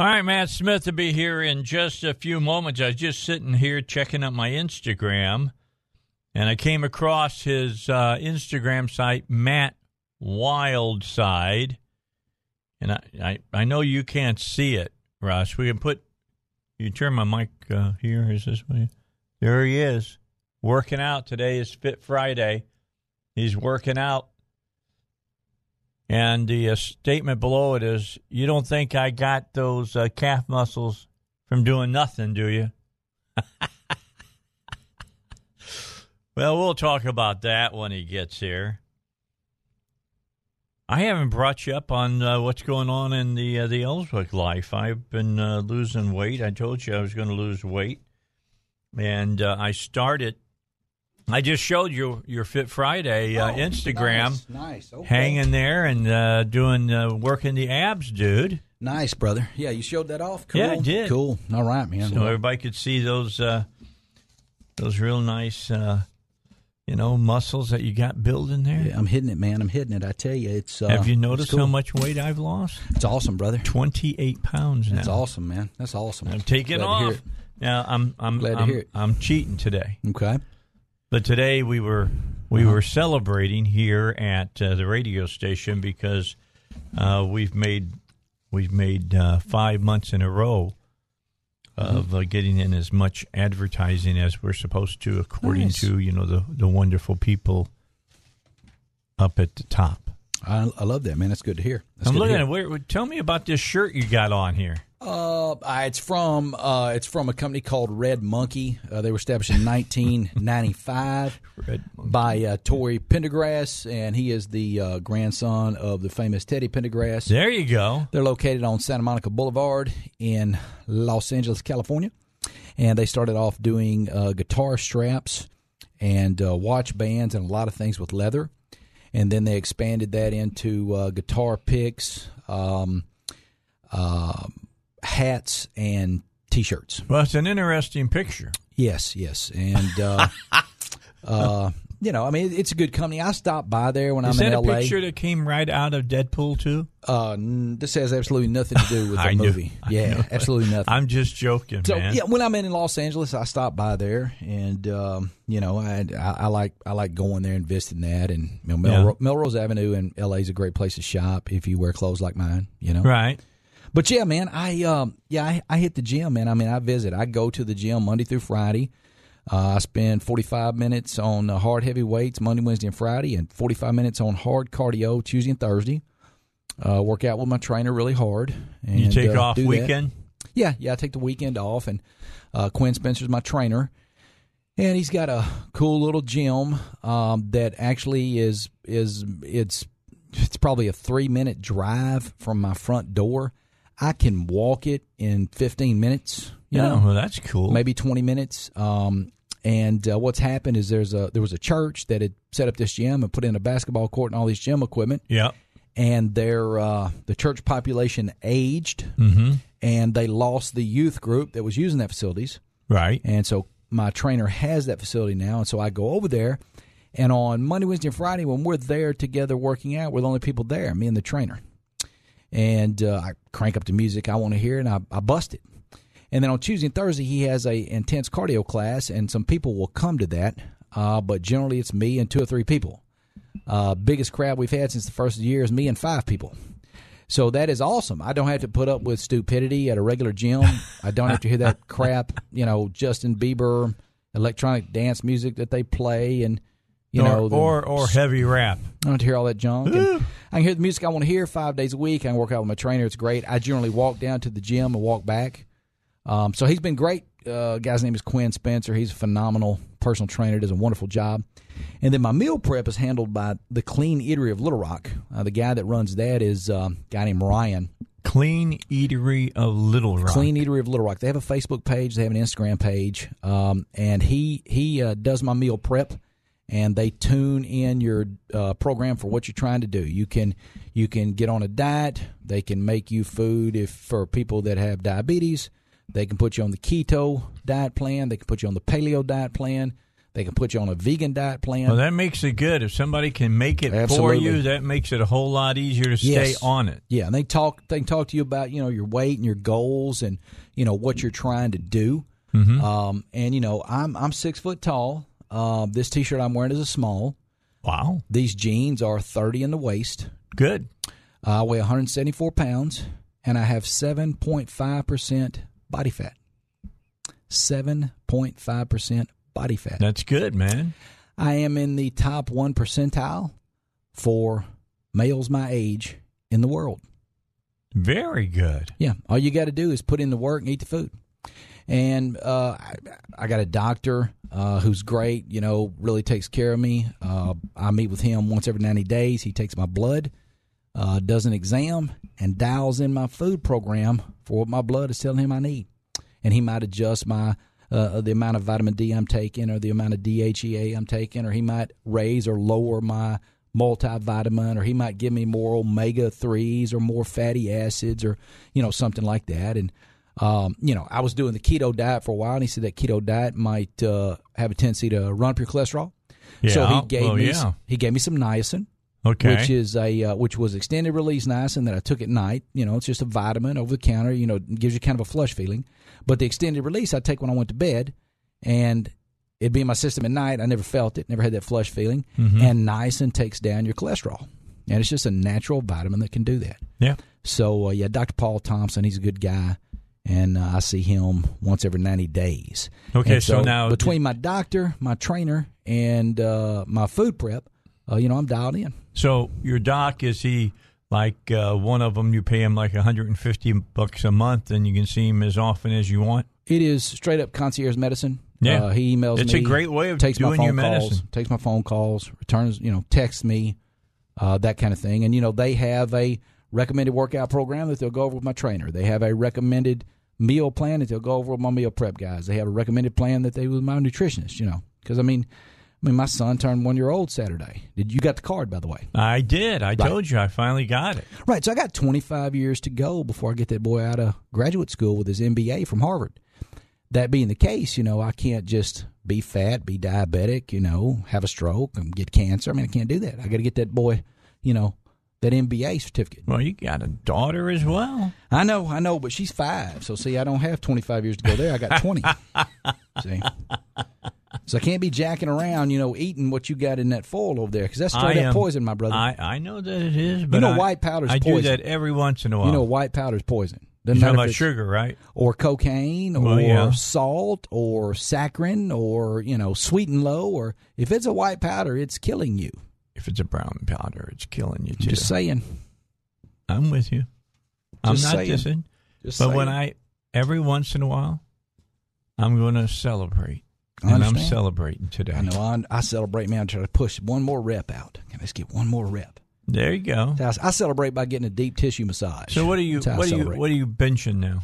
All right, Matt Smith will be here in just a few moments. I was just sitting here checking out my Instagram, and I came across his uh, Instagram site, Matt Wildside. And I, I, I know you can't see it, Russ. We can put, you turn my mic uh, here. Is this way? There he is, working out. Today is Fit Friday. He's working out. And the uh, statement below it is, "You don't think I got those uh, calf muscles from doing nothing, do you?" well, we'll talk about that when he gets here. I haven't brought you up on uh, what's going on in the uh, the Elswick life. I've been uh, losing weight. I told you I was going to lose weight, and uh, I started I just showed you your Fit Friday uh, Oh, Instagram, nice, nice. Okay. hanging there and uh, doing uh, working the abs, dude. Nice, brother. Yeah, you showed that off. Cool. Yeah, I did. Cool. All right, man. So everybody could see those uh, those real nice, uh, you know, muscles that you got building there. Yeah, I'm hitting it, man. I'm hitting it. I tell you, it's. Uh, Have you noticed cool. how much weight I've lost? It's awesome, brother. Twenty eight pounds now. That's awesome, man. That's awesome. I'm taking Glad off. Now I'm I'm Glad to I'm, hear it. I'm cheating today. Okay. But today we were we Uh-huh. were celebrating here at uh, the radio station because uh, we've made we've made uh, five months in a row of Mm-hmm. uh, getting in as much advertising as we're supposed to, according Nice. to you know the the wonderful people up at the top. I, I love that, man. That's good to hear. That's I'm looking at where. Tell me about this shirt you got on here. Uh, it's from uh, it's from a company called Red Monkey. Uh, they were established in 1995 Red by uh, Tory Pendergrass, and he is the uh, grandson of the famous Teddy Pendergrass. There you go. They're located on Santa Monica Boulevard in Los Angeles, California. And they started off doing uh, guitar straps and uh, watch bands and a lot of things with leather. And then they expanded that into uh, guitar picks, um, uh, hats, and t shirts. Well, it's an interesting picture. Yes, yes. And, uh, uh, you know, I mean, it's a good company. I stopped by there when Is I'm that in a LA. picture that came right out of Deadpool too? Uh, this has absolutely nothing to do with the knew- movie. I yeah, knew. absolutely nothing. I'm just joking, So man. yeah, when I'm in Los Angeles, I stop by there, and um, you know, I, I I like I like going there and visiting that, and you know, Melro- Melrose Avenue in LA is a great place to shop if you wear clothes like mine, you know. Right. But yeah, man, I um yeah I, I hit the gym, man. I mean, I visit. I go to the gym Monday through Friday. Uh, I spend 45 minutes on uh, hard heavy weights Monday, Wednesday, and Friday, and 45 minutes on hard cardio Tuesday and Thursday. Uh, work out with my trainer really hard. And, You take uh, off do that. weekend. Yeah, yeah, I take the weekend off, and uh, Quinn Spencer's my trainer, and he's got a cool little gym um, that actually is is it's it's probably a three minute drive from my front door. I can walk it in fifteen minutes. You Yeah, know, well, that's cool. maybe 20 minutes. Um, and uh, what's happened is there's a there was a church that had set up this gym and put in a basketball court and all these gym equipment, Yeah. and their uh, the church population aged, Mm-hmm. and they lost the youth group that was using that facilities, Right. and so my trainer has that facility now, and so I go over there. And on Monday, Wednesday, and Friday, when we're there together working out, we're the only people there, me and the trainer. And uh, I crank up the music I want to hear, and I, I bust it. And then on Tuesday and Thursday, he has a intense cardio class, and some people will come to that. Uh, but generally, it's me and two or three people. Uh, biggest crowd we've had since the first of the year is me and five people. So that is awesome. I don't have to put up with stupidity at a regular gym. I don't have to hear that crap, you know, Justin Bieber electronic dance music that they play, and you or, know, the- or or heavy rap. I don't have to hear all that junk. I can hear the music I want to hear five days a week. I can work out with my trainer. It's great. I generally walk down to the gym and walk back. Um, so he's been great. Uh, guy's name is Quinn Spencer. He's a phenomenal, personal trainer, does a wonderful job. And then my meal prep is handled by the Clean Eatery of Little Rock. Uh, the guy that runs that is uh, a guy named Ryan. Clean Eatery of Little Rock. Clean Eatery of Little Rock. They have a Facebook page. They have an Instagram page, um, and he he uh, does my meal prep, and they tune in your uh, program for what you're trying to do. You can you can get on a diet. They can make you food if for people that have diabetes. They can put you on the keto diet plan. They can put you on the paleo diet plan. They can put you on a vegan diet plan. Well, that makes it good. If somebody can make it Absolutely. for you, that makes it a whole lot easier to stay Yes. on it. Yeah, and they talk. They can talk to you about you know your weight and your goals and you know what you're trying to do. Mm-hmm. Um, and you know I'm I'm six foot tall. Um, this T-shirt I'm wearing is a small. Wow. These jeans are 30 in the waist. Good. I weigh 174 pounds, and I have 7.5 percent body fat. 7.5 percent body fat. That's good, man. I am in the top one percentile for males my age in the world. Very good. Yeah, all you got to do is put in the work and eat the food. And uh, I, I got a doctor uh, who's great. You know, really takes care of me. Uh, I meet with him once every ninety days. He takes my blood, uh, does an exam, and dials in my food program for what my blood is telling him I need. And he might adjust my uh, the amount of vitamin D I'm taking, or the amount of DHEA I'm taking, or he might raise or lower my multivitamin, or he might give me more omega threes or more fatty acids, or you know something like that. And um, you know, I was doing the keto diet for a while, and he said that keto diet might uh, have a tendency to run up your cholesterol. so he gave well, me yeah. he gave me some niacin, Okay. which is a uh, which was extended release niacin that I took at night. You know, it's just a vitamin over the counter. You know, it gives you kind of a flush feeling. But the extended release I take when I went to bed, and it'd be in my system at night. I never felt it, never had that flush feeling. Mm-hmm. And niacin takes down your cholesterol, and it's just a natural vitamin that can do that. yeah. So uh, yeah, Dr. Paul Thompson, he's a good guy, and uh, I see him once every ninety days. Okay, And so now- between my doctor, my trainer, and uh, my food prep, uh, you know, I'm dialed in. So your doc is he like uh, one of them? You pay him like 150 bucks a month, and you can see him as often as you want. It is straight up concierge medicine. Yeah. uh, he emails me. It's me. a great way of takes doing my your phone calls, medicine. takes my phone calls, returns, you know, texts me, uh, that kind of thing. And you know, they have a recommended workout program that they'll go over with my trainer. They have a recommended meal plan that they'll go over with my meal prep guys. They have a recommended plan that they with my nutritionist. You know, because I mean, I mean, my son turned one year old Saturday. Did you got the card by the way? I did. I told you. I finally got it. Right. So I got 25 years to go before I get that boy out of graduate school with his MBA from Harvard. That being the case, you know, I can't just be fat, be diabetic, you know, have a stroke and get cancer. I mean, I can't do that. I got to get that boy, you know, that MBA certificate. Well, you got a daughter as well. I know, I know, but she's five. So, see, I don't have 25 years to go there. I got 20. see? So I can't be jacking around, you know, eating what you got in that foil over there because that's straight I up am- poison, my brother. I, I know that it is, but you know I- white powder's I do poison. that every once in a while. you know, white powder's poison. You're Doesn't if about sugar, right? or cocaine Well, or yeah. salt or saccharin or you know sweet and low or if it's a white powder it's killing you If it's a brown powder, it's killing you too. just saying I'm with you. I'm Just not saying. dissing. just But saying. when I every once in a while, I'm going to celebrate, I and I'm celebrating today. I know I, I celebrate man I try to push one more rep out Can let's get one more rep There you go. I, I celebrate by getting a deep tissue massage So what are you? I What are you? What are you benching now?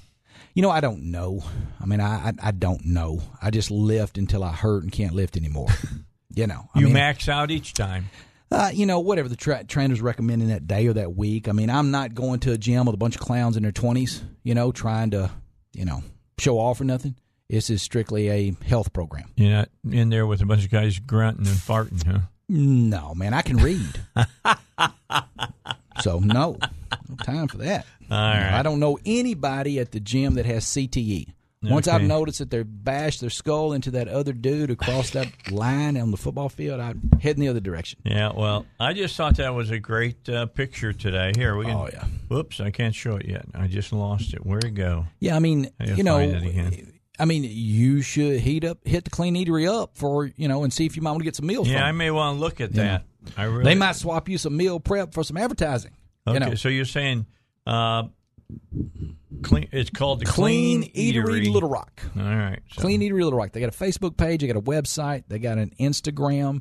you know I don't know I mean I, I I don't know I just lift until I hurt and can't lift anymore you know I You mean, max out each time. Uh, you know, whatever the tra- trainer's recommending that day or that week. I mean, I'm not going to a gym with a bunch of clowns in their 20s, you know, trying to, you know, show off or nothing. This is strictly a health program. You're not in there with a bunch of guys grunting and farting, huh? No, man, I can read. so, no, no time for that. All right. I don't know anybody at the gym that has CTE. Once I've noticed that they bashed their skull into that other dude across that line on the football field, I head in the other direction. Yeah. Well, I just thought that was a great uh, picture today. Here we can. Oh, yeah. Whoops! I can't show it yet. I just lost it. Where'd it go? Yeah, I mean, I you know, find it again. I mean, you should heat up, hit the clean eatery up for you know, and see if you might want to get some meals. Yeah, I may want to look at that. I really. They might swap you some meal prep for some advertising. Okay, You know, so you're saying uh, Clean. It's called the Clean, Clean, Eatery, Little Rock. All right. so- Clean Eatery Little Rock. They got a Facebook page. They got a website. They got an Instagram.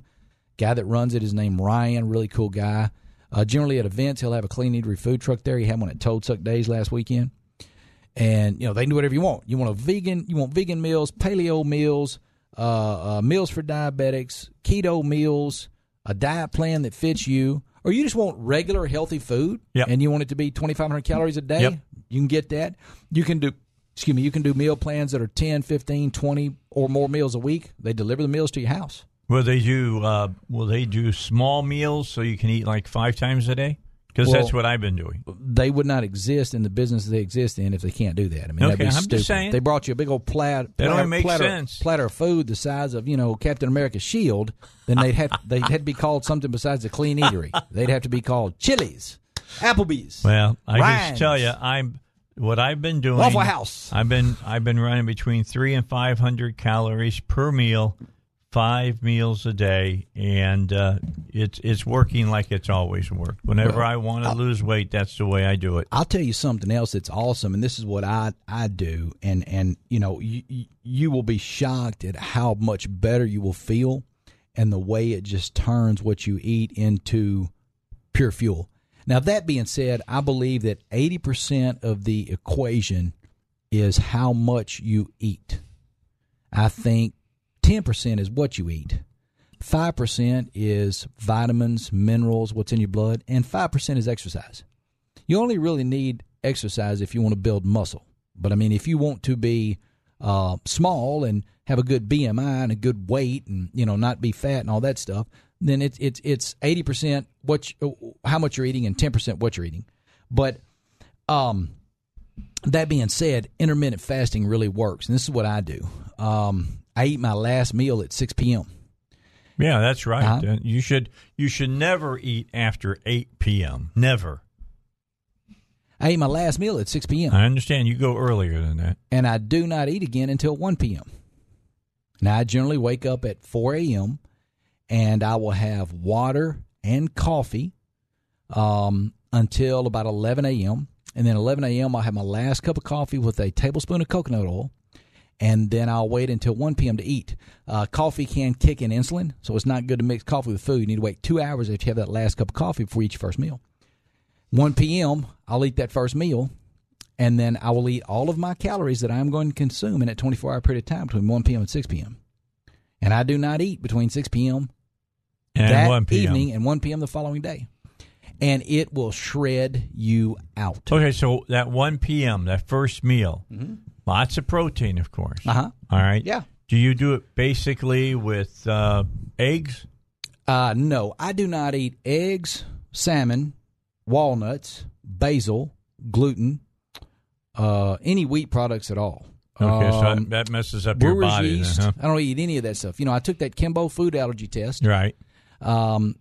Guy that runs it is named Ryan. Really cool guy. Uh, generally at events, he'll have a Clean Eatery food truck there. He had one at Toad Suck Days last weekend. And you know they can do whatever you want. You want a vegan, you want vegan meals, paleo meals, uh, uh, meals for diabetics, keto meals, a diet plan that fits you, or you just want regular healthy food Yep. and you want it to be 2,500 calories a day. Yep. You can get that. You can do, excuse me, you can do meal plans that are 10, 15, 20 or more meals a week. They deliver the meals to your house. Will they do? Uh, will they do small meals so you can eat like five times a day? Because Well- that's what I've been doing. They would not exist in the business they exist in if they can't do that. I mean, Okay, that'd be I'm just saying. They brought you a big old plat, That platter, makes platter, sense. platter of food the size of you know Captain America's shield. Then they'd have they'd have to be called something besides a clean eatery. They'd have to be called Chili's, Applebee's. Well, I Ryan's. just tell you, I'm what I've been doing. Waffle House. I've been I've been running between three and five hundred calories per meal, five meals a day, and uh, it's it's working like it's always worked. Whenever Well, I want to lose weight, that's the way I do it. I'll tell you something else that's awesome, and this is what I I do, and and you know you you- you will be shocked at how much better you will feel, and the way it just turns what you eat into pure fuel. Now that being said, I believe that eighty percent of the equation is how much you eat. I think ten percent is what you eat. Five percent is vitamins, minerals, what's in your blood, and five percent is exercise you only really need exercise if you want to build muscle. But I mean, if you want to be uh, small and have a good BMI and a good weight, and you know not be fat and all that stuff, then it's it's it's eighty percent what you, how much you're eating and ten percent what you're eating. But um, that being said, intermittent fasting really works, and this is what I do. Um, I eat my last meal at six p.m. Yeah, that's right. Uh-huh. Uh, you should you should never eat after eight p.m. Never. I eat my last meal at six p.m. I understand you go earlier than that. and I do not eat again until 1 p.m. Now, I generally wake up at 4 a.m. and I will have water and coffee um, until about 11 a.m. And then 11 a.m., I'll have my last cup of coffee with a tablespoon of coconut oil. And then I'll wait until 1 p.m. to eat. Uh, coffee can kick in insulin, so it's not good to mix coffee with food. You need to wait two hours if you have that last cup of coffee before you eat your first meal. 1 p.m., I'll eat that first meal and then I will eat all of my calories that I'm going to consume in that 24 hour period of time between 1 p.m. and 6 p.m. And I do not eat between 6 p.m. And that one p.m. evening and 1 p.m. the following day. And it will shred you out. Okay, so that one p.m. that first meal, lots of protein, of course. Uh huh. All right. Yeah. Do you do it basically with uh, eggs? Uh, no, I do not eat eggs, salmon, walnuts, basil, gluten, uh, any wheat products at all. Okay, so Um, that, messes up your body. then, huh? I don't eat any of that stuff. You know, I took that Kimbo food allergy test. Right. Um,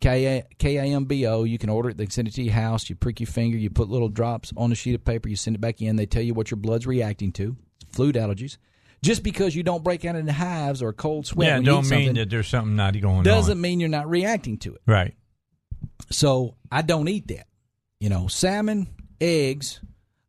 K A M B O. You can order it. They send it to your house. You prick your finger. You put little drops on a sheet of paper. You send it back in. They tell you what your blood's reacting to. Fluid allergies. Just because you don't break out into hives or a cold sweat, yeah, don't mean that there's something not going on. doesn't mean you're not reacting to it. Right. So I don't eat that. You know, salmon, eggs,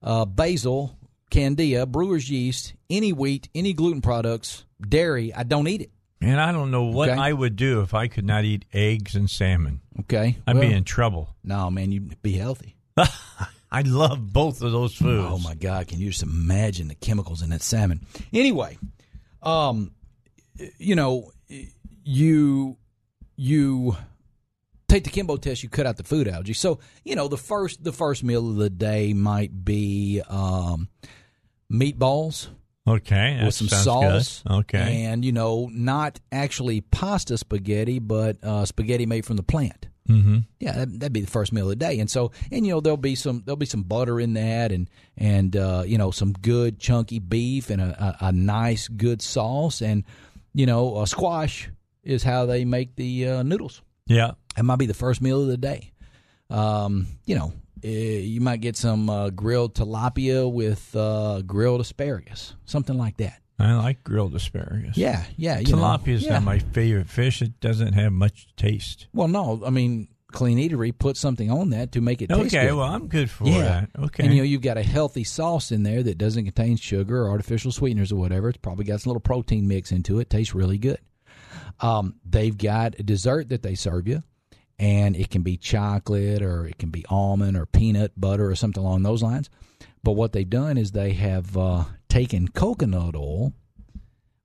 uh, basil, candida, brewer's yeast, any wheat, any gluten products, dairy. I don't eat it. And I don't know what Okay. I would do if I could not eat eggs and salmon. Okay, I'd Well, be in trouble. no, man. You'd be healthy. I love both of those foods. Oh my God! Can you just imagine the chemicals in that salmon? Anyway, um, you know, you you take the Kimbo test, you cut out the food allergy. So you know, the first the first meal of the day might be um, meatballs Okay, with some sauce. Good. Okay. and you know, not actually pasta spaghetti, but uh, spaghetti made from the plant. mm-hmm. Yeah, that, that'd be the first meal of the day, and so and you know there'll be some there'll be some butter in that, and and uh, you know some good chunky beef and a, a, a nice good sauce, and you know a squash is how they make the uh, noodles. Yeah. That might be the first meal of the day. Um, you know, you might get some uh, grilled tilapia with uh, grilled asparagus, something like that. I like grilled asparagus. Yeah, yeah. Tilapia is yeah. not my favorite fish. It doesn't have much taste. Well, no, I mean Clean Eatery put something on that to make it taste Okay, good. well, I'm good for yeah. that. Okay. And you know, you've got a healthy sauce in there that doesn't contain sugar or artificial sweeteners or whatever. It's probably got some little protein mix into it. Tastes really good. Um, they've got a dessert that they serve you, and it can be chocolate or it can be almond or peanut butter or something along those lines. But what they've done is they have uh, taken coconut oil,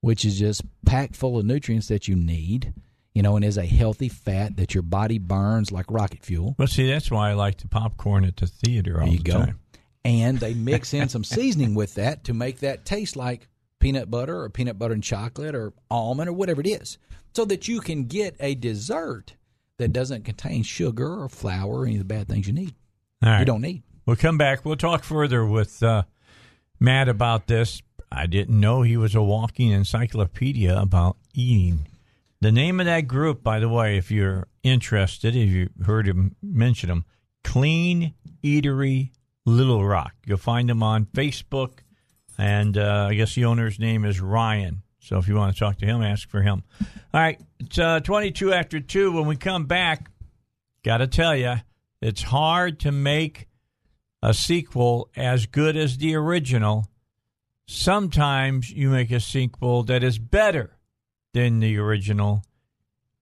which is just packed full of nutrients that you need, you know, and is a healthy fat that your body burns like rocket fuel. well, see, that's why I like the popcorn at the theater all There you the go. time. And they mix in some seasoning with that to make that taste like peanut butter or peanut butter and chocolate or almond or whatever it is, so that you can get a dessert that doesn't contain sugar or flour or any of the bad things you need. All right. You don't need. We'll come back. We'll talk further with uh, Matt about this. I didn't know he was a walking encyclopedia about eating. The name of that group, by the way, if you're interested, if you heard him mention them, Clean Eatery Little Rock. You'll find them on Facebook, and uh, I guess the owner's name is Ryan. So if you want to talk to him, ask for him. All right, it's uh, 22 after 2. When we come back, got to tell you, it's hard to make a sequel as good as the original. Sometimes you make a sequel that is better than the original,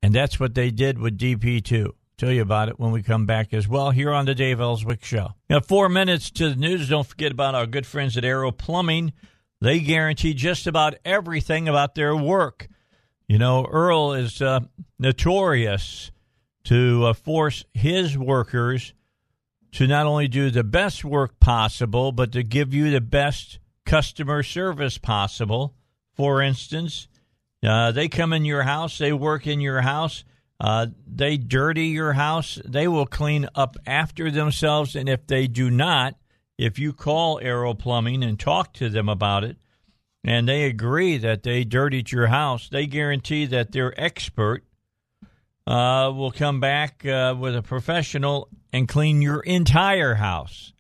and that's what they did with DP2. Tell you about it when we come back as well here on the Dave Elswick Show. Now, four minutes to the news. Don't forget about our good friends at Arrow Plumbing. They guarantee just about everything about their work. You know, Earl is uh, notorious to uh, force his workers to not only do the best work possible, but to give you the best customer service possible. For instance, uh, they come in your house, they work in your house, uh, they dirty your house, they will clean up after themselves, and if they do not, if you call Arrow Plumbing and talk to them about it, and they agree that they dirtied your house, they guarantee that their expert uh, will come back uh, with a professional and clean your entire house.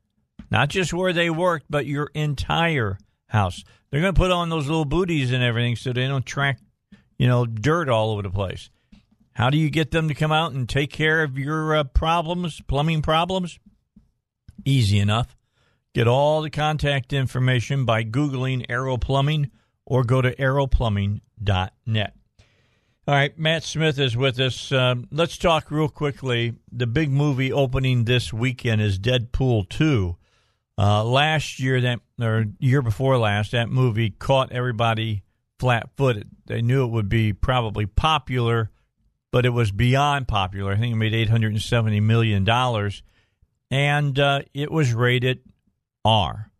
Not just where they worked, but your entire house. They're going to put on those little booties and everything so they don't track, you know, dirt all over the place. How do you get them to come out and take care of your uh, problems, plumbing problems? Easy enough. Get all the contact information by Googling Arrow Plumbing or go to arrowplumbing.net. All right, Matt Smith is with us. Um, let's talk real quickly. The big movie opening this weekend is Deadpool 2. Uh, last year, that or year before last, that movie caught everybody flat-footed. They knew it would be probably popular, but it was beyond popular. I think it made eight hundred and seventy million dollars, and uh, it was rated R.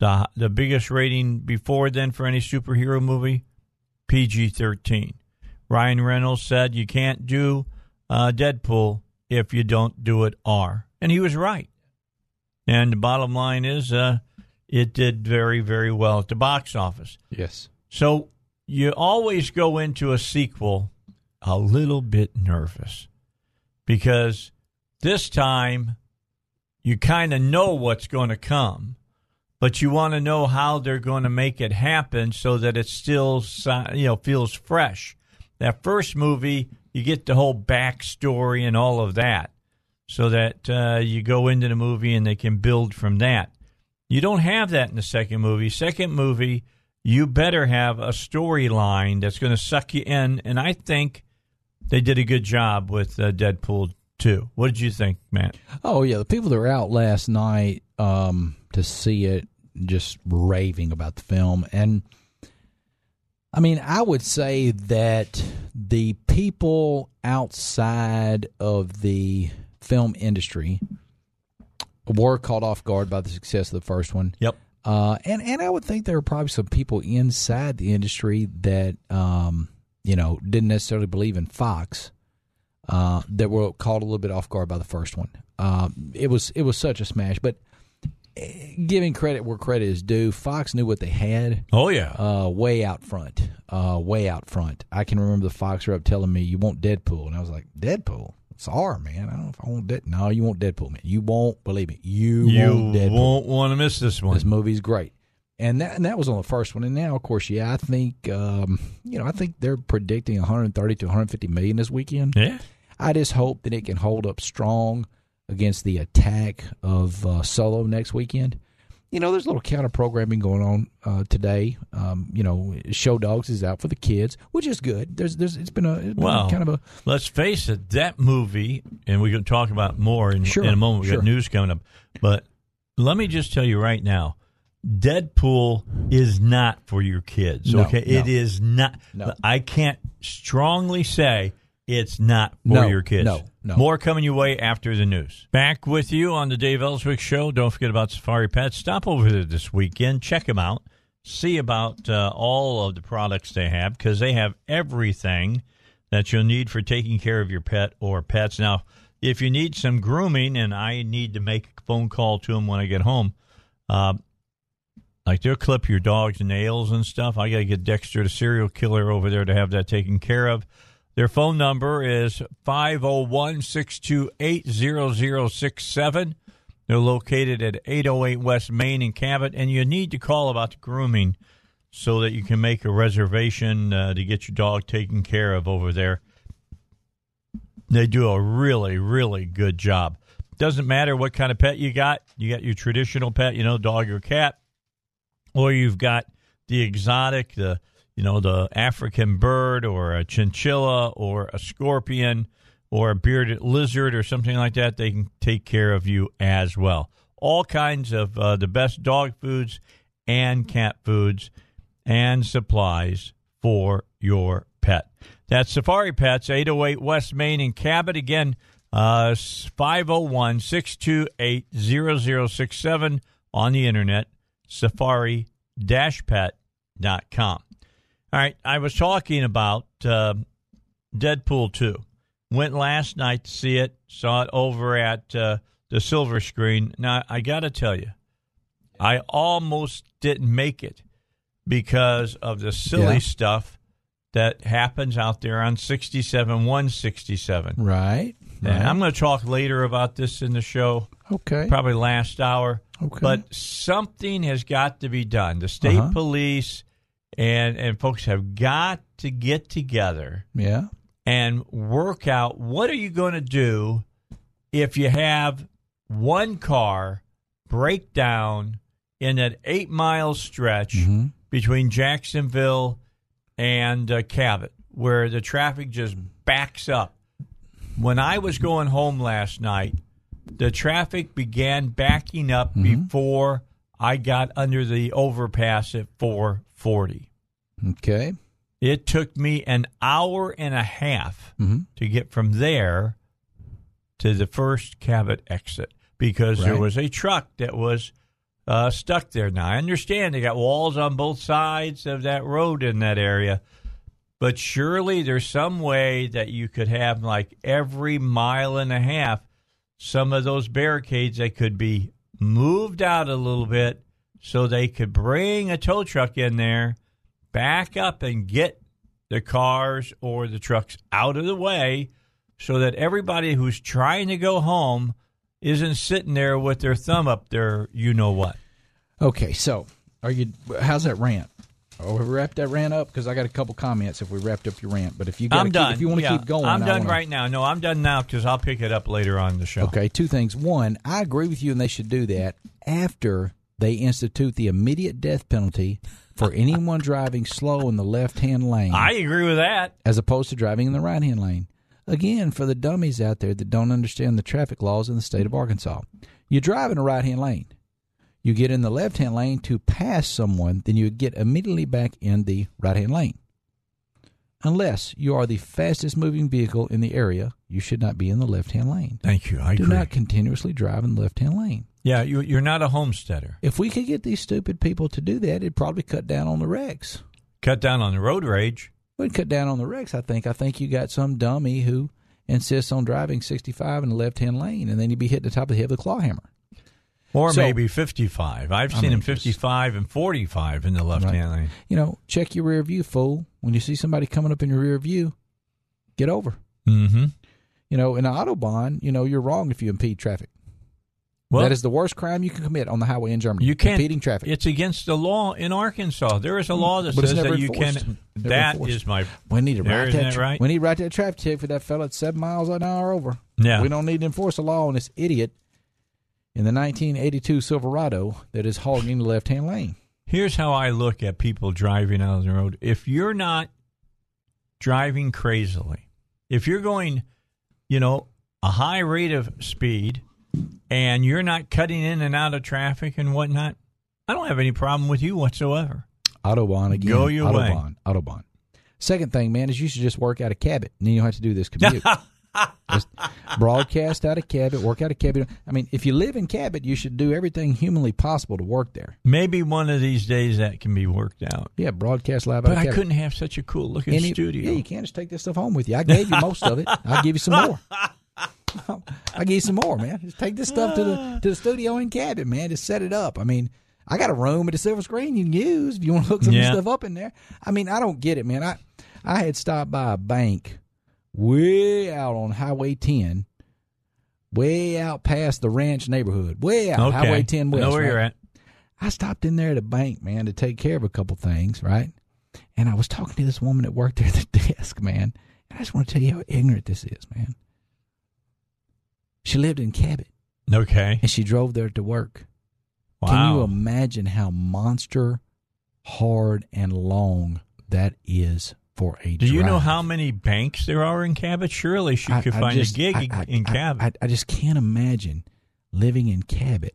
the The biggest rating before then for any superhero movie, PG thirteen. Ryan Reynolds said you can't do uh, Deadpool if you don't do it R, and he was right. And the bottom line is, uh, it did very, very well at the box office. Yes. So you always go into a sequel a little bit nervous because this time you kind of know what's going to come, but you want to know how they're going to make it happen so that it still you know feels fresh. That first movie, you get the whole backstory and all of that, so that uh, you go into the movie and they can build from that. You don't have that in the second movie. Second movie, you better have a storyline that's going to suck you in, and I think they did a good job with uh, Deadpool 2. What did you think, Matt? Oh yeah, the people that were out last night um, to see it just raving about the film, and I mean, I would say that the people outside of the film industry were caught off guard by the success of the first one. Yep. Uh, and and I would think there were probably some people inside the industry that um, you know didn't necessarily believe in Fox uh, that were caught a little bit off guard by the first one. Uh, it was it was such a smash, but eh, giving credit where credit is due, Fox knew what they had Oh, yeah. uh, way out front, uh, way out front. I can remember the Fox rep telling me, "You want Deadpool," and I was like, "Deadpool." It's R, man. I don't know if I want Dead. No, you want Deadpool, man. You won't believe me. You, you want Deadpool. won't want to miss this one. This movie's great. And that and that was on the first one. And now, of course, yeah, I think um, you know, I think they're predicting 130 to 150 million this weekend. yeah. I just hope that it can hold up strong against the attack of uh, Solo next weekend. You know, there's a little counter programming going on uh, today. Um, you know, Show Dogs is out for the kids, which is good. There's, there's, it's been a, it's been Well, kind of a let's face it, that movie, and we're going to talk about more in, Sure, in a moment. we sure. got news coming up. But let me just tell you right now Deadpool is not for your kids. No, okay? It no. is not. No. I can't strongly say it's not for No, your kids. no, no. More coming your way after the news. Back with you on the Dave Elswick Show. Don't forget about Safari Pets. Stop over there this weekend. Check them out. See about uh, all of the products they have because they have everything that you'll need for taking care of your pet or pets. Now, if you need some grooming, and I need to make a phone call to them when I get home, uh, like they'll clip your dog's nails and stuff. I got to get Dexter, the serial killer, over there to have that taken care of. Their phone number is 501 628 0067. They're located at 808 West Main in Cabot, and you need to call about the grooming so that you can make a reservation uh, to get your dog taken care of over there. They do a really, really good job. Doesn't matter what kind of pet you got. You got your traditional pet, you know, dog or cat, or you've got the exotic, the you know, the African bird or a chinchilla or a scorpion or a bearded lizard or something like that. They can take care of you as well. All kinds of uh, the best dog foods and cat foods and supplies for your pet. That's Safari Pets, 808 West Main in Cabot. Again, uh, 501 628 0067 on the internet, safari pet.com. All right, I was talking about uh, Deadpool 2. Went last night to see it, saw it over at uh, the silver screen. Now, I got to tell you, I almost didn't make it because of the silly Yeah. stuff that happens out there on 67 167. right. And I'm going to talk later about this in the show, Okay. probably last hour. Okay. But something has got to be done. The state Uh-huh. police and and folks have got to get together yeah. and work out what are you going to do if you have one car break down in that eight mile stretch Mm-hmm. between Jacksonville and uh, Cabot, where the traffic just backs up. When I was going home last night, the traffic began backing up before I got under the overpass at 440. Okay. It took me an hour and a half Mhm. to get from there to the first Cabot exit because there was a truck that was uh, stuck there. Now, I understand they got walls on both sides of that road in that area, but surely there's some way that you could have like every mile and a half some of those barricades that could be moved out a little bit so they could bring a tow truck in there, back up and get the cars or the trucks out of the way so that everybody who's trying to go home isn't sitting there with their thumb up there, you know what. Okay. So, are you? How's that rant? Oh, we wrapped that rant up because I got a couple comments. If we wrapped up your rant, but if you I'm keep, done. if you want to Yeah, keep going, I'm I done wanna- right now. No, I'm done now because I'll pick it up later on the show. Okay, two things. One, I agree with you, and they should do that after they institute the immediate death penalty for anyone driving slow in the left-hand lane, I agree with that. as opposed to driving in the right-hand lane. Again, for the dummies out there that don't understand the traffic laws in the state of Arkansas, you drive in a right-hand lane. You get in the left-hand lane to pass someone, then you get immediately back in the right-hand lane. Unless you are the fastest moving vehicle in the area, you should not be in the left-hand lane. Thank you. I Do agree. not continuously drive in the left-hand lane. Yeah, you, you're not a homesteader. If we could get these stupid people to do that, it'd probably cut down on the wrecks. Cut down on the road rage. We'd cut down on the wrecks. I think. I think you got some dummy who insists on driving 65 in the left-hand lane, and then you'd be hitting the top of the head with a claw hammer. Or So- maybe 55. I've I seen him 55 and 45 in the left hand lane. You know, check your rear view, fool. When you see somebody coming up in your rear view, get over. Mm-hmm. You know, in an autobahn, you know you're wrong if you impede traffic. Well- that is the worst crime you can commit on the highway in Germany. You can't impeding traffic. It's against the law in Arkansas. There is a law that But says that you enforced. can. Never That enforced. is my. we need to write that. that right? We need to write that traffic ticket for that fella at seven miles an hour over. Yeah. We don't need to enforce a law on this idiot in the 1982 Silverado that is hogging the left hand lane. Here's how I look at people driving out on the road. If you're not driving crazily, if you're going, you know, a high rate of speed and you're not cutting in and out of traffic and whatnot, I don't have any problem with you whatsoever. Autobahn again. Go your way. Autobahn. Autobahn. Second thing, man, is you should just work out of Cabot, and then you don't have to do this commute. just broadcast out of Cabot, work out of Cabot. I mean, if you live in Cabot, you should do everything humanly possible to work there. Maybe one of these days that can be worked out. Yeah, broadcast live out But I couldn't have such a cool looking Any- studio. Yeah, you can't just take this stuff home with you. I gave you most of it. I'll give you some more. I'll give you some more, man. Just take this stuff to the to the studio and Cabot, man. Just set it up. I mean, I got a room with a silver screen you can use if you want to hook some Yeah. stuff up in there. I mean, I don't get it, man. I I had stopped by a bank way out on Highway 10, way out past the ranch neighborhood, way out okay. Highway 10 I West. know where right? you're at. I stopped in there at a bank, man, to take care of a couple things, right? And I was talking to this woman that worked there at the desk, man. And I just want to tell you how ignorant this is, man. She lived in Cabot Okay. and she drove there to work. Wow. Can you imagine how monster hard and long that is for a Do you know how many banks there are in Cabot? Surely she I- could I find just- a gig I- in Cabot. I, I just can't imagine living in Cabot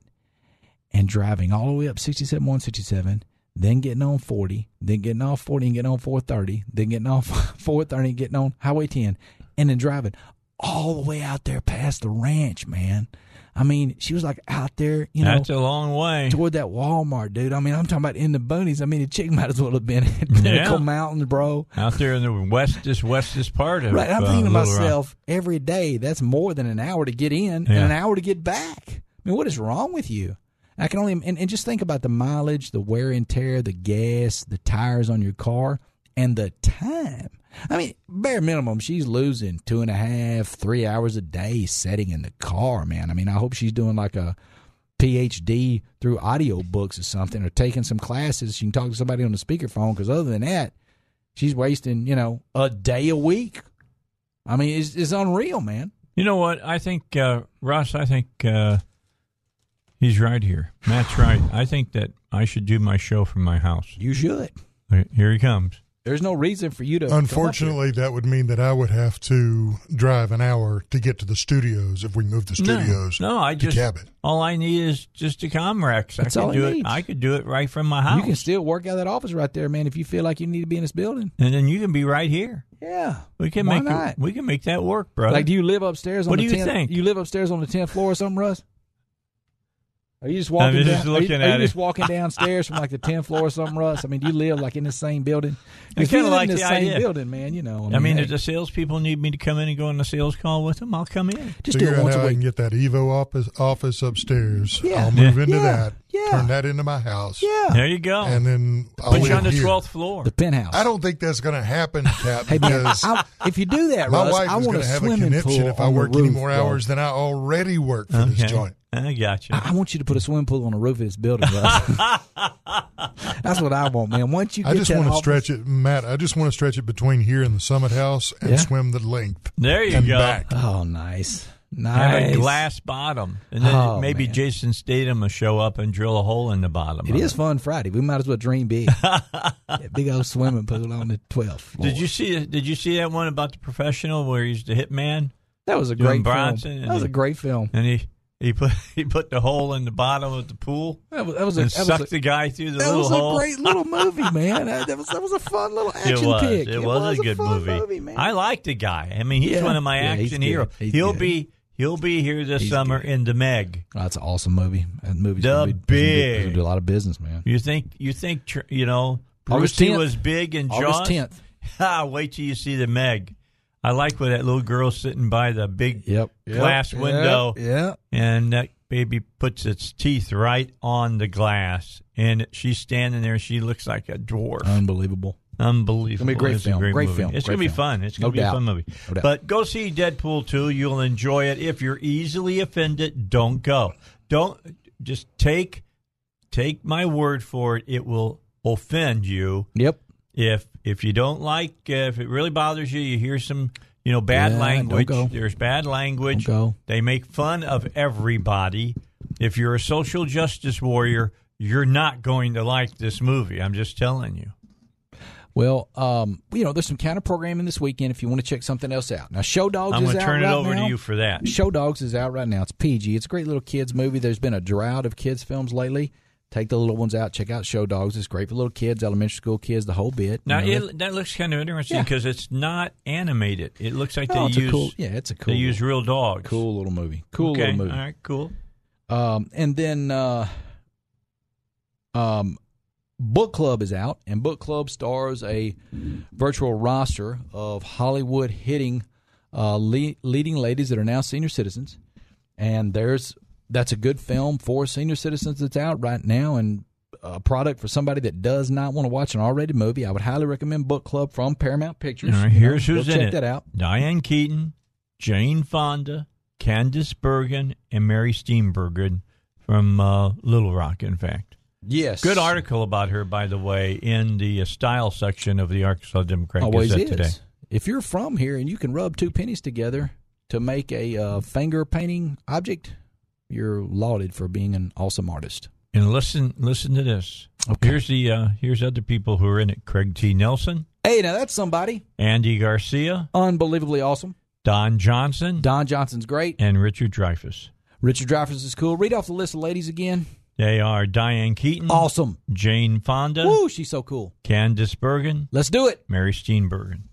and driving all the way up 67 167, then getting on 40, then getting off 40 and getting on 430, then getting off 430 and getting on Highway 10, and then driving all the way out there past the ranch, man. I mean, she was like out there, you know, That's a long way. toward that Walmart, dude. I mean, I'm talking about in the boonies. I mean, the chick might as well have been at Pinnacle Mountains, bro. Out there in the westest westest part of Right. I'm uh, thinking to Little Rock. myself every day. That's more than an hour to get in Yeah. and an hour to get back. I mean, what is wrong with you? I can only and, and just think about the mileage, the wear and tear, the gas, the tires on your car, and the time. I mean, bare minimum, she's losing two and a half, three hours a day sitting in the car, man. I mean, I hope she's doing like a PhD through audio books or something, or taking some classes. She can talk to somebody on the speakerphone. Because other than that, she's wasting, you know, a day a week. I mean, it's, it's unreal, man. You know what? I think uh, Russ. I think uh, he's right here. Matt's right. I think that I should do my show from my house. You should. Here he comes. There's no reason for you to. come up here. Unfortunately, that would mean that I would have to drive an hour to get to the studios if we move the studios. No, no I to just Cabot. all I need is just a Comrex. That's I all could he do it. needs. I could do it right from my house. you can still work out of that office right there, man. If you feel like you need to be in this building, and then you can be right here. yeah, We can Why make not? it, we can make that work, brother. Like, do you live upstairs? On What the do you 10th think? You live upstairs on the tenth floor or something, Russ? Are you just walking I'm just down? are you, looking are you just walking downstairs from like the tenth floor or something, Russ? I mean, do you live like in the same building? If you kinda live like in the, the same idea. building, man. You know, I mean, hey, if the salespeople need me to come in and go on a sales call with them, I'll come in. just do Figure it out once how a I week. can get that Evo office, office upstairs. Yeah. I'll move into Yeah. that. Yeah. Turn that into my house. Yeah, There you go. And then I'll Put you on the here. twelfth floor. the penthouse. I don't think that's going to happen, Cap, Hey, man, because I, if you do that, my Russ, wife I is want going to have a swimming conniption pool if I on the work any roof, more bro. hours than I already work for this joint. I got you. I, I want you to put a swimming pool on the roof of this building, Russ. That's what I want, man. Once you get I just want to office- stretch it, Matt. I just want to stretch it between here and the Summit House and Yeah. swim the length. There you and go. back. Oh, nice, Have a glass bottom, and then Oh, maybe man. Jason Statham will show up and drill a hole in the bottom. It is fun Friday. We might as well dream big. Big old swimming pool on the twelfth. Did you see? Did you see that one about the professional where he's the hitman That was a great Bronson film. That was the- a great film. and he he put he put the hole in the bottom of the pool That was, that was a, that sucked was a, the guy through the that was a great little movie, man. That, was that was a fun little action it was. pick. It, was, a good movie. man. I like the guy. I mean, he's Yeah. one of my Yeah, action heroes. He'll good. be he'll be here this He's summer good. in the Meg. Oh, that's an awesome movie. That movie's The gonna be, it's gonna Big. do a lot of business, man. You think you think you know Brucey 10th. was big in Jaws? August tenth. Ah, wait till you see the Meg. I like where that little girl sitting by the big Yep. glass Yep. window, Yeah. and that baby puts its teeth right on the glass, and she's standing there. She looks like a dwarf. Unbelievable. Unbelievable. It's gonna be a great It's film. Great movie. film. It's gonna be fun. It's gonna be doubt. a fun movie. No. But go see Deadpool 2. You'll enjoy it. If you're easily offended, don't go. don't just take take my word for it. It will offend you Yep. if if you don't like uh, if it really bothers you. You hear some you know bad Yeah, language. There's bad language. They make fun of everybody. If you're a social justice warrior, you're not going to like this movie. I'm just telling you. Well, um, you know, there's some counter programming this weekend if you want to check something else out. Now, Show Dogs I'm is going to out turn it right over now. to you for that. Show Dogs is out right now. It's PG. It's a great little kids movie. There's been a drought of kids films lately. Take the little ones out. Check out Show Dogs. It's great for little kids, elementary school kids, the whole bit. Now You know, it, that looks kind of interesting Yeah. because it's not animated. It looks like oh, they use cool. Yeah, it's a cool. they use real dogs. cool little movie. Cool okay. little movie. All right. Cool. Um, and then uh, um, Book Club is out, and Book Club stars a virtual roster of Hollywood hitting uh, le- leading ladies that are now senior citizens. And there's that's a good film for senior citizens that's out right now, and a product for somebody that does not want to watch an R-rated movie. I would highly recommend Book Club from Paramount Pictures. Right, You know, here's go who's in check it. that out. Diane Keaton, Jane Fonda, Candice Bergen, and Mary Steenburgen from uh, Little Rock. In fact, Yes, good article about her, by the way, in the style section of the Arkansas Democrat Always Gazette is. today. If you're from here and you can rub two pennies together to make a uh, finger painting object, you're lauded for being an awesome artist. And listen, listen to this. Okay. Here's the uh, here's other people who are in it: Craig T. Nelson, Hey, now that's somebody Andy Garcia, unbelievably awesome. Don Johnson, Don Johnson's great. and Richard Dreyfuss. Richard Dreyfuss is cool. Read off the list of ladies again. They are Diane Keaton, Awesome. Jane Fonda, Woo, she's so cool. Candice Bergen, Let's do it. Mary Steenburgen.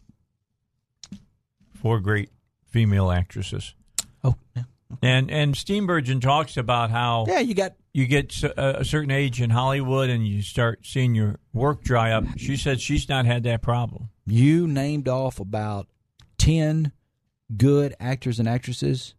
Four great female actresses. Oh, yeah. And and Steenburgen talks about how Yeah, you got you get a certain age in Hollywood and you start seeing your work dry up. She said she's not had that problem. you named off about 10 good actors and actresses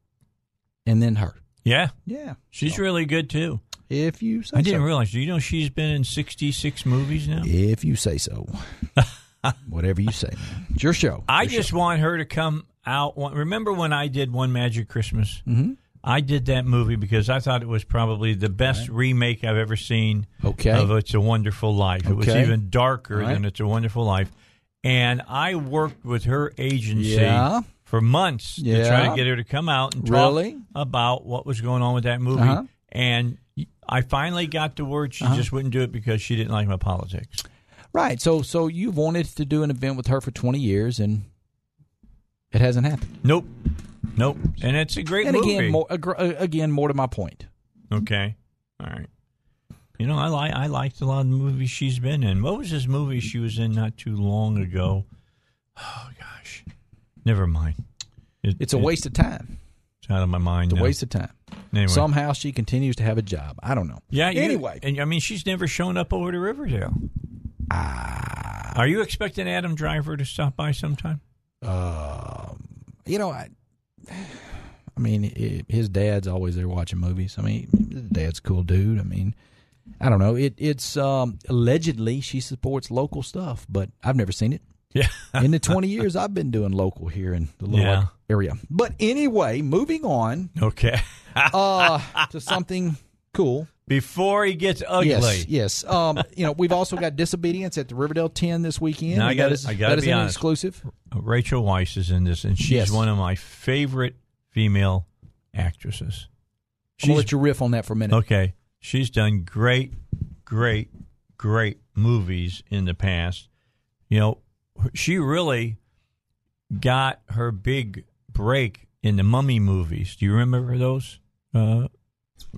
and then her. Yeah, Yeah. she's really good too. If you say I didn't so. realize. You know, she's been in sixty-six movies now. If you say so. Whatever you say, man. It's your show. I Your just show. want her to come out. one- Remember when I did One Magic Christmas? Mm-hmm. I did that movie because I thought it was probably the best remake I've ever seen Okay. of It's a Wonderful Life. It was even darker right. than It's a Wonderful Life. And I worked with her agency Yeah. for months to try to get her to come out and talk Really? about what was going on with that movie. Uh-huh. And I finally got the word she uh-huh. just wouldn't do it because she didn't like my politics. Right. So so you've wanted to do an event with her for 20 years and it hasn't happened. Nope. Nope. And it's a great And movie. again, more again more to my point. Okay. All right. You know, I like I liked a lot of the movies she's been in. What was this movie she was in not too long ago? Oh gosh, never mind. It- It's a it- waste of time. It's out of my mind. It's a now. waste of time. Anyway. Somehow she continues to have a job. I don't know. yeah. You, Anyway. and I mean, she's never shown up over to Riverdale. Ah. Are you expecting Adam Driver to stop by sometime? Um, you know, I, I mean, i his dad's always there watching movies. I mean, his dad's a cool dude. I mean, I don't know. It it's um, allegedly she supports local stuff, but I've never seen it. Yeah. in the 20 years I've been doing local here in the Little Yeah. Area. But anyway, moving on okay. uh, to something cool. Before he gets ugly. Yes, yes. Um, you know, we've also got Disobedience at the Riverdale 10 this weekend. Now, I gotta- that is, I gotta be an honest. exclusive. Rachel Weisz is in this, and she's Yes. one of my favorite female actresses. I'm going to let you riff on that for a minute. Okay. She's done great, great, great movies in the past. You know, she really got her big break in the Mummy movies. Do you remember those? Uh,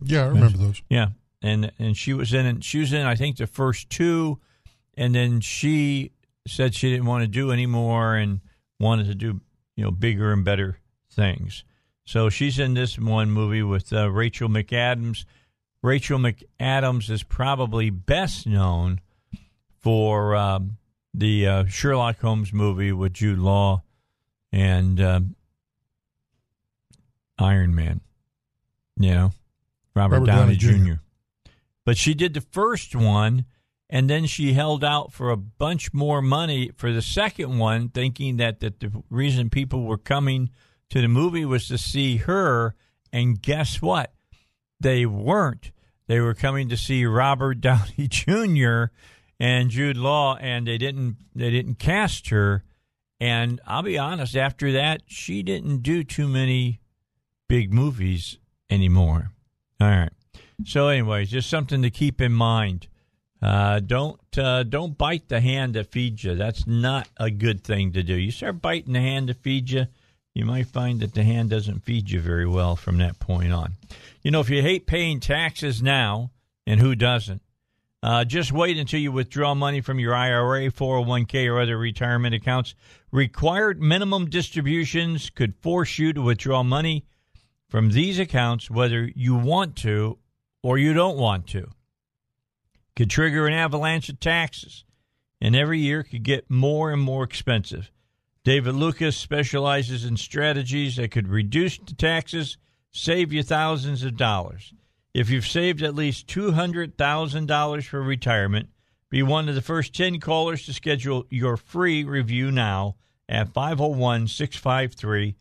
Yeah, I remember those. yeah, and and she was in and she was in I think the first two, and then she said she didn't want to do anymore and wanted to do you know bigger and better things. So she's in this one movie with uh, Rachel McAdams. Rachel McAdams is probably best known for um, the uh, Sherlock Holmes movie with Jude Law and um, Iron Man. Know, Robert, Robert Downey, Downey Jr. Jr. But she did the first one, and then she held out for a bunch more money for the second one, thinking that, that the reason people were coming to the movie was to see her. And guess what? they weren't. They were coming to see Robert Downey Jr. and Jude Law, and they didn't they didn't cast her. And I'll be honest, after that, she didn't do too many big movies anymore. All right. So, anyways, just something to keep in mind. Uh, don't uh, don't bite the hand that feeds you. That's not a good thing to do. You start biting the hand that feeds you, you might find that the hand doesn't feed you very well from that point on. You know, if you hate paying taxes now, and who doesn't, uh, just wait until you withdraw money from your IRA, 401k, or other retirement accounts. Required minimum distributions could force you to withdraw money from these accounts whether you want to or you don't want to. Could trigger an avalanche of taxes, and every year could get more and more expensive. David Lucas specializes in strategies that could reduce the taxes, save you thousands of dollars. If you've saved at least $200,000 for retirement, be one of the first 10 callers to schedule your free review now at 501 653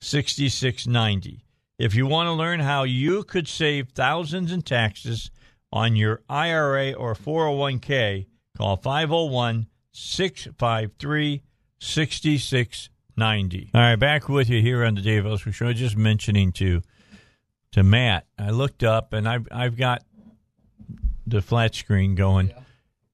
6690. If you want to learn how you could save thousands in taxes on your IRA or 401k, call 501 653 6690. All right, back with you here on the Dave Elswick Show. Just mentioning to to Matt, I looked up and I've I've got the flat screen going.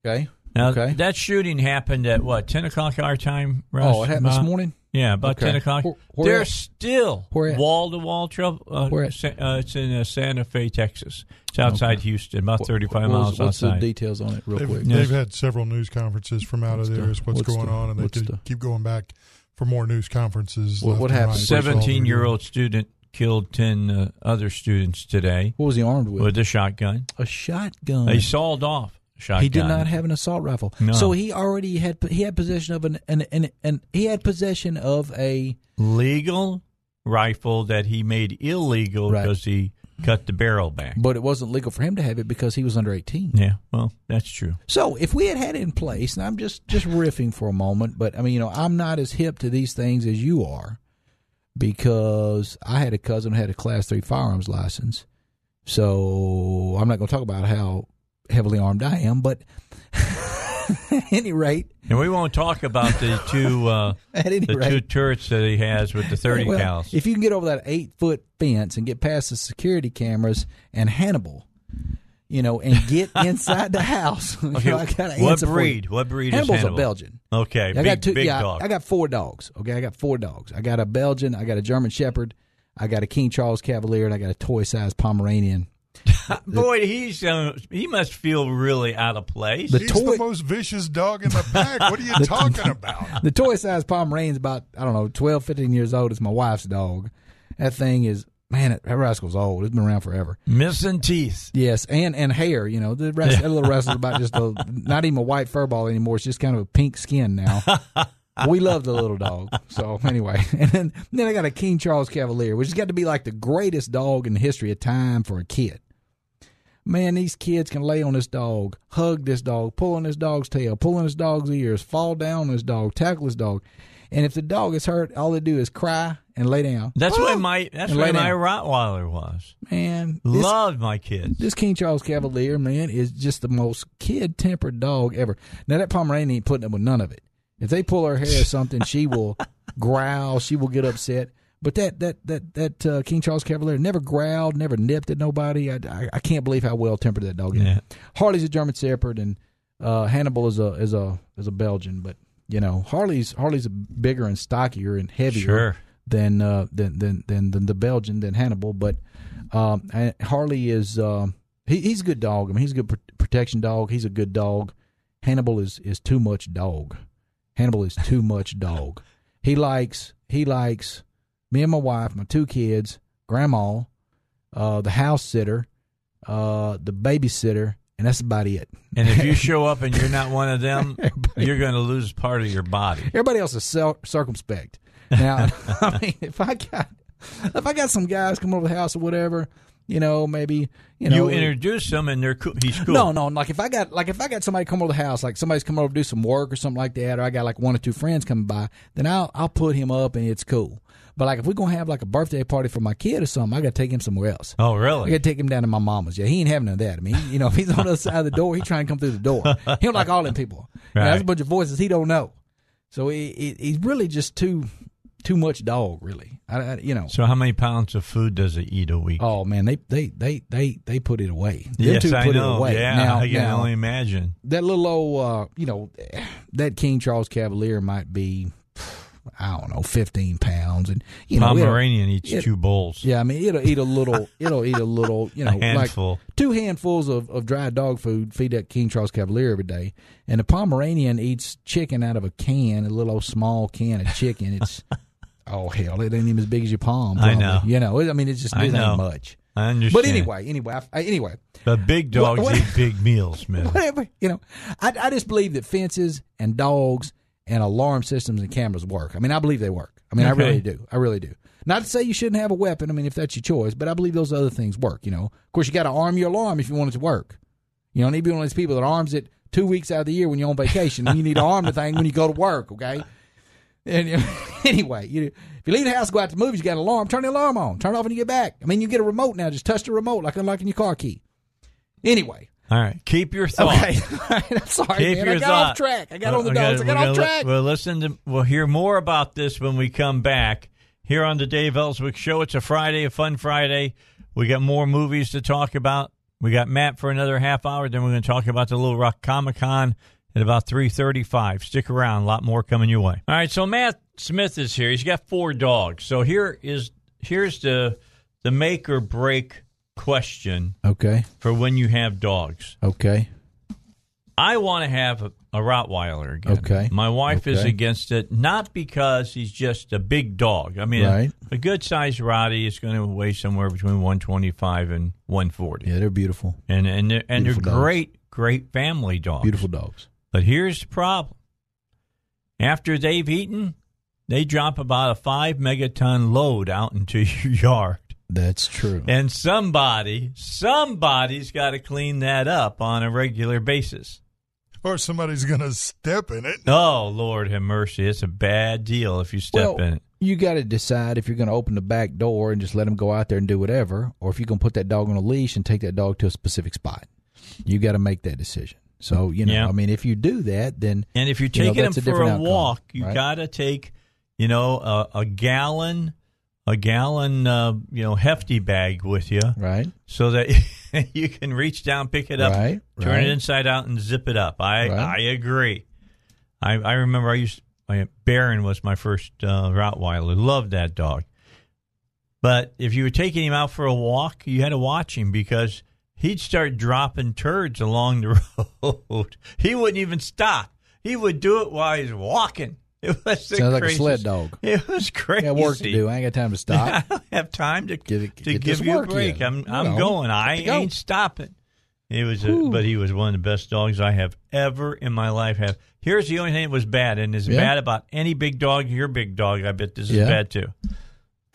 Okay. Now okay. that shooting happened at what ten o'clock our time. Russ? Oh, it happened this morning. Yeah, about Okay. ten o'clock. Where- where There's at? still wall to wall trouble. Uh, Where at? Uh, it's in uh, Santa Fe, Texas. It's outside Okay. Houston, about thirty-five What- miles what's, outside. What's the details on it, real They've, quick? they've had several news conferences from out What's of there. the- Is what's, what's going the- on, and they could the- keep going back for more news conferences. What- what happened? right. That's all they're Seventeen-year-old student killed ten uh, other students today What was he armed with? with a shotgun. a shotgun. They sawed off a shotgun. He did not have an assault rifle. No. So he already had he had possession of an an, an, an he had possession of a legal rifle that he made illegal Right. because he cut the barrel back. but it wasn't legal for him to have it because he was under 18. Yeah, well, that's true. So if we had had it in place, and I'm just just riffing for a moment, but I mean, you know, I'm not as hip to these things as you are because I had a cousin who had a class 3 firearms license. So I'm not going to talk about how heavily armed I am, but at any rate, And we won't talk about the two uh, the rate, two turrets that he has with the thirty Well. If you can get over that eight foot fence and get past the security cameras and Hannibal, you know, and get inside the house. Okay, I got what answer for you. breed? What breed is Hannibal's Hannibal? a Belgian. Okay, I big, got two. big yeah, dog. I got four dogs. Okay, I got four dogs. I got a Belgian. I got a German Shepherd. I got a King Charles Cavalier, and I got a toy sized Pomeranian. Boy, he's uh, he must feel really out of place. The He's toy- the most vicious dog in the pack. What are you talking about? The toy sized Pomeranian's about I don't know 12, 15 years old. It's my wife's dog. That thing is man. That rascal's old. It's been around forever. Missing teeth. Yes, and and hair. You know, the rest, that little wrestle's about just a not even a white fur ball anymore. It's just kind of a pink skin now. we love the little dog. So anyway, and then then I got a King Charles Cavalier, which has got to be like the greatest dog in the history of time for a kid. Man, these kids can lay on this dog, hug this dog, pull on this dog's tail, pull on this dog's ears, fall down on this dog, tackle this dog. And if the dog is hurt, all they do is cry and lay down. That's Ah! what my that's what my. Rottweiler was. Man, this- Loved my kids. This King Charles Cavalier, man, is just the most kid tempered dog ever. Now that Pomeranian ain't putting up with none of it. If they pull her hair or something, she will growl. She will get upset. But that that that that uh, King Charles Cavalier never growled, never nipped at nobody. I, I, I can't believe how well tempered that dog is. Yeah. Harley's a German Shepherd, and uh, Hannibal is a is a is a Belgian. But you know, Harley's Harley's bigger and stockier and heavier Sure. than uh, than, than than than the Belgian than Hannibal. But um, Harley is um, he, he's a good dog. I mean, he's a good pr- protection dog. He's a good dog. Hannibal is is too much dog. Hannibal is too much dog. He likes he likes me and my wife, my two kids, grandma, uh, the house sitter, uh, the babysitter, and that's about it. And if you show up and you're not one of them, you're going to lose part of your body. Everybody else is cir- circumspect. Now, I mean, if I got if I got some guys come over the house or whatever, you know, maybe you know. You, introduce them, and they're cool. he's cool. no, no. Like if I got like if I got somebody come over the house, like somebody's coming over to do some work or something like that, or I got like one or two friends coming by, then I'll I'll put him up and it's cool. But like if we're gonna have like a birthday party for my kid or something, I gotta take him somewhere else. Oh, really? I gotta take him down to my mama's. Yeah, he ain't having none of that. I mean, you know, if he's on the other side of the door, he trying to come through the door. He don't like all them people. You know, That's a bunch of voices he don't know. So he, he, he's really just too too much dog. Really, I, I, you know. So, how many pounds of food does it eat a week? Oh man, they they they they they put it away. Them yes, I know. it away. Yeah, now, I can now, only imagine. that little old, uh, you know, that King Charles Cavalier might be, I don't know, fifteen pounds, and you know, Pomeranian eats it- two bowls. yeah, I mean, it'll eat a little, it'll eat a little, you know, a handful. like two handfuls of, of dry dog food. Feed that King Charles Cavalier every day, and the Pomeranian eats chicken out of a can, a little old small can of chicken. It's oh hell, it ain't even as big as your palm. I know. you know. I mean, it's just I it know. ain't much. I understand. But anyway, anyway, I, anyway, but big dogs what- eat big meals, man. whatever. You know, I, I just believe that fences and dogs and alarm systems and cameras work. I mean, I believe they work. I mean, I really do. I really do. Not to say you shouldn't have a weapon. I mean, if that's your choice, but I believe those other things work. You know, of course, you got to arm your alarm if you want it to work. You don't need to be one of those people that arms it two weeks out of the year when you're on vacation, and you need to arm the thing when you go to work. Okay. And anyway, you, if you leave the house, go out to the movies, you got an alarm, turn the alarm on, turn it off when you get back. I mean, you get a remote now, just touch the remote like unlocking your car key. Anyway, All right, keep your thoughts. Okay, right, I'm sorry, Keep man. your I got thought. off track. I got on the dogs. I got off track. li- We'll listen to. We'll hear more about this when we come back here on the Dave Elswick Show. It's a Friday, a fun Friday. We got more movies to talk about. We got Matt for another half hour. Then we're going to talk about the Little Rock Comic Con at about three thirty-five. Stick around. A lot more coming your way. All right. So Matt Smith is here. He's got four dogs. So here is here's the the make or break question okay, for when you have dogs. okay, I want to have a, a Rottweiler again. Okay. My wife is against it, not because he's just a big dog. I mean, Right. a, good sized Rottie is going to weigh somewhere between 125 and 140. yeah, they're beautiful, And and they're, and they're Beautiful dogs. great, great family dogs. beautiful dogs. But here's the problem. After they've eaten, they drop about a five megaton load out into your yard. That's true. And somebody, somebody's got to clean that up on a regular basis. Or somebody's going to step in it. Oh, Lord have mercy. It's a bad deal if you step well, in it. you got to decide if you're going to open the back door and just let them go out there and do whatever, or if you're going to put that dog on a leash and take that dog to a specific spot. You got to make that decision. So you know, Yeah. I mean, if you do that, then And if you're you know, taking that's a them for a outcome, walk, you right? got to take, you know, a, a gallon, a gallon, uh, you know, hefty bag with you right, so that you can reach down, pick it up, Right, turn right. it inside out, and zip it up. I. I agree. I I remember I used my Baron was my first uh, Rottweiler. Loved that dog. But if you were taking him out for a walk, you had to watch him because he'd start dropping turds along the road. he wouldn't even stop. He would do it while he's walking. It was sounds like a sled dog. It was crazy. I got work to do. I ain't got time to stop. I don't have time to Get it- to get give you a break. in. I'm I'm know, going. I go. ain't stopping. It was, a, but he was one of the best dogs I have ever in my life. Have here's the only thing that was bad, and is Yeah. bad about any big dog. Your big dog, I bet this is Yeah. bad too.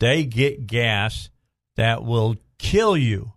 They get gas that will kill you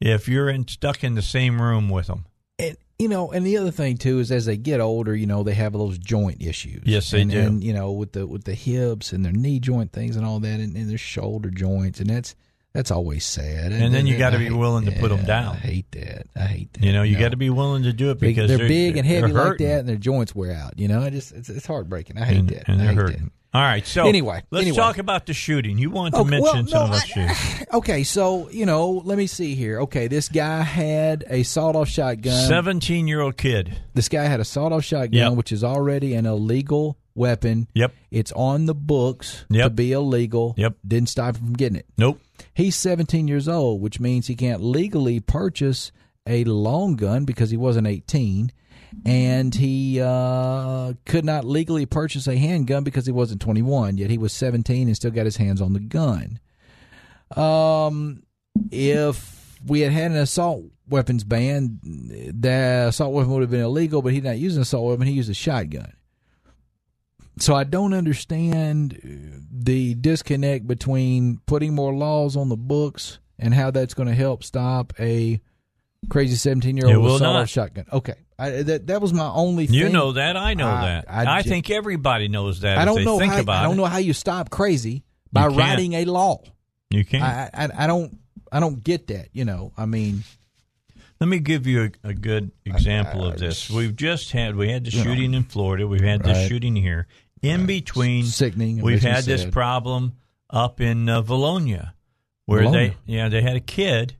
if you're in, stuck in the same room with them. and you know, and the other thing too is as they get older, you know, they have those joint issues. Yes, they and, do. And you know, with the with the hips and their knee joint things and all that, and, and their shoulder joints, and that's that's always sad. And then you gotta be hate- willing to put them down. I hate that. I hate that. You know, you No. got to be willing to do it because they're, they're, big and heavy like that, and their joints wear out. You know, I just it's, it's heartbreaking. I hate and, that. and I hate hurting. All right, so Anyway, let's anyway. talk about the shooting. You wanted to Okay, mention well, some no, I- shooting. Okay, so you know, let me see here. Okay, this guy had a sawed-off shotgun. Seventeen-year-old kid. This guy had a sawed-off shotgun, Yep. which is already an illegal weapon. Yep. It's on the books Yep. to be illegal. Yep. Didn't stop him from getting it. Nope. He's 17 years old, which means he can't legally purchase a long gun because he wasn't 18, and he uh, could not legally purchase a handgun because he wasn't 21. Yet he was 17 and still got his hands on the gun. Um, if we had had an assault weapons ban, the assault weapon would have been illegal, but he's not using an assault weapon; he used a shotgun. So I don't understand the disconnect between putting more laws on the books and how that's going to help stop a crazy 17 year old with a not. shotgun. Okay. I, that, that was my only thing. You thing. know that. I know I- that. I think everybody knows that. I don't know think how, I don't it. know how you stop crazy by writing a law. You can't. I, I I don't I don't get that. You know, I mean, Let me give you a, a good example of this. just- We've just had we had the You know. shooting in Florida. We've had this Right. shooting here. In between, sickening. We've had this problem up in uh, Vilonia, where they yeah they had a kid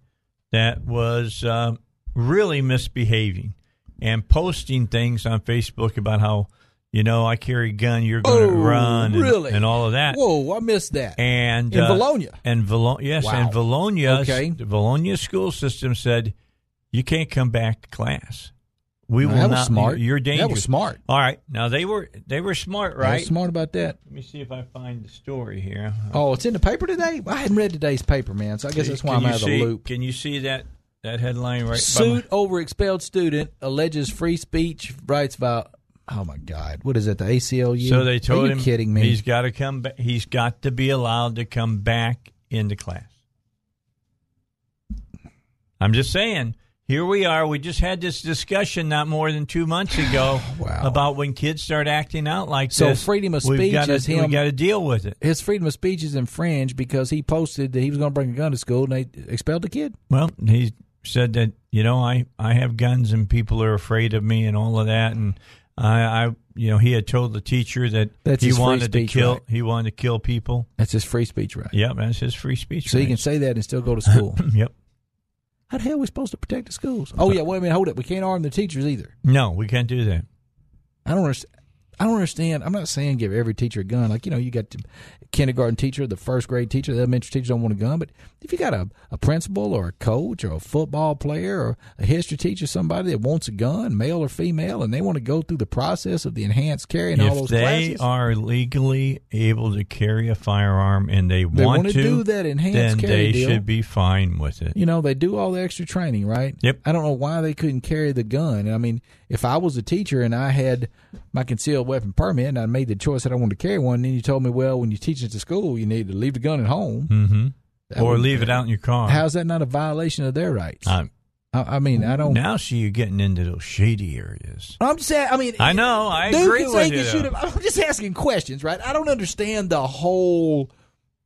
that was um, really misbehaving and posting things on Facebook about how you know I carry a gun, you're going to Oh, run, and, really? and all of that. Whoa, I missed that. And In uh, Vilonia? and Valo- yes, Wow. and Vilonia, Okay. the Vilonia school system said you can't come back to class. We Well, will that was not. smart. You're That was smart. All right, now they were they were smart, right? smart about that. Let me see if I find the story here. Oh, it's in the paper today. I hadn't read today's paper, man. So I guess that's why Can I'm out of the loop. Can you see that that headline right? Suit over expelled student alleges free speech rights about. Oh my God, what is it? The ACLU? so they told Are you him kidding me? he's got to come back. He's got to be allowed to come back into class. I'm just saying. Here we are. We just had this discussion not more than two months ago Wow. about when kids start acting out like So this. freedom of speech gotta, is We him- got to deal with it. His freedom of speech is infringed because he posted that he was going to bring a gun to school and they expelled the kid. Well, he said that you know I I have guns and people are afraid of me and all of that, and I, I you know he had told the teacher that That's he wanted to kill right. he wanted to kill people. That's his free speech right. Yep, that's his free speech. So he can say that and still go to school. Yep. How the hell are we supposed to protect the schools? Oh yeah, wait a minute, hold it. We can't arm the teachers either. No, we can't do that. I don't understand. I don't understand. I'm not saying give every teacher a gun. Like you know, you got the kindergarten teacher, the first grade teacher, the elementary teacher don't want a gun. But if you got a, a principal or a coach or a football player or a history teacher, somebody that wants a gun, male or female, and they want to go through the process of the enhanced carry and all If those they classes, are legally able to carry a firearm and they, They want wanna to do that enhanced then carry they deal. should be fine with it. you know, they do all the extra training, right? Yep. I don't know why they couldn't carry the gun. I mean, if I was a teacher and I had my concealed weapon permit and I made the choice that I wanted to carry one, and then you told me, well, when you teach at the school, you need to leave the gun at home. hmm Or would- leave it out in your car. How's that not a violation of their rights? Um, I, I mean, I don't. now, see, you're getting into those shady areas. I'm saying. I mean, I know. I dude agree with you. can shoot him. I'm just asking questions, right? I don't understand the whole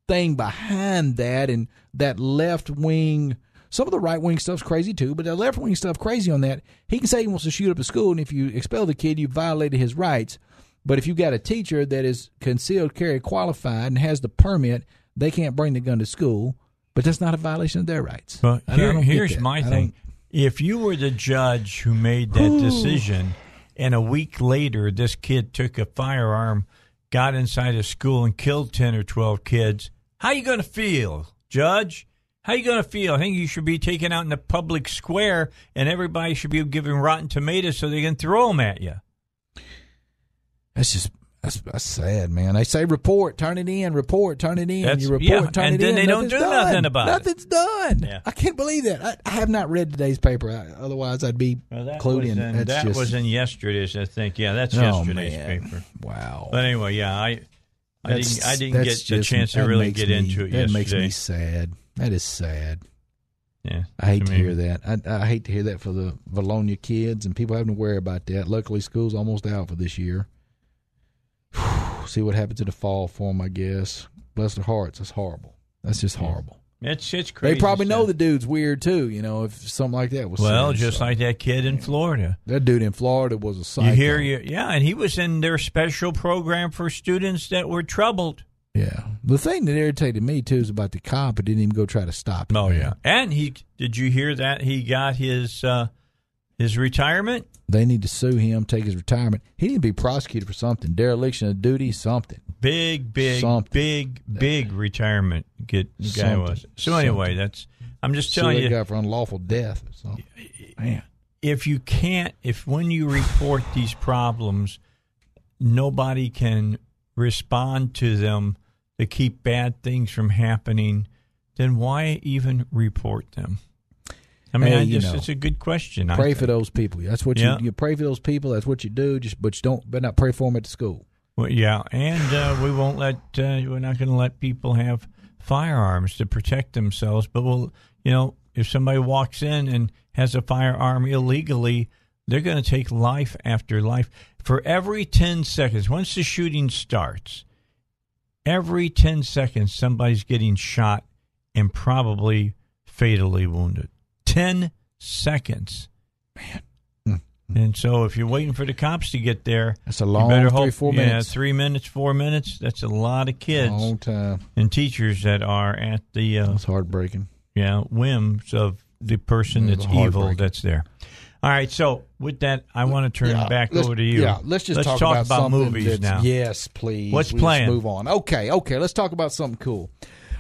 thing behind that and that left wing. Some of the right wing stuff's crazy too, but the left wing stuff crazy on that. He can say he wants to shoot up a school, and if you expel the kid, you violated his rights. But if you've got a teacher that is concealed carry qualified and has the permit, they can't bring the gun to school. But that's not a violation of their rights. But I don't- I here, here's my I thing. If you were the judge who made that decision, and a week later this kid took a firearm, got inside a school, and killed ten or twelve kids, how you going to feel, judge? How you going to feel? I think you should be taken out in the public square, and everybody should be giving rotten tomatoes so they can throw them at you. That's just that's, that's sad, man. They say report, turn it in, report, turn it in. That's- you report, yeah, turn and it in. And then they don't do done. nothing about it. Nothing's done. Yeah. I can't believe that. I, I have not read today's paper. I, otherwise, I'd be Well, that clued in. in, that just, was in yesterday's, I think. Yeah, that's Oh, yesterday's man. paper. wow. But anyway, yeah, I, I That's- didn't, I didn't get the chance to really get me- into it That yesterday. makes me sad. That is sad. Yeah, I hate to mean, hear that. I, I hate to hear that for the Vilonia kids and people having to worry about that. Luckily, school's almost out for this year. See what happens in the fall for them, I guess. Bless their hearts. That's horrible. That's just horrible. It's it's crazy. They probably know stuff. the dude's weird too. You know, if something like that was Well, just so. like that kid in Florida. that dude in Florida was a psycho. You hear you, yeah, and he was in their special program for students that were troubled. Yeah. The thing that irritated me too is about the cop who didn't even go try to stop him. Oh yeah, and he did you hear that he got his uh, his retirement? They need to sue him, take his retirement. He need to be prosecuted for something, dereliction of duty, something. Big, big, Something. big, big retirement. Get guy Something. was. So anyway, that's. I'm just Sue telling that you. guy for unlawful death or something. Man. if you can't, if when you report these problems, nobody can respond to them to keep bad things from happening, then why even report them? I mean, Hey, I just, know, it's a good question. Pray for those people. That's what Yeah. you you pray for those people. That's what you do. Just but you don't but not pray for them at the school. Well, yeah, and uh, we won't let uh, we're not going to let people have firearms to protect themselves, but we'll, you know if somebody walks in and has a firearm illegally, they're going to take life after life for every ten seconds. Once the shooting starts, every ten seconds somebody's getting shot and probably fatally wounded. Ten seconds, man. And so, if you're waiting for the cops to get there, That's a long better three, hope, four yeah, minutes. three minutes, four minutes. That's a lot of kids Long time. and teachers that are at the uh, That's heartbreaking. yeah whims of the person that's evil that's there. All right, so with that, I want to turn Yeah, back over to you. Yeah, let's just talk, about, something movies now. Yes, please. What's Let's playing? Move on. Okay, okay. Let's talk about something cool.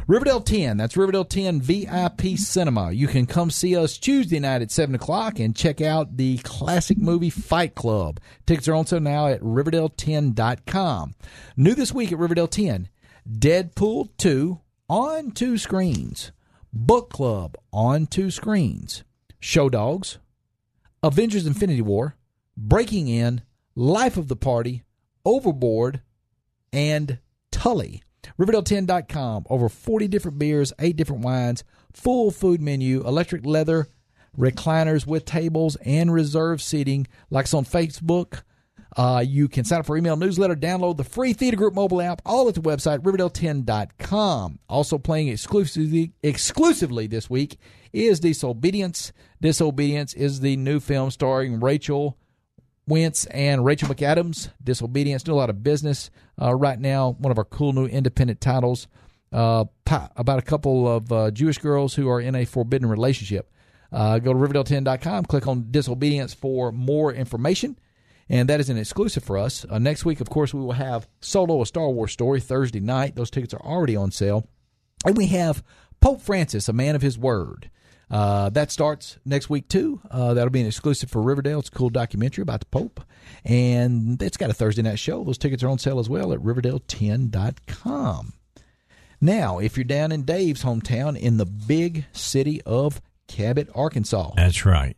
Riverdale 10. That's Riverdale 10 VIP Cinema. You can come see us Tuesday night at 7 o'clock and check out the classic movie Fight Club. Tickets are on sale now at Riverdale10.com. New this week at Riverdale 10 Deadpool 2 on two screens, Book Club on two screens, Show Dogs, Avengers Infinity War, Breaking In, Life of the Party, Overboard, and Tully. Riverdale10.com. Over 40 different beers, 8 different wines, full food menu, electric leather, recliners with tables, and reserved seating. Like us on Facebook. Uh, you can sign up for email newsletter, download the free Theater Group mobile app, all at the website, Riverdale10.com. Also playing exclusively, exclusively this week is Disobedience. Disobedience is the new film starring Rachel Weisz and Rachel McAdams. Disobedience do a lot of business uh, right now. One of our cool new independent titles uh, about a couple of uh, Jewish girls who are in a forbidden relationship. Uh, go to Riverdale10.com, click on Disobedience for more information. And that is an exclusive for us. Uh, next week, of course, we will have Solo, a Star Wars story, Thursday night. Those tickets are already on sale. And we have Pope Francis, a man of his word. Uh, that starts next week too. Uh, that'll be an exclusive for Riverdale. It's a cool documentary about the Pope, and it's got a Thursday night show. Those tickets are on sale as well at Riverdale10.com. Now, if you're down in Dave's hometown in the big city of Cabot, Arkansas, That's right.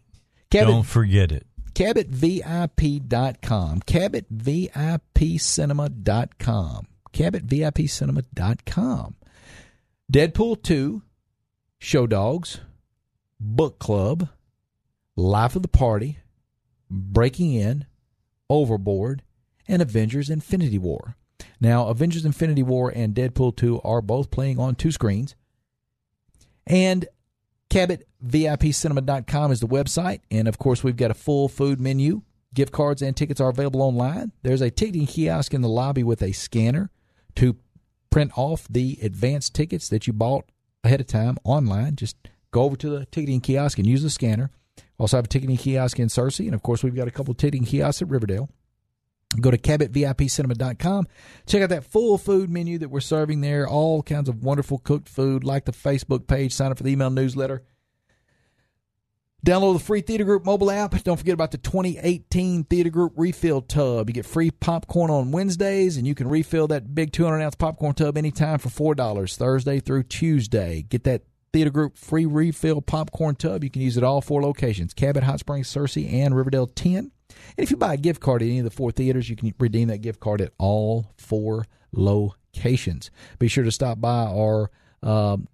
Cabot, Don't forget it. CabotVIP.com, CabotVIPcinema.com, CabotVIPcinema.com. Deadpool 2, Show Dogs, Book Club, Life of the Party, Breaking In, Overboard, and Avengers Infinity War. Now, Avengers Infinity War and Deadpool 2 are both playing on two screens. And CabotVIPcinema.com is the website. And of course, we've got a full food menu. Gift cards and tickets are available online. There's a ticketing kiosk in the lobby with a scanner to print off the advanced tickets that you bought ahead of time online. Just go over to the ticketing kiosk and use the scanner. Also have a ticketing kiosk in Searcy, and of course, we've got a couple ticketing kiosks at Riverdale. Go to CabotVIPcinema.com. Check out that full food menu that we're serving there. All kinds of wonderful cooked food. Like the Facebook page. Sign up for the email newsletter. Download the free Theater Group mobile app. Don't forget about the 2018 Theater Group refill tub. You get free popcorn on Wednesdays, and you can refill that big 200 ounce popcorn tub anytime for $4, Thursday through Tuesday. Get that Theater Group free refill popcorn tub. You can use it at all four locations Cabot, Hot Springs, Searcy, and Riverdale 10. And if you buy a gift card at any of the four theaters, you can redeem that gift card at all four locations. Be sure to stop by our um,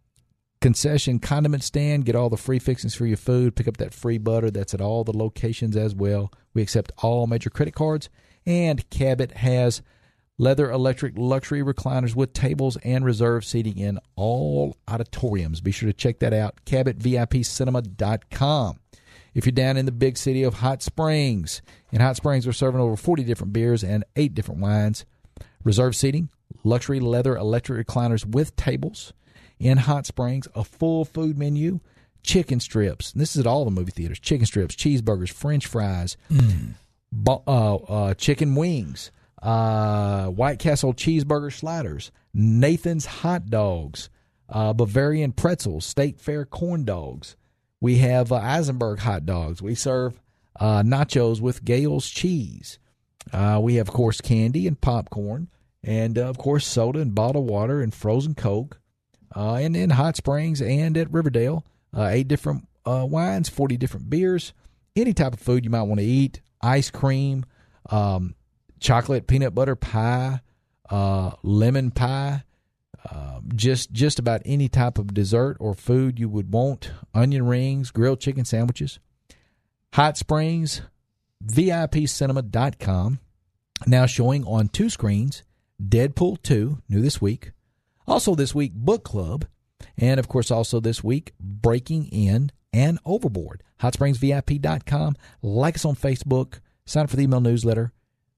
concession condiment stand. Get all the free fixings for your food. Pick up that free butter. That's at all the locations as well. We accept all major credit cards. And Cabot has leather electric luxury recliners with tables and reserved seating in all auditoriums. Be sure to check that out. CabotVIPcinema.com. If you're down in the big city of Hot Springs, in Hot Springs, we're serving over 40 different beers and eight different wines. Reserved seating, luxury leather electric recliners with tables. In Hot Springs, a full food menu, chicken strips. This is at all the movie theaters chicken strips, cheeseburgers, french fries, bo- uh, uh, chicken wings, uh, White Castle cheeseburger sliders, Nathan's hot dogs, uh, Bavarian pretzels, State Fair corn dogs. We have uh, Eisenberg hot dogs. We serve uh, nachos with Gehl's cheese. Uh, we have, of course, candy and popcorn, and uh, of course, soda and bottled water and frozen Coke. Uh, and in Hot Springs and at Riverdale, uh, eight different wines, 40 different beers, any type of food you might want to eat, ice cream, um, chocolate peanut butter pie, lemon pie, uh, just just about any type of dessert or food you would want. Onion rings, grilled chicken sandwiches. Hot Springs, VIPcinema.com. Now showing on two screens Deadpool 2, new this week. Also this week, Book Club. And of course, also this week, Breaking In and Overboard. hot springs HotSpringsVIP.com. Like us on Facebook. Sign up for the email newsletter.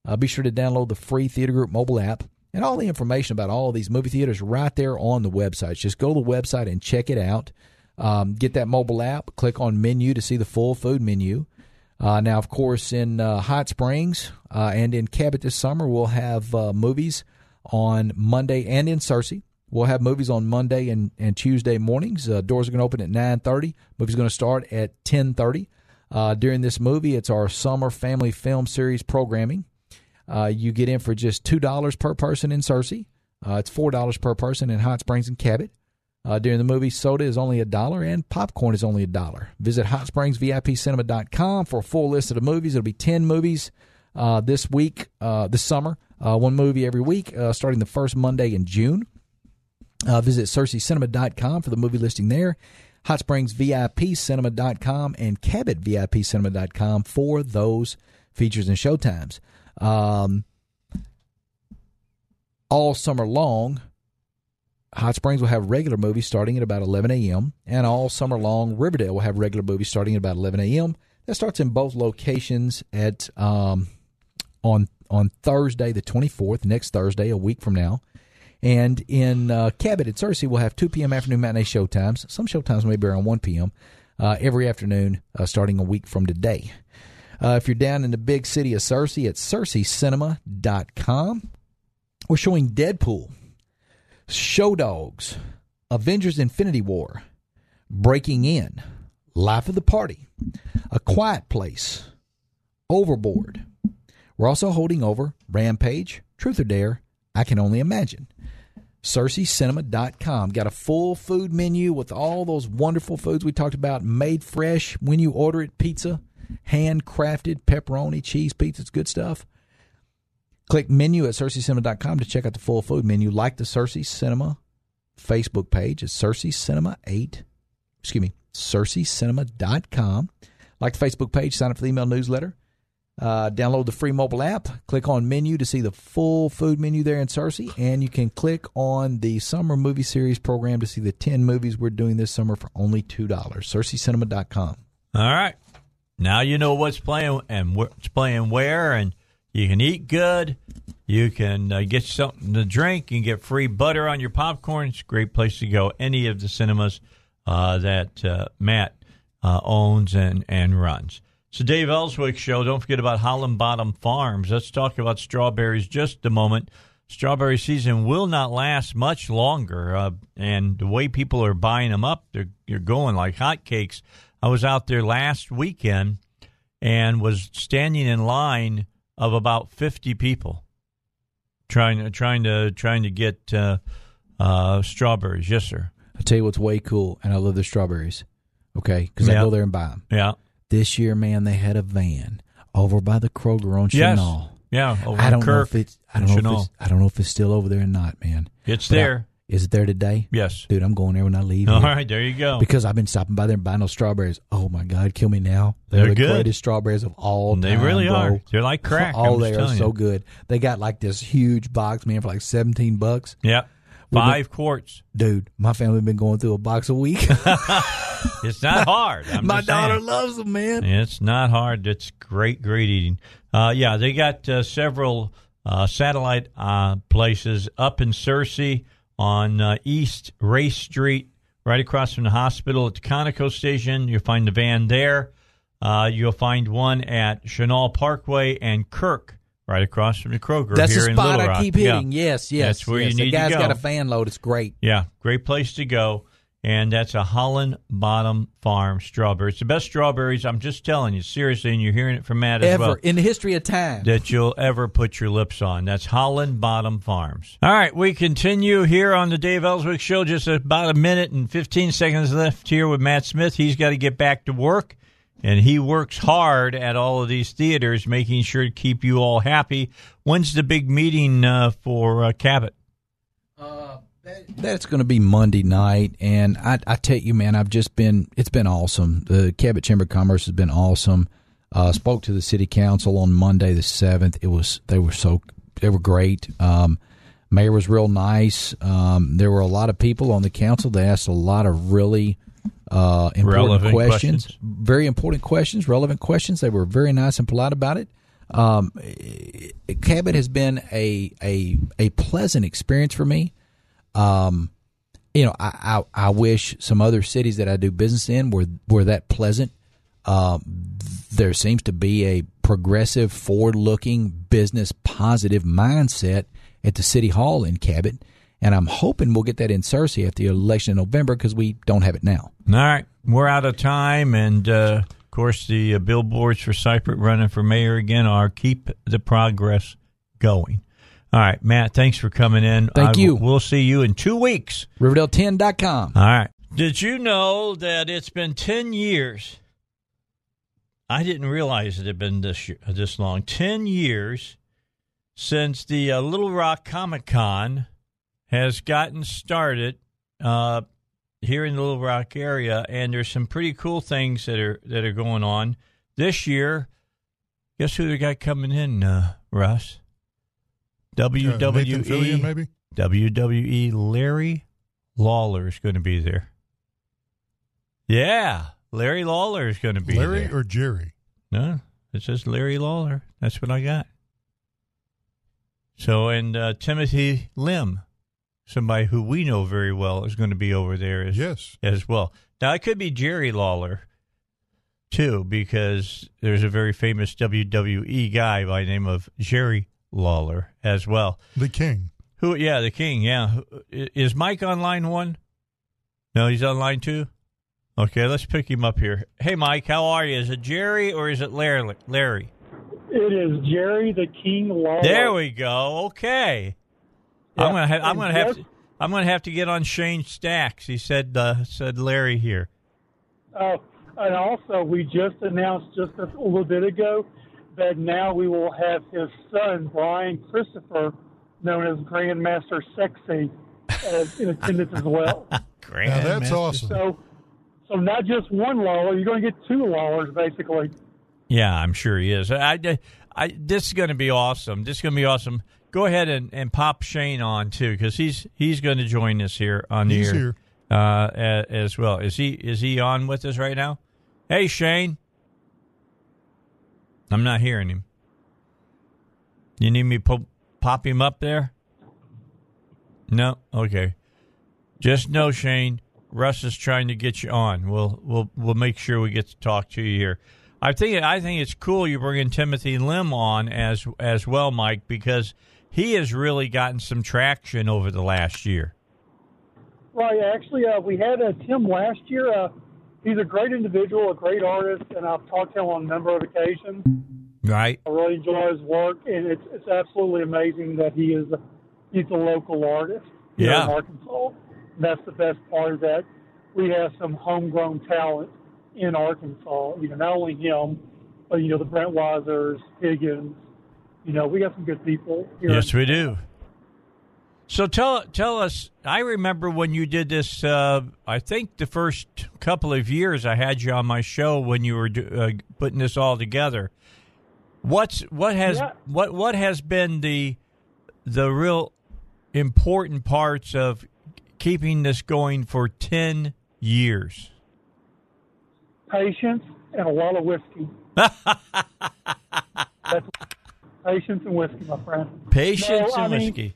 Uh, be sure to download the free Theater Group mobile app. And all the information about all these movie theaters right there on the website. Just go to the website and check it out. Um, get that mobile app. Click on menu to see the full food menu. Uh, now, of course, in uh, Hot Springs uh, and in Cabot this summer, we'll have uh, movies on Monday and in Searcy. We'll have movies on Monday and, and Tuesday mornings. Uh, doors are going to open at 9.30. Movie's going to start at 10.30. Uh, during this movie, it's our summer family film series programming. Uh, you get in for just $2 per person in Searcy. Uh, it's $4 per person in Hot Springs and Cabot. Uh, during the movie, soda is only a dollar and popcorn is only a dollar. Visit hotspringsvipcinema.com for a full list of the movies. It'll be 10 movies uh, this week, uh, this summer, uh, one movie every week, starting the first Monday in June. Visit SearcyCinema.com for the movie listing there. Hot Springs VIPcinema.com and Cabot VIPcinema.com for those features and showtimes. Um, all summer long, Hot Springs will have regular movies starting at about 11 a.m. And all summer long, Riverdale will have regular movies starting at about 11 a.m. That starts in both locations at um, on on Thursday the 24th, next Thursday, a week from now. And in uh, Cabot at Searcy, we'll have 2 p.m. afternoon matinee showtimes. Some showtimes may be around 1 p.m. Uh, every afternoon uh, starting a week from today. Uh, if you're down in the big city of Searcy, it's searcycinema.com. We're showing Deadpool, Show Dogs, Avengers Infinity War, Breaking In, Life of the Party, A Quiet Place, Overboard. We're also holding over Rampage, Truth or Dare, I Can Only Imagine. SearcyCinema.com. Got a full food menu with all those wonderful foods we talked about, made fresh when you order it pizza, handcrafted pepperoni, cheese pizza. It's good stuff. Click menu at SearcyCinema.com to check out the full food menu. Like the Searcy Cinema Facebook page. It's Searcy Cinema 8. Excuse me, SearcyCinema.com. Like the Facebook page, sign up for the email newsletter. Uh, download the free mobile app. Click on menu to see the full food menu there in Searcy, and you can click on the summer movie series program to see the ten movies we're doing this summer for only two dollars. SearcyCinema.com. All right, now you know what's playing and what's playing where, and you can eat good. You can uh, get something to drink. Can get free butter on your popcorn. It's a great place to go. Any of the cinemas uh, that uh, Matt uh, owns and and runs. So Dave Elswick show. Don't forget about Holland Bottom Farms. Let's talk about strawberries just a moment. Strawberry season will not last much longer, uh, and the way people are buying them up, they're, they're going like hotcakes. I was out there last weekend and was standing in line of about fifty people trying to trying to trying to get uh, uh, strawberries. Yes, sir. I tell you what's way cool, and I love the strawberries. Okay, because Yeah. I go there and buy them. Yeah, This year, man, they had a van over by the Kroger on yes, Chenal. yeah. Over I don't know if it's I don't know if it's, I don't know if it's still over there or not, man. It's But there. Is it there today? yes. Dude, I'm going there when I leave. All here. right, there you go. Because I've been stopping by there and buying those strawberries. Oh my God, kill me now! They're, They're the good. greatest strawberries of all time. They really bro. are. They're like crack. Oh, they are telling so you. good. They got like this huge box, man, for like seventeen bucks. Yeah, Well, five quarts. Dude, my family been going through a box a week. It's not hard. I'm my daughter saying. loves them, man. It's not hard. It's great, great eating. Uh, yeah, they got uh, several uh, satellite uh, places up in Searcy on uh, East Race Street, right across from the hospital at the Conoco station. You'll find the van there. Uh, you'll find one at Chenal Parkway and Kirk, right across from the Kroger That's here the in spot Little I Rock. keep hitting. Yeah. Yes, yes. That's where yes. you The need to guy's go. got a fan load. It's great. Yeah, great place to go. And that's a Holland Bottom Farm strawberry. It's the best strawberries. I'm just telling you, seriously, and you're hearing it from Matt as Ever well, in the history of time. that you'll ever put your lips on. That's Holland Bottom Farms. All right, we continue here on the Dave Elswick Show. Just about a minute and 15 seconds left here with Matt Smith. He's got to get back to work, and he works hard at all of these theaters, making sure to keep you all happy. When's the big meeting uh, for uh, Cabot? That's going to be Monday night, and I, I tell you, man, I've just been. It's been awesome. The Cabot Chamber of Commerce has been awesome. Uh, spoke to the city council on Monday the seventh. It was they were so they were great. Um, mayor was real nice. Um, there were a lot of people on the council. They asked a lot of really uh, important questions, questions. very important questions, relevant questions. They were very nice and polite about it. Um, Cabot has been a a a pleasant experience for me. Um, you know, I, I I wish some other cities that I do business in were were that pleasant. Um, there seems to be a progressive, forward-looking, business positive mindset at the city hall in Cabot, and I'm hoping we'll get that in Searcy after the election in November because we don't have it now. All right, we're out of time, and uh, of course, the uh, billboards for Cypress running for mayor again are keep the progress going. All right, Matt, thanks for coming in. Thank I- you. We'll see you in two weeks. Riverdale10.com. All right. Did you know that it's been 10 years? I didn't realize it had been this year, this long. 10 years since the uh, Little Rock Comic Con has gotten started uh, here in the Little Rock area, and there's some pretty cool things that are that are going on this year. Guess who they got coming in, uh, Russ? Uh, WWE. Fillion, maybe? WWE Larry Lawler is going to be there. Yeah, Larry Lawler is going to be. Larry there. or Jerry? no, it says Larry Lawler. That's what I got. So, and uh, Timothy Lim, somebody who we know very well, is going to be over there as, Yes. as well. Now, it could be Jerry Lawler, too, because there's a very famous WWE guy by the name of Jerry Lawler as well. The King. Who? Yeah, the king. Yeah, is Mike on line one? No, he's on line two. Okay, let's pick him up here. Hey, Mike, how are you? Is it Jerry or is it Larry? Larry. It is Jerry the King Lawler. There we go. Okay. I'm gonna. Ha- I'm gonna have. To, I'm gonna have to get on Shane Stacks. He said. Uh, said Larry here. Oh, and also, we just announced just a little bit ago that now we will have his son, Brian Christopher, known as Grandmaster Sexy, as, in attendance as well. Great. Now that's awesome. So, so not just one Lawler, you're going to get two Lawlers, basically. Yeah, I'm sure he is. I, I, I this is going to be awesome. This is going to be awesome. Go ahead and, and pop Shane on too, because he's he's going to join us here on the He's air here. Uh, a- as well. Is he is he on with us right now? Hey, Shane. I'm not hearing him. You need me po- pop him up there? No. Okay. Just know, Shane. Russ is trying to get you on. We'll we'll we'll make sure we get to talk to you here. I think I think it's cool you bringing Timothy Lim on as as well, Mike, because he has really gotten some traction over the last year. Right. Actually, uh, we had uh, Tim last year. Uh, he's a great individual, a great artist, and I've talked to him on a number of occasions. Right. I really enjoy his work, and it's it's absolutely amazing that he is a, he's a local artist Yeah. in Arkansas. That's the best part of that. We have some homegrown talent in Arkansas. You know, not only him, but you know the Breitweisers, Higgins. You know, we got some good people here. Yes, we do. So tell tell us. I remember when you did this. Uh, I think the first couple of years I had you on my show when you were uh, putting this all together. What's what has Yeah. what what has been the the real important parts of keeping this going for ten years? patience and a lot of whiskey. That's patience and whiskey, my friend. Patience No, I and mean- whiskey.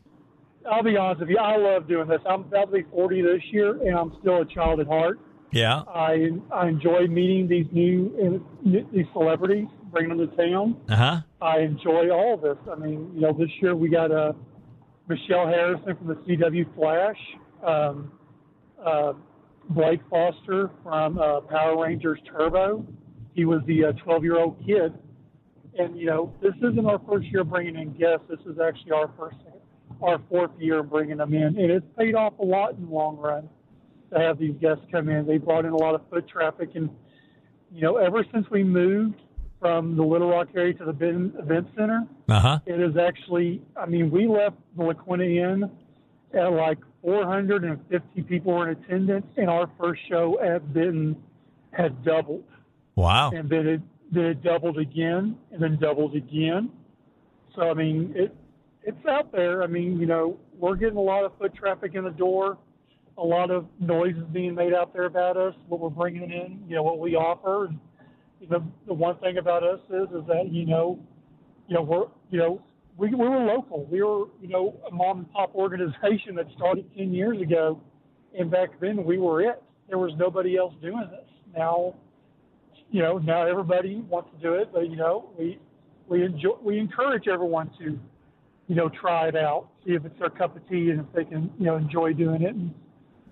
I'll be honest with you. I love doing this. I'm be 40 this year, and I'm still a child at heart. Yeah. I I enjoy meeting these new these celebrities, bringing them to town. Uh huh. I enjoy all of this. I mean, you know, this year we got uh, Michelle Harrison from the CW Flash, um, uh, Blake Foster from uh, Power Rangers Turbo. He was the 12 year old kid. And, you know, this isn't our first year bringing in guests. This is actually our first, our fourth year bringing them in. And it's paid off a lot in the long run to have these guests come in. They brought in a lot of foot traffic. And, you know, ever since we moved from the Little Rock area to the Ben- event center, Uh huh. it is actually, I mean, we left the La Quinta Inn at like 450 people were in attendance, and our first show at Benton had doubled. Wow. And then it, then it doubled again, and then doubled again. So, I mean, it it's out there. I mean, you know, we're getting a lot of foot traffic in the door. A lot of noise is being made out there about us, what we're bringing in, you know, what we offer. And, you know, the one thing about us is, is that, you know, you know, we're, you know, we, we were local. We were, you know, a mom and pop organization that started 10 years ago. And back then we were it. There was nobody else doing this. Now, you know, now everybody wants to do it, but, you know, we, we enjoy, we encourage everyone to, you know, try it out, see if it's their cup of tea and if they can, you know, enjoy doing it. And,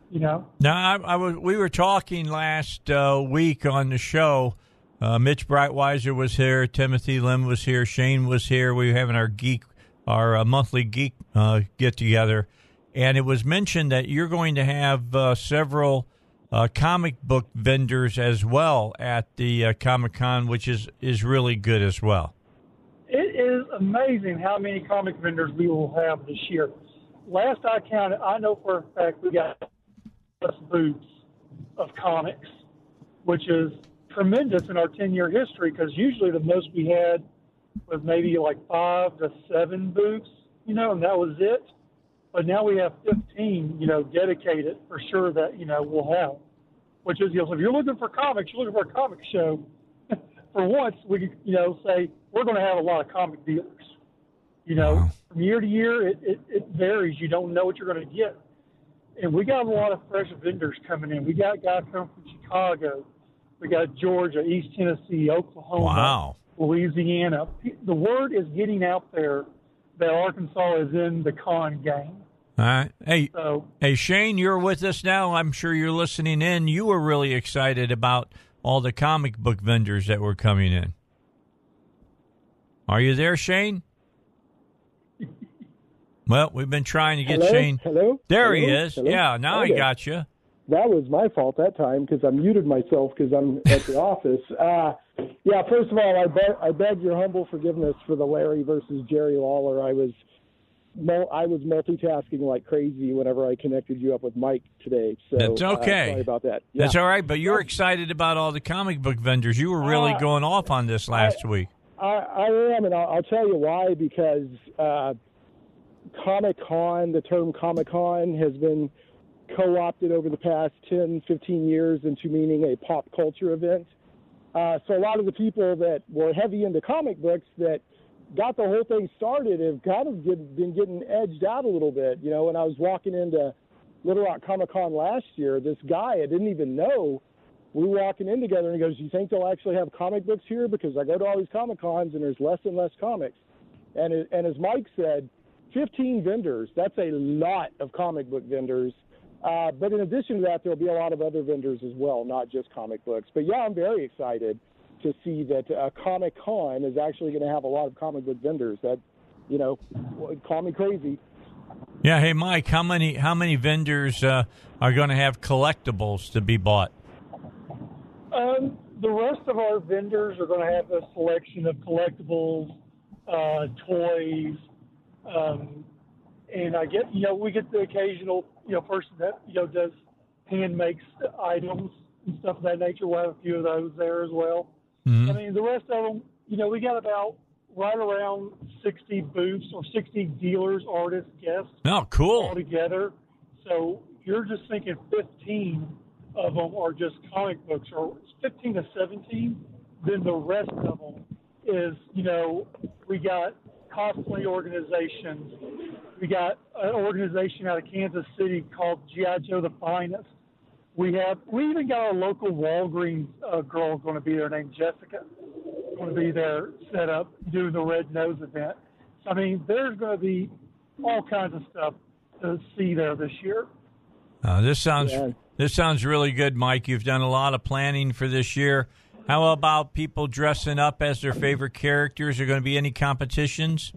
you know. Now, I, I was, we were talking last uh, week on the show. Uh, Mitch Breitweiser was here. Timothy Lim was here. Shane was here. We were having our geek, our uh, monthly geek uh, get together, and it was mentioned that you're going to have uh, several uh, comic book vendors as well at the Comic Con, which is is really good as well. Is amazing how many comic vendors we will have this year. Last I counted, I know for a fact we got plus booths of comics, which is tremendous in our 10 year history because usually the most we had was maybe like five to seven booths, you know, and that was it. But now we have 15, you know, dedicated for sure that, you know, we'll have, which is, you know, if you're looking for comics, you're looking for a comic show. for once, we you know, say we're going to have a lot of comic dealers. You know, wow. from year to year, it, it, it varies. You don't know what you're going to get and we got a lot of fresh vendors coming in. We got guys coming from Chicago, we got Georgia, East Tennessee, Oklahoma, wow. Louisiana. The word is getting out there that Arkansas is in the con game. All right. Hey, so, hey, Shane, you're with us now. I'm sure you're listening in. You were really excited about all the comic book vendors that were coming in. Are you there, Shane? Well, we've been trying to get Hello? Shane. Hello. There Hello? he is. Hello? Yeah, now okay. I got you. That was my fault that time because I muted myself because I'm at the office. Uh, yeah, first of all, I, be- I beg your humble forgiveness for the Larry versus Jerry Lawler. I was I was multitasking like crazy whenever I connected you up with Mike today. So that's okay. Uh, sorry about that. Yeah. That's all right. But you're excited about all the comic book vendors. You were really uh, going off on this last I, week. I, I am, and I'll, I'll tell you why. Because uh, Comic Con, the term Comic Con has been co opted over the past 10, 15 years into meaning a pop culture event. Uh, so a lot of the people that were heavy into comic books that got the whole thing started have kind of get, been getting edged out a little bit. You know, when I was walking into Little Rock Comic Con last year, this guy I didn't even know, we were walking in together and he goes, Do you think they'll actually have comic books here? Because I go to all these Comic Cons and there's less and less comics. And, it, and as Mike said, 15 vendors. That's a lot of comic book vendors. Uh, but in addition to that, there'll be a lot of other vendors as well, not just comic books. But yeah, I'm very excited to see that uh, Comic Con is actually going to have a lot of comic book vendors. That, you know, call me crazy. Yeah. Hey, Mike, how many how many vendors uh, are going to have collectibles to be bought? Um, the rest of our vendors are going to have a selection of collectibles, uh, toys, um, and I get, you know, we get the occasional, you know, person that, you know, does hand makes items and stuff of that nature. We'll have a few of those there as well. Mm-hmm. I mean, the rest of them, you know, we got about right around 60 booths or 60 dealers, artists, guests. Oh, cool. All together. So you're just thinking 15 of them are just comic books, or 15 to 17. Then the rest of them is, you know, we got cosplay organizations. We got an organization out of Kansas City called GI Joe the Finest. We have we even got a local Walgreens uh, girl going to be there named Jessica, going to be there set up doing the Red Nose event. So, I mean, there's going to be all kinds of stuff to see there this year. Uh, this sounds yeah. This sounds really good, Mike. You've done a lot of planning for this year. How about people dressing up as their favorite characters? Are going to be any competitions?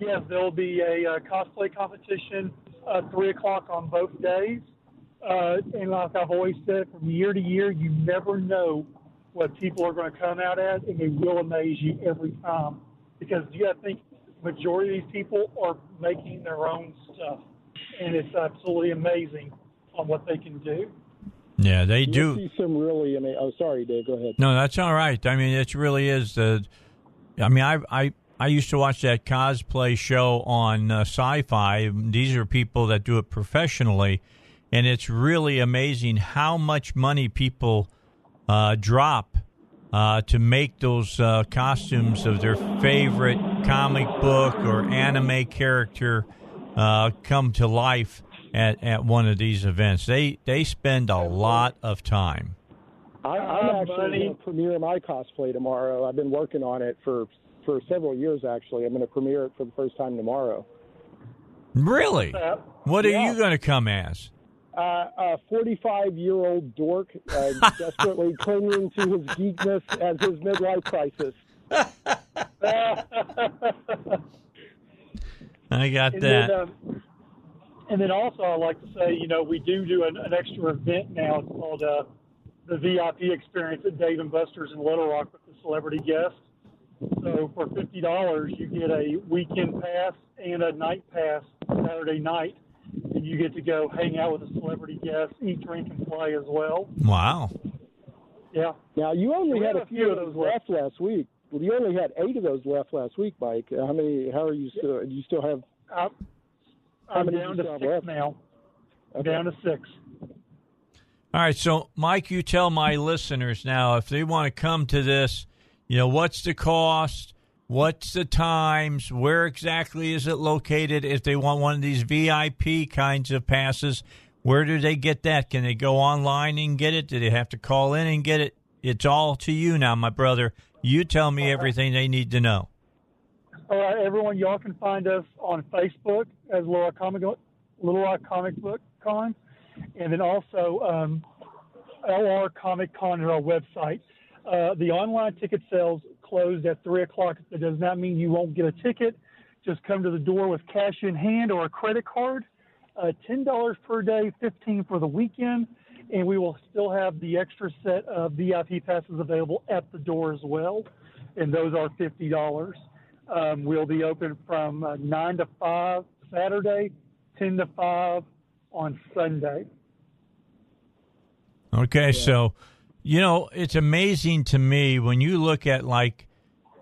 Yes, there will be a uh, cosplay competition uh, three o'clock on both days. Uh, and like I've always said, from year to year, you never know what people are going to come out as, and they will amaze you every time. Because you got to think, majority of these people are making their own stuff, and it's absolutely amazing on what they can do. Yeah, they You'll do. see some really. I mean, oh, sorry, Dave. Go ahead. No, that's all right. I mean, it really is the. I mean, I I I used to watch that cosplay show on uh, Sci-Fi. These are people that do it professionally, and it's really amazing how much money people uh, drop uh, to make those uh, costumes of their favorite comic book or anime character uh, come to life at, at one of these events. They they spend a lot of time. I, I'm Uh, actually buddy. going to premiere my cosplay tomorrow. I've been working on it for for several years. Actually, I'm going to premiere it for the first time tomorrow. Really? Uh, What are Yeah. you going to come as? Uh, a 45 year old dork uh, desperately clinging to his geekness as his midlife crisis. I got and that. then, um, and then also, I'd like to say, you know, we do do an, an extra event now. It's called uh, the VIP experience at Dave and Buster's in Little Rock with the celebrity guest. So for fifty dollars, you get a weekend pass and a night pass Saturday night, and you get to go hang out with a celebrity guest, eat, drink, and play as well. wow. Yeah. Now, you only We had a few of those left last week. Well, you only had eight of those left last week, Mike. How many? How are you still? Do you still have? I'm, How I'm down to you six left? now. I'm Okay. down to six. All right, so Mike, you tell my listeners now if they want to come to this, you know, what's the cost? What's the times? Where exactly is it located? If they want one of these VIP kinds of passes, where do they get that? Can they go online and get it? Do they have to call in and get it? It's all to you now, my brother. You tell me everything they need to know. All right, everyone, y'all can find us on Facebook as Little Comic Little Rock Comic Book Con, and then also um, LR Comic Con at our website. Uh, the online ticket sales closed at three o'clock. That does not mean you won't get a ticket. Just come to the door with cash in hand or a credit card. Uh, Ten dollars per day, fifteen for the weekend, and we will still have the extra set of VIP passes available at the door as well, and those are fifty dollars. Um, we'll be open from uh, 9 to 5 Saturday, 10 to 5 on Sunday. Okay, so you know it's amazing to me when you look at like,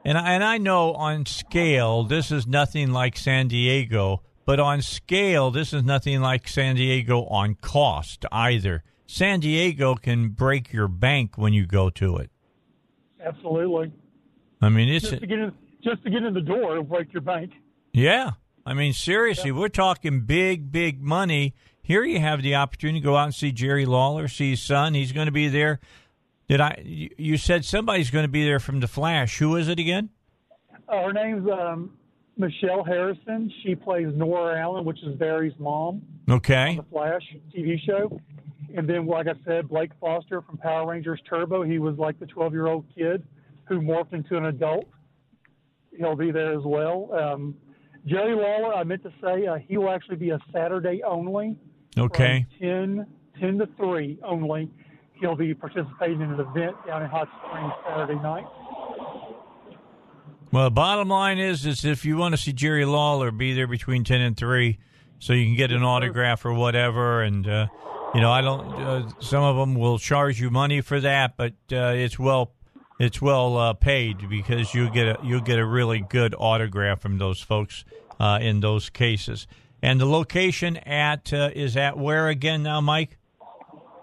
and I, and I know on scale this is nothing like San Diego, but on scale this is nothing like San Diego on cost either. San Diego can break your bank when you go to it. Absolutely. I mean, it's Just to get in, just to get in the door, it'll break your bank. Yeah. I mean, seriously, we're talking big, big money. Here you have the opportunity to go out and see Jerry Lawler, see his son. He's going to be there. Did I? You you said somebody's going to be there from The Flash. Who is it again? Uh, her name's um, Michelle Harrison. She plays Nora Allen, which is Barry's mom Okay. on the Flash TV show. And then, like I said, Blake Foster from Power Rangers Turbo. He was like the 12 year old kid who morphed into an adult. He'll be there as well. Um, Jerry Lawler, I meant to say, uh, he will actually be a Saturday only. Okay. From 10, 10 to 3 only. He'll be participating in an event down in Hot Springs Saturday night. Well, the bottom line is, is if you want to see Jerry Lawler, be there between ten and three, so you can get an autograph or whatever. And uh, you know, I don't. Uh, some of them will charge you money for that, but uh, it's well, it's well uh, paid because you get a you get a really good autograph from those folks uh, in those cases. And the location at uh, is at where again now, Mike?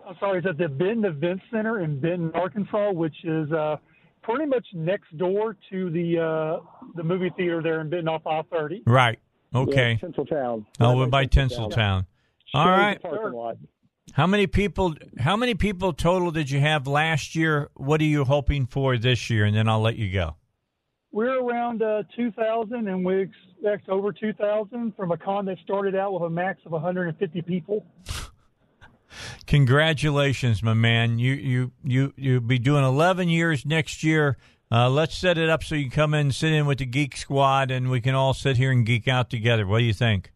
I'm sorry, it's at the Benton Event Center in Benton, Arkansas, which is uh, pretty much next door to the uh, the movie theater there in Benton off I-30. Right. Yeah, Okay. Tinseltown. Oh, we're by Tinseltown. All Straight right. How many people? How many people total did you have last year? What are you hoping for this year? And then I'll let you go. We're around uh, 2,000, and we expect over 2,000 from a con that started out with a max of 150 people. Congratulations, my man. You you you you'll be doing 11 years next year. Uh, let's set it up so you can come in, and sit in with the Geek Squad, and we can all sit here and geek out together. What do you think?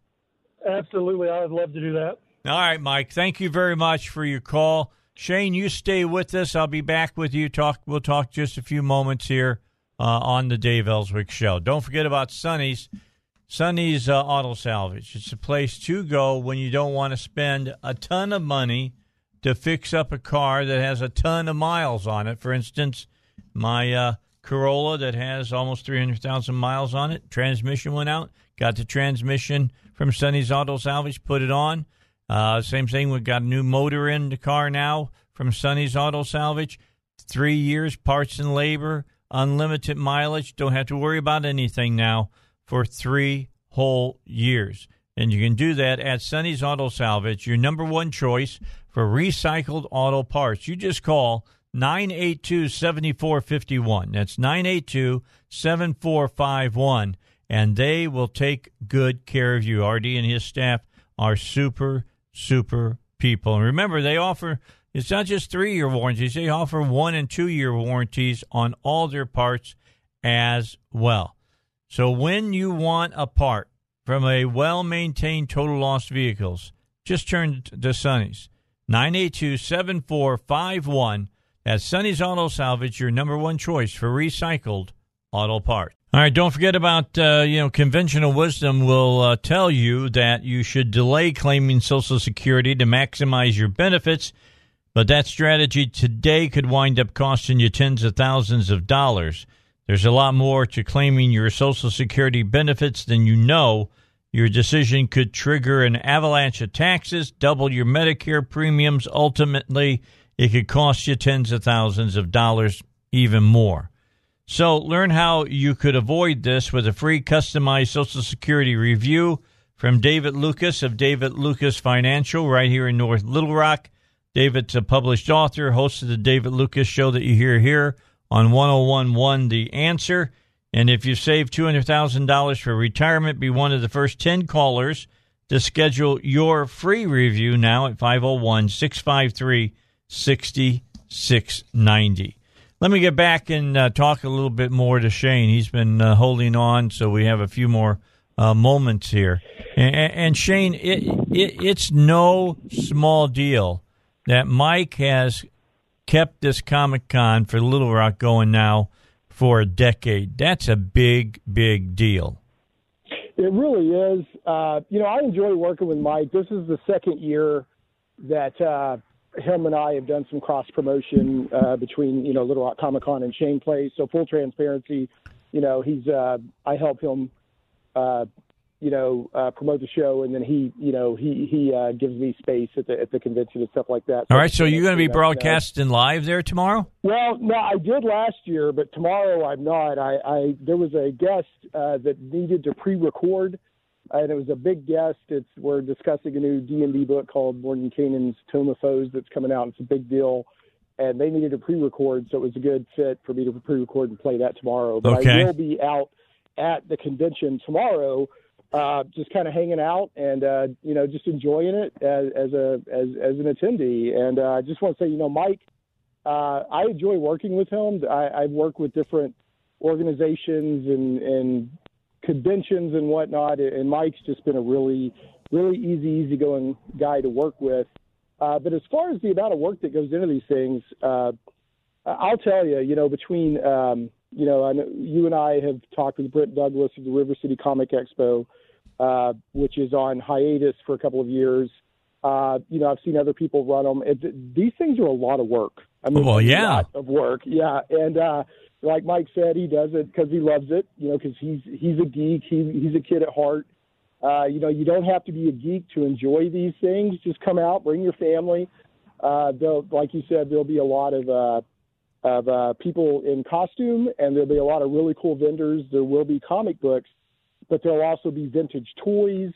Absolutely, I would love to do that. All right, Mike. Thank you very much for your call. Shane, you stay with us. I'll be back with you. Talk. We'll talk just a few moments here uh, on the Dave Elswick Show. Don't forget about Sonny's. Sonny's uh, Auto Salvage. It's a place to go when you don't want to spend a ton of money to fix up a car that has a ton of miles on it. For instance, my uh, Corolla that has almost 300,000 miles on it, transmission went out, got the transmission from Sonny's Auto Salvage, put it on. Uh, same thing, we've got a new motor in the car now from Sonny's Auto Salvage. Three years, parts and labor, unlimited mileage. Don't have to worry about anything now for three whole years. And you can do that at Sonny's Auto Salvage, your number one choice for recycled auto parts. You just call 982 7451. That's 982 7451. And they will take good care of you. RD and his staff are super, super people. And remember, they offer, it's not just three year warranties, they offer one and two year warranties on all their parts as well. So when you want a part from a well maintained total loss vehicles, just turn to Sonny's. 982 7451. That's Sonny's Auto Salvage, your number one choice for recycled auto parts. All right, don't forget about, uh, you know, conventional wisdom will uh, tell you that you should delay claiming Social Security to maximize your benefits, but that strategy today could wind up costing you tens of thousands of dollars. There's a lot more to claiming your Social Security benefits than you know. Your decision could trigger an avalanche of taxes, double your Medicare premiums. Ultimately, it could cost you tens of thousands of dollars, even more. So, learn how you could avoid this with a free customized Social Security review from David Lucas of David Lucas Financial right here in North Little Rock. David's a published author, host of the David Lucas Show that you hear here on 1011 The Answer. And if you save $200,000 for retirement, be one of the first 10 callers to schedule your free review now at 501 653 6690. Let me get back and uh, talk a little bit more to Shane. He's been uh, holding on, so we have a few more uh, moments here. And, and Shane, it, it, it's no small deal that Mike has kept this Comic Con for Little Rock going now for a decade. That's a big, big deal. It really is. Uh, you know, I enjoy working with Mike. This is the second year that uh, him and I have done some cross promotion uh, between you know Little Rock Comic Con and Shane Place. So full transparency, you know, he's uh, I help him uh, you know, uh, promote the show, and then he, you know, he he uh, gives me space at the at the convention and stuff like that. All right, so you're going to be broadcasting live there tomorrow? Well, no, I did last year, but tomorrow I'm not. I, I there was a guest uh, that needed to pre-record, and it was a big guest. It's we're discussing a new D and D book called Mordenkainen's Tome of Foes that's coming out. It's a big deal. And they needed to pre-record, so it was a good fit for me to pre-record and play that tomorrow. But okay. I will be out at the convention tomorrow uh, just kind of hanging out and uh, you know just enjoying it as, as a as, as an attendee. And uh, I just want to say, you know, Mike, uh, I enjoy working with him. I, I've worked with different organizations and, and conventions and whatnot, and Mike's just been a really really easy, easygoing guy to work with. Uh, but as far as the amount of work that goes into these things, uh, I'll tell you, you know, between um, you know, I know you and I have talked with Brent Douglas of the River City Comic Expo, uh, which is on hiatus for a couple of years. Uh, you know, I've seen other people run them. It, these things are a lot of work. I mean, well, yeah, a lot of work. Yeah, and uh, like Mike said, he does it because he loves it. You know, because he's he's a geek. He, he's a kid at heart. Uh, you know, you don't have to be a geek to enjoy these things. Just come out, bring your family. Uh, like you said, there'll be a lot of uh, of uh, people in costume, and there'll be a lot of really cool vendors. There will be comic books, but there'll also be vintage toys.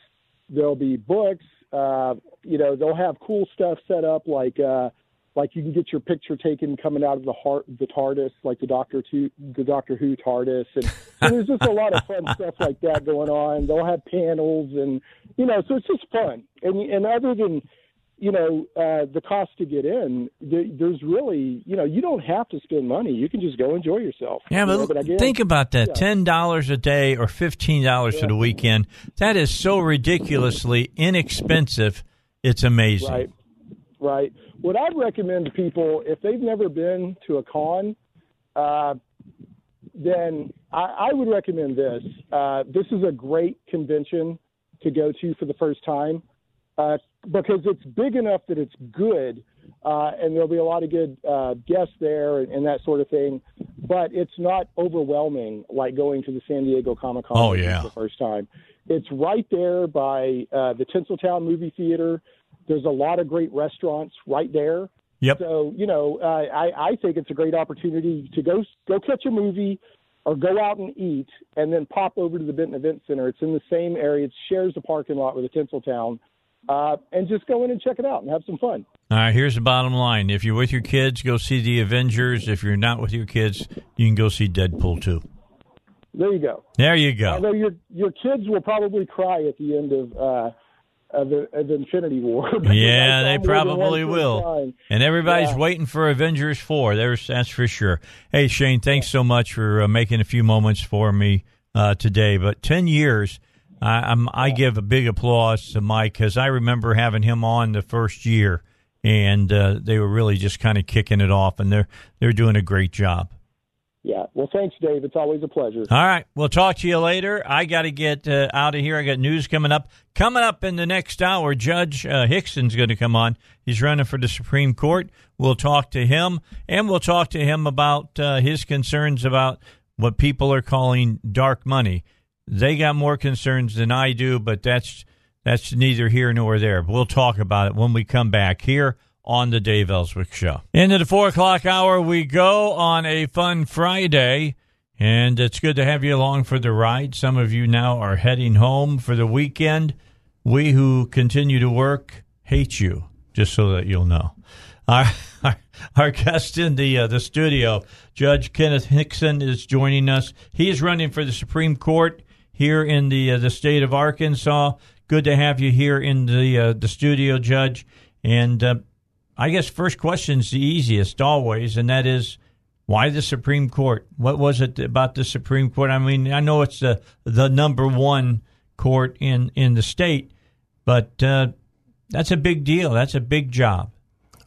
There'll be books. Uh, you know, they'll have cool stuff set up like uh, like you can get your picture taken coming out of the heart the TARDIS, like the Doctor Two, the Doctor Who TARDIS, and so there's just a lot of fun stuff like that going on. They'll have panels, and you know, so it's just fun. And and other than you know, uh, the cost to get in, there's really, you know, you don't have to spend money. You can just go enjoy yourself. Yeah, but, you know, but think about that: yeah. ten dollars a day or fifteen dollars yeah. for the weekend. That is so ridiculously inexpensive. It's amazing. Right, right. What I'd recommend to people, if they've never been to a con, uh, then I, I would recommend this. Uh, this is a great convention to go to for the first time uh, because it's big enough that it's good, uh, and there'll be a lot of good uh, guests there and, and, that sort of thing. But it's not overwhelming like going to the San Diego Comic Con oh, yeah. for the first time. It's right there by uh, the Tinseltown Movie Theater. There's a lot of great restaurants right there. Yep. So you know, uh, I I think it's a great opportunity to go go catch a movie, or go out and eat, and then pop over to the Benton Event Center. It's in the same area. It shares the parking lot with the Tinseltown, uh, and just go in and check it out and have some fun. All right. Here's the bottom line: If you're with your kids, go see the Avengers. If you're not with your kids, you can go see Deadpool two. There you go. There you go. Although your your kids will probably cry at the end of. Uh, of, the, of Infinity War. yeah, they probably will. And everybody's yeah. waiting for Avengers 4. There's that's for sure. Hey Shane, thanks so much for uh, making a few moments for me uh, today. But 10 years I, I'm, I give a big applause to Mike cuz I remember having him on the first year and uh, they were really just kind of kicking it off and they're they're doing a great job. Yeah. Well, thanks, Dave. It's always a pleasure. All right. We'll talk to you later. I got to get uh, out of here. I got news coming up. Coming up in the next hour, Judge uh, Hixson's going to come on. He's running for the Supreme Court. We'll talk to him, and we'll talk to him about uh, his concerns about what people are calling dark money. They got more concerns than I do, but that's that's neither here nor there. We'll talk about it when we come back here on the Dave Elswick Show. Into the four o'clock hour, we go on a fun Friday, and it's good to have you along for the ride. Some of you now are heading home for the weekend. We who continue to work hate you, just so that you'll know. Our, our, our guest in the uh, the studio, Judge Kenneth Hixson, is joining us. He is running for the Supreme Court here in the uh, the state of Arkansas. Good to have you here in the uh, the studio, Judge. And uh, I guess first question's the easiest always, and that is why the Supreme Court? What was it about the Supreme Court? I mean, I know it's the the number one court in in the state, but uh, that's a big deal. That's a big job.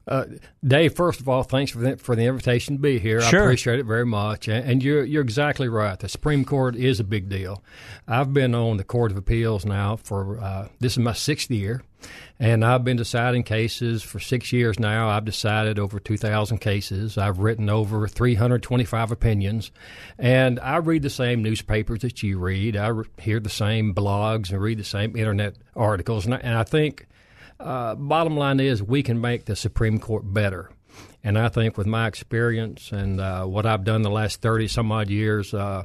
Uh, Dave, first of all, thanks for the, for the invitation to be here. Sure. I appreciate it very much. And, and you're you're exactly right. The Supreme Court is a big deal. I've been on the Court of Appeals now for uh, this is my sixth year, and I've been deciding cases for six years now. I've decided over 2,000 cases. I've written over 325 opinions, and I read the same newspapers that you read. I re- hear the same blogs and read the same internet articles, and I, and I think uh, bottom line is we can make the Supreme Court better. And I think with my experience and uh, what I've done the last 30 some odd years, uh,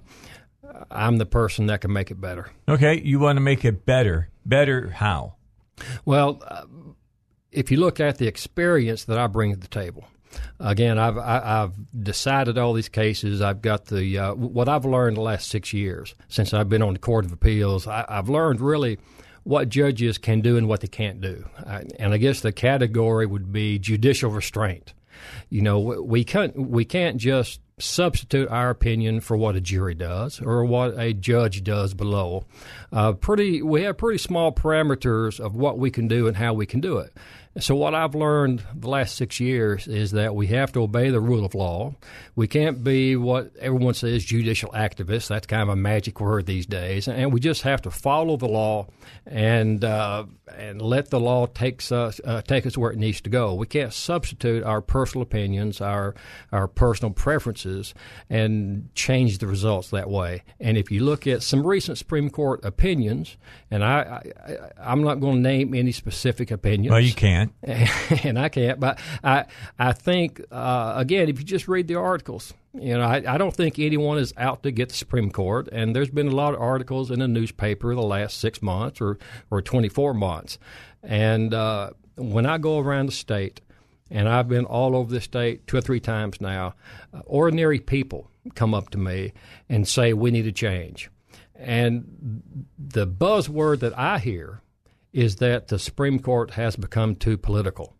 I'm the person that can make it better. Okay, you want to make it better. Better how? Well, uh, if you look at the experience that I bring to the table, again, I've I, have decided all these cases. I've got the uh, what I've learned the last six years since I've been on the Court of Appeals. I, have learned really what judges can do and what they can't do. and I guess the category would be judicial restraint. You know, we can't we can't just substitute our opinion for what a jury does or what a judge does below. Uh, pretty, we have pretty small parameters of what we can do and how we can do it. So, what I've learned the last six years is that we have to obey the rule of law. We can't be what everyone says judicial activists. That's kind of a magic word these days. And we just have to follow the law and uh, and let the law takes us uh, take us where it needs to go. We can't substitute our personal opinions, our our personal preferences, and change the results that way. And if you look at some recent Supreme Court opinions, and I, I am not going to name any specific opinions. Well, you and I can't. But I I think uh, again, if you just read the articles, you know, I, I don't think anyone is out to get the Supreme Court, and there's been a lot of articles in the newspaper the last six months or, or 24 months. And uh, when I go around the state, and I've been all over the state two or three times now, uh, ordinary people come up to me and say, We need a change. And the buzzword that I hear is that the Supreme Court has become too political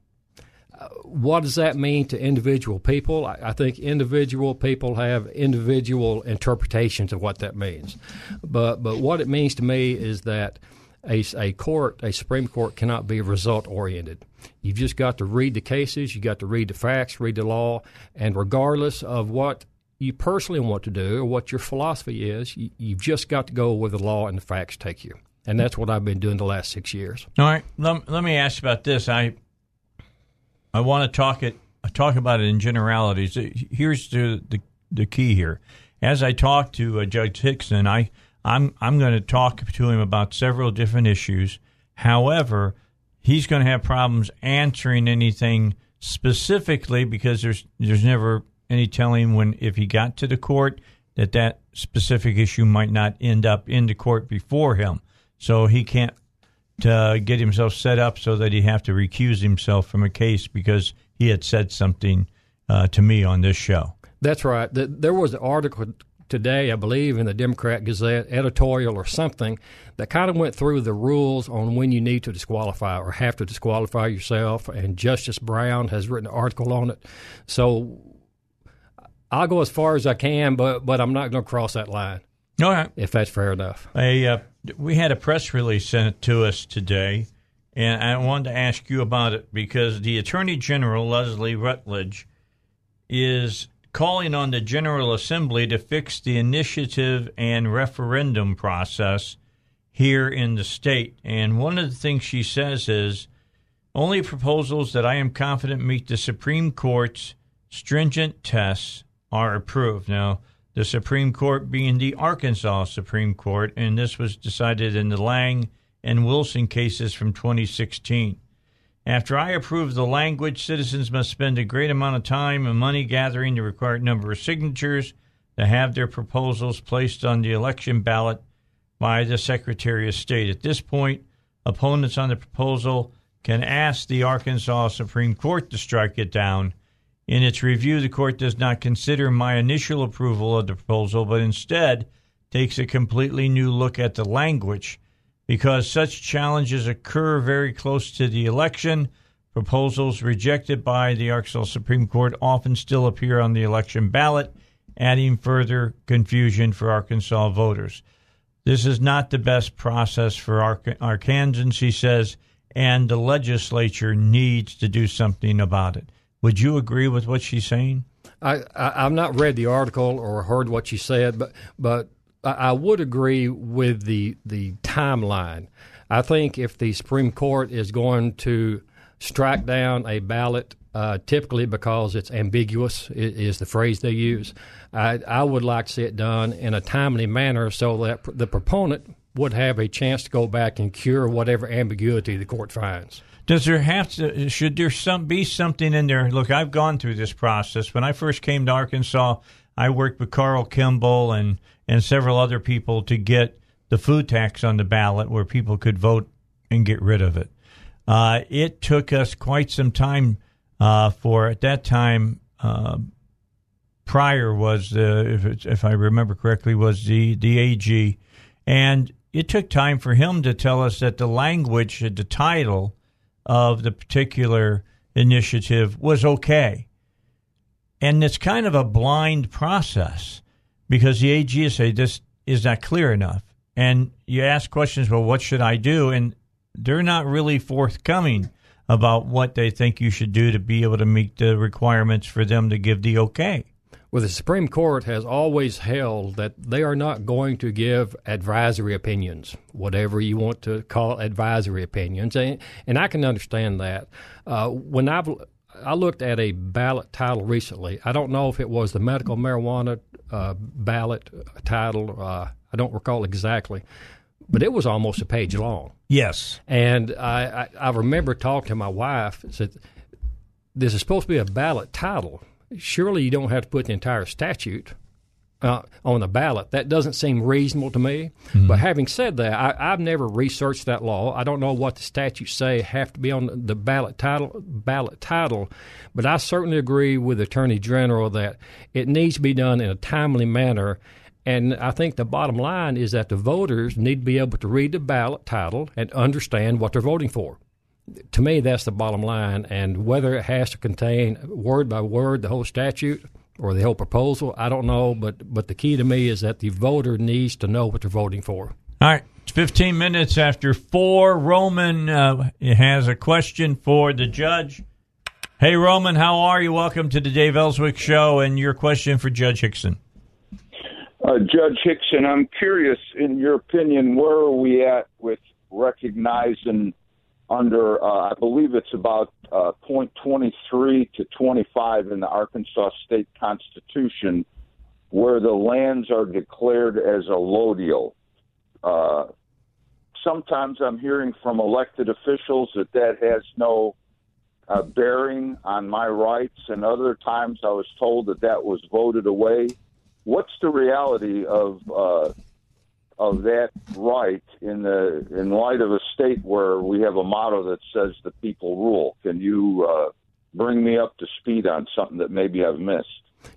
uh, what does that mean to individual people? I, think individual people have individual interpretations of what that means. But but what it means to me is that a, a court, a Supreme Court, cannot be result oriented. You've just got to read the cases, you've got to read the facts, read the law, and regardless of what you personally want to do or what your philosophy is. You, you've just got to go where the law and the facts take you. And that's what I've been doing the last six years. All right. Let, let me ask about this. I I want to talk it talk about it in generalities. Here's the the, the key here. As I talk to uh, Judge Hixson, I I'm I'm going to talk to him about several different issues. However, he's going to have problems answering anything specifically because there's there's never any telling when if he got to the court that that specific issue might not end up in the court before him. So he can't uh, get himself set up so that he have to recuse himself from a case because he had said something uh, to me on this show. That's right. There was an article today, I believe, in the Democrat Gazette editorial or something that kind of went through the rules on when you need to disqualify or have to disqualify yourself. And Justice Brown has written an article on it. So I'll go as far as I can, but but I'm not going to cross that line. All right, if that's fair enough. A, uh, we had a press release sent to us today, and I wanted to ask you about it because the Attorney General Leslie Rutledge is calling on the General Assembly to fix the initiative and referendum process here in the state. And one of the things she says is only proposals that I am confident meet the Supreme Court's stringent tests are approved. Now, the Supreme Court being the Arkansas Supreme Court, and this was decided in the Lang and Wilson cases from 2016. After I approve the language, citizens must spend a great amount of time and money gathering the required number of signatures to have their proposals placed on the election ballot by the Secretary of State. At this point, opponents on the proposal can ask the Arkansas Supreme Court to strike it down. In its review, the court does not consider my initial approval of the proposal, but instead takes a completely new look at the language because such challenges occur very close to the election. Proposals rejected by the Arkansas Supreme Court often still appear on the election ballot, adding further confusion for Arkansas voters. This is not the best process for Arkansans, he says, and the legislature needs to do something about it. Would you agree with what she's saying? I, I have not read the article or heard what she said, but but I would agree with the the timeline. I think if the Supreme Court is going to strike down a ballot, uh, typically because it's ambiguous, is the phrase they use. I, I would like to see it done in a timely manner so that the proponent would have a chance to go back and cure whatever ambiguity the court finds. Does there have to? Should there some be something in there? Look, I've gone through this process. When I first came to Arkansas, I worked with Carl Kimball and and several other people to get the food tax on the ballot where people could vote and get rid of it. Uh, it took us quite some time uh, for, at that time, uh, Pryor was, if, if I remember correctly, was the, the AG. And it took time for him to tell us that the language, the title of the particular initiative was okay. And it's kind of a blind process because the AG say this is not clear enough. And you ask questions, well, what should I do? And they're not really forthcoming about what they think you should do to be able to meet the requirements for them to give the okay. Well, the Supreme Court has always held that they are not going to give advisory opinions, whatever you want to call advisory opinions, and, and I can understand that. Uh, when I've I looked at a ballot title recently. I don't know if it was the medical marijuana uh, ballot title. Uh, I don't recall exactly, but it was almost a page long. Yes, and I, I, I remember talking to my wife. Said this is supposed to be a ballot title. Surely you don't have to put the entire statute uh, on the ballot. That doesn't seem reasonable to me. Mm-hmm. But having said that, I, have never researched that law. I don't know what the statutes say have to be on the ballot title. Ballot title, but I certainly agree with Attorney General that it needs to be done in a timely manner. And I think the bottom line is that the voters need to be able to read the ballot title and understand what they're voting for. To me, that's the bottom line. And whether it has to contain word by word the whole statute, or the whole proposal. I don't know, but but the key to me is that the voter needs to know what they're voting for. All right, it's 15 minutes after four. Roman uh, has a question for the judge. Hey, Roman, how are you? Welcome to the Dave Elswick Show and your question for Judge Hixson. Uh, Judge Hixson, I'm curious, in your opinion, where are we at with recognizing under, uh, I believe it's about uh, point 23 to 25 in the Arkansas State Constitution, where the lands are declared as allodial. Uh, sometimes I'm hearing from elected officials that that has no uh, bearing on my rights, and other times I was told that that was voted away. What's the reality of uh, of that right in the in light of a state where we have a motto that says the people rule? Can you uh, bring me up to speed on something that maybe I've missed?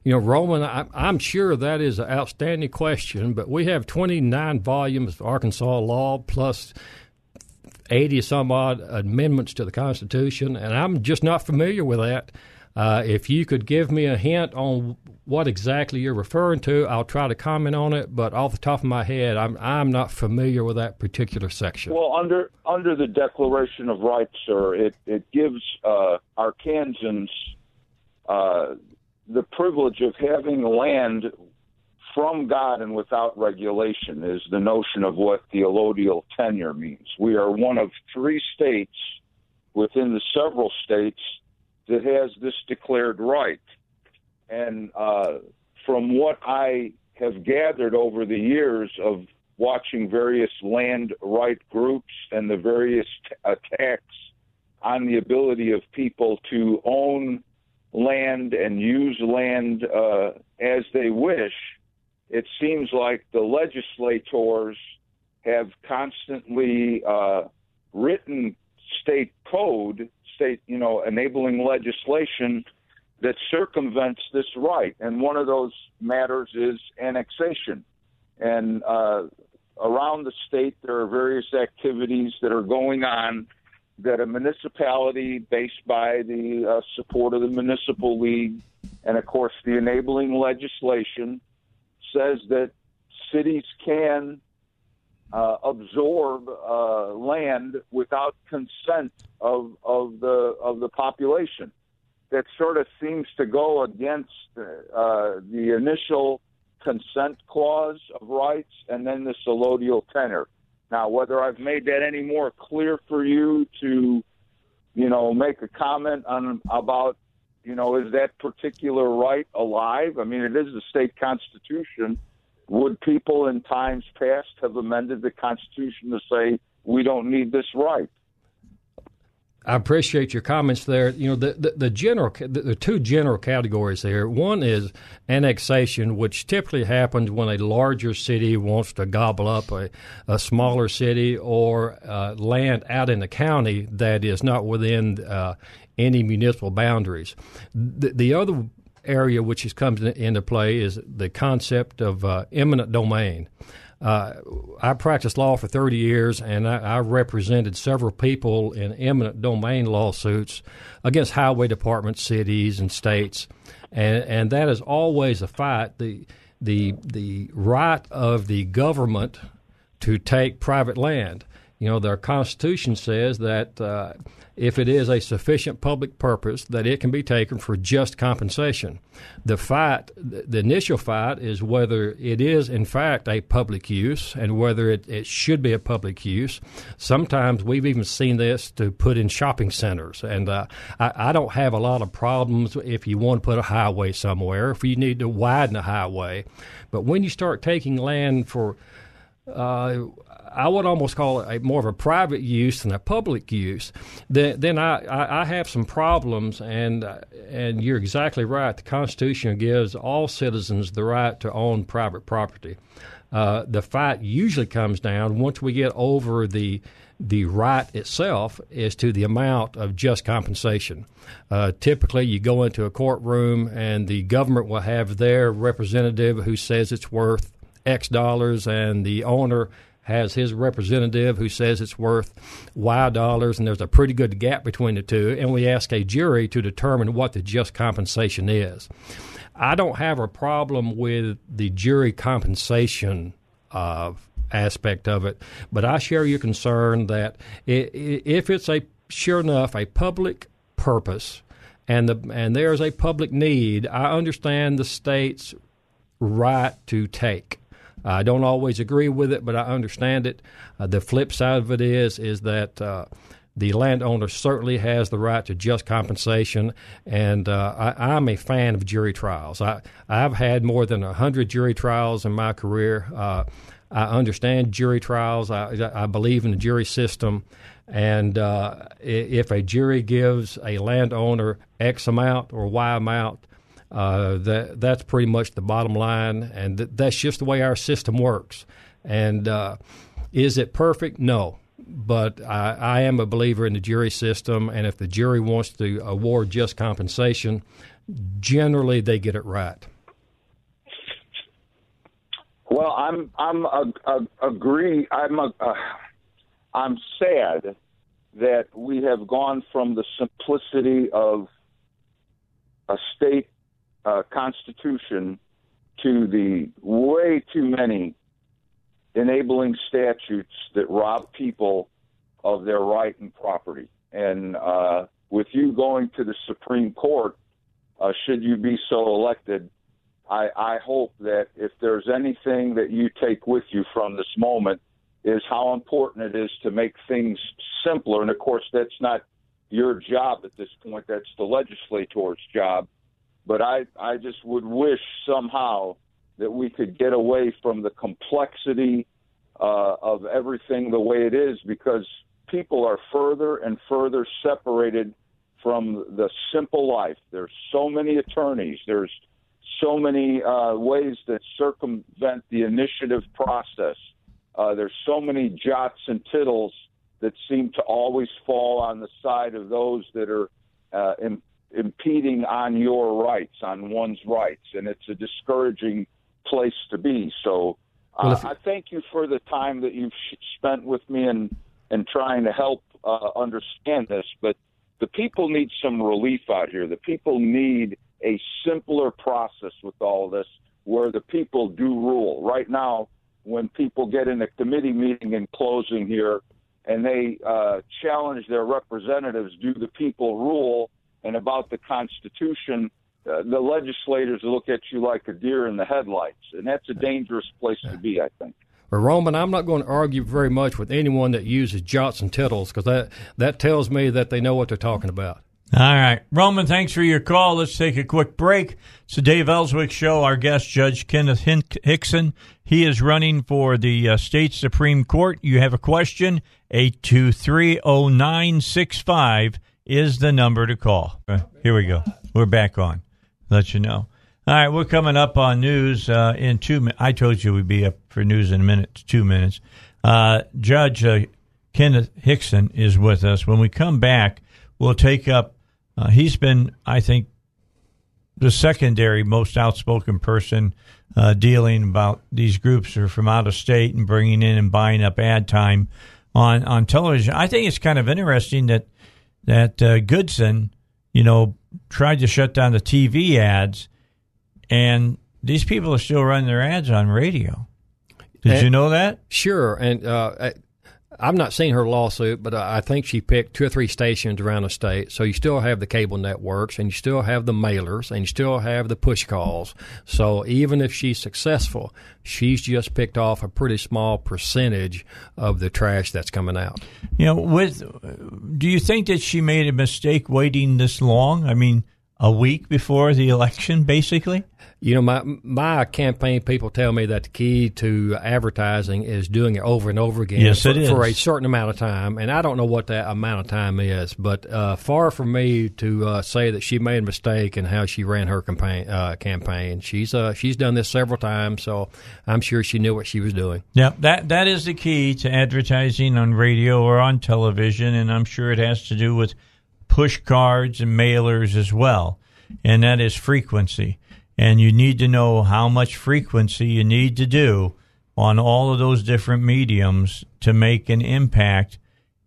You know, Roman, I, I'm sure that is an outstanding question, but we have 29 volumes of Arkansas law plus 80 some odd amendments to the Constitution, and I'm just not familiar with that. Uh, if you could give me a hint on what exactly you're referring to, I'll try to comment on it. But off the top of my head, I'm I'm not familiar with that particular section. Well, under under the Declaration of Rights, sir, it it gives uh, Arkansans uh, the privilege of having land from God and without regulation. Is the notion of what the allodial tenure means. We are one of three states within the several states that has this declared right. And uh, from what I have gathered over the years of watching various land right groups and the various t- attacks on the ability of people to own land and use land uh, as they wish, it seems like the legislators have constantly uh, written state code, state, you know, enabling legislation that circumvents this right. And one of those matters is annexation. And uh, around the state, there are various activities that are going on that a municipality, based by the uh, support of the municipal league, and of course the enabling legislation, says that cities can uh, absorb uh, land without consent of of the of the population. That sort of seems to go against uh, the initial consent clause of rights and then the allodial tenure. Now, whether I've made that any more clear for you to, you know, make a comment on about, you know, is that particular right alive? I mean, it is the state constitution would people in times past have amended the Constitution to say we don't need this right? I appreciate your comments there. You know, the, the, the general, the, the, two general categories there. One is annexation, which typically happens when a larger city wants to gobble up a, a smaller city or uh, land out in the county that is not within uh, any municipal boundaries. The, the other area which has come into play is the concept of uh, eminent domain. Uh, I practiced law for 30 years, and I, I, represented several people in eminent domain lawsuits against highway departments, cities, and states, and and that is always a fight. the the The right of the government to take private land. You know, their Constitution says that. Uh, if it is a sufficient public purpose that it can be taken for just compensation. The fight, the initial fight, is whether it is in fact a public use and whether it, it should be a public use. Sometimes we've even seen this to put in shopping centers, and uh, I, I don't have a lot of problems if you want to put a highway somewhere, if you need to widen a highway, but when you start taking land for uh, I would almost call it a, more of a private use than a public use, then, then I, I, I, have some problems. And and you're exactly right. The Constitution gives all citizens the right to own private property. Uh, the fight usually comes down once we get over the the right itself is to the amount of just compensation. Uh, typically, you go into a courtroom and the government will have their representative who says it's worth X dollars, and the owner has his representative who says it's worth Y dollars, and there's a pretty good gap between the two, and we ask a jury to determine what the just compensation is. I don't have a problem with the jury compensation uh, aspect of it, but I share your concern that if it's a sure enough a public purpose and the and there's a public need. I understand the state's right to take. I don't always agree with it, but I understand it. Uh, the flip side of it is is that uh, the landowner certainly has the right to just compensation, and uh, I, am a fan of jury trials. I, I've had more than hundred jury trials in my career. Uh, I understand jury trials. I, I, believe in the jury system, and uh, if a jury gives a landowner X amount or Y amount, uh, that that's pretty much the bottom line, and th- that's just the way our system works. And uh, is it perfect? No, but I, I, am a believer in the jury system, and if the jury wants to award just compensation, generally they get it right. Well, I'm I'm a, a, agree. I'm a, uh, I'm sad that we have gone from the simplicity of a state uh, constitution to the way too many enabling statutes that rob people of their right and property. And uh, with you going to the Supreme Court, uh, should you be so elected, I, I hope that if there's anything that you take with you from this moment, is how important it is to make things simpler. And of course, that's not your job at this point, that's the legislator's job. But I, I just would wish somehow that we could get away from the complexity uh, of everything the way it is because people are further and further separated from the simple life. There's so many attorneys. There's so many uh, ways that circumvent the initiative process. Uh, there's so many jots and tittles that seem to always fall on the side of those that are uh, Im- impeding on your rights, on one's rights, and it's a discouraging place to be. So uh, well, I thank you for the time that you've spent with me and and trying to help uh, understand this. But the people need some relief out here. The people need a simpler process with all this, where the people do rule. Right now, when people get in a committee meeting in closing here and they uh, challenge their representatives, do the people rule? And about the Constitution, uh, the legislators look at you like a deer in the headlights, and that's a dangerous place to be, I think. Well, Roman, I'm not going to argue very much with anyone that uses jots and tittles because that that tells me that they know what they're talking about. All right. Roman, thanks for your call. Let's take a quick break. It's the Dave Elswick Show. Our guest, Judge Kenneth Hixson. He is running for the uh, state Supreme Court. You have a question? 8230965 is the number to call. Uh, here we go. We're back on. Let you know. All right, we're coming up on news uh, in two minutes. I told you we'd be up for news in a minute, two minutes. Uh, Judge uh, Kenneth Hixson is with us. When we come back, we'll take up uh, he's been, I think, the secondary most outspoken person uh, dealing about these groups are from out of state and bringing in and buying up ad time on on television. I think it's kind of interesting that that uh, Goodson, you know, tried to shut down the TV ads, and these people are still running their ads on radio. Did and, you know that? Sure, and uh, I've not seen her lawsuit, but I think she picked two or three stations around the state. So you still have the cable networks, and you still have the mailers, and you still have the push calls. So even if she's successful, she's just picked off a pretty small percentage of the trash that's coming out. You know, with do you think that she made a mistake waiting this long? I mean, a week before the election, basically. You know, my my campaign people tell me that the key to advertising is doing it over and over again yes, for, it is. for a certain amount of time, and I don't know what that amount of time is. But uh, far from me to uh, say that she made a mistake in how she ran her campaign. Uh, campaign. She's uh, she's done this several times, so I'm sure she knew what she was doing. Yeah, that that is the key to advertising on radio or on television, and I'm sure it has to do with push cards and mailers as well, and that is frequency. And you need to know how much frequency you need to do on all of those different mediums to make an impact.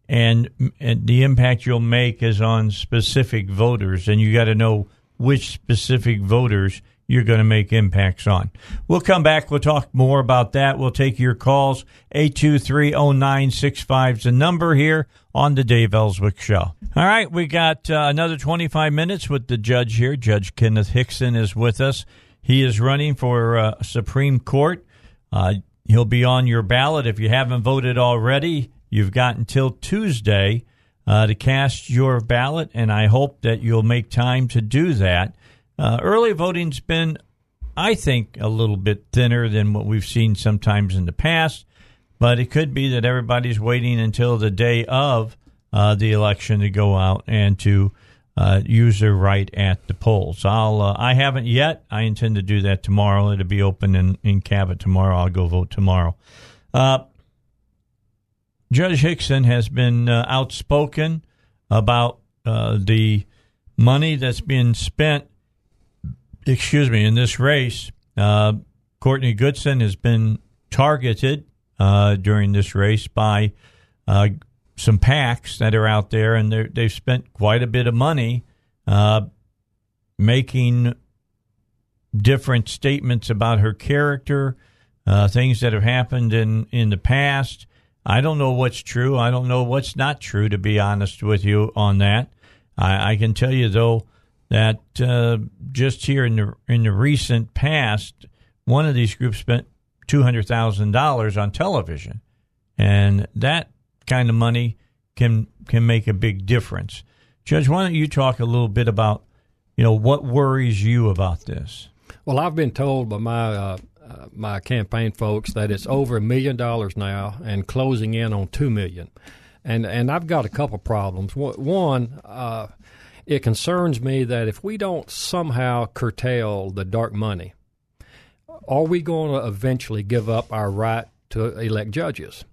And, and the impact you'll make is on specific voters and you got to know which specific voters you're going to make impacts on. We'll come back. We'll talk more about that. We'll take your calls. 8230965 is the number here on the Dave Elswick Show. All right, we got uh, another 25 minutes with the judge here. Judge Kenneth Hixson is with us. He is running for uh, Supreme Court. Uh, he'll be on your ballot. If you haven't voted already, you've got until Tuesday uh, to cast your ballot, and I hope that you'll make time to do that. Uh, early voting's been, I think, a little bit thinner than what we've seen sometimes in the past, but it could be that everybody's waiting until the day of uh, the election to go out and to uh, use their right at the polls. I'll uh, I haven't yet. I intend to do that tomorrow. It'll be open in in Cabot tomorrow. I'll go vote tomorrow. Uh, Judge Hixson has been uh, outspoken about the money that's been spent excuse me, in this race, uh, Courtney Goodson has been targeted uh, during this race by uh, some PACs that are out there, and they've spent quite a bit of money uh, making different statements about her character, uh, things that have happened in, in the past. I don't know what's true. I don't know what's not true, to be honest with you on that. I, I can tell you, though, that uh, just here in the in the recent past, one of these groups spent two hundred thousand dollars on television, and that kind of money can can make a big difference. Judge, why don't you talk a little bit about you know what worries you about this? Well, I've been told by my uh, uh, my campaign folks that it's over a million dollars now and closing in on two million, and and I've got a couple problems. One, uh, it concerns me that if we don't somehow curtail the dark money, are we going to eventually give up our right to elect judges?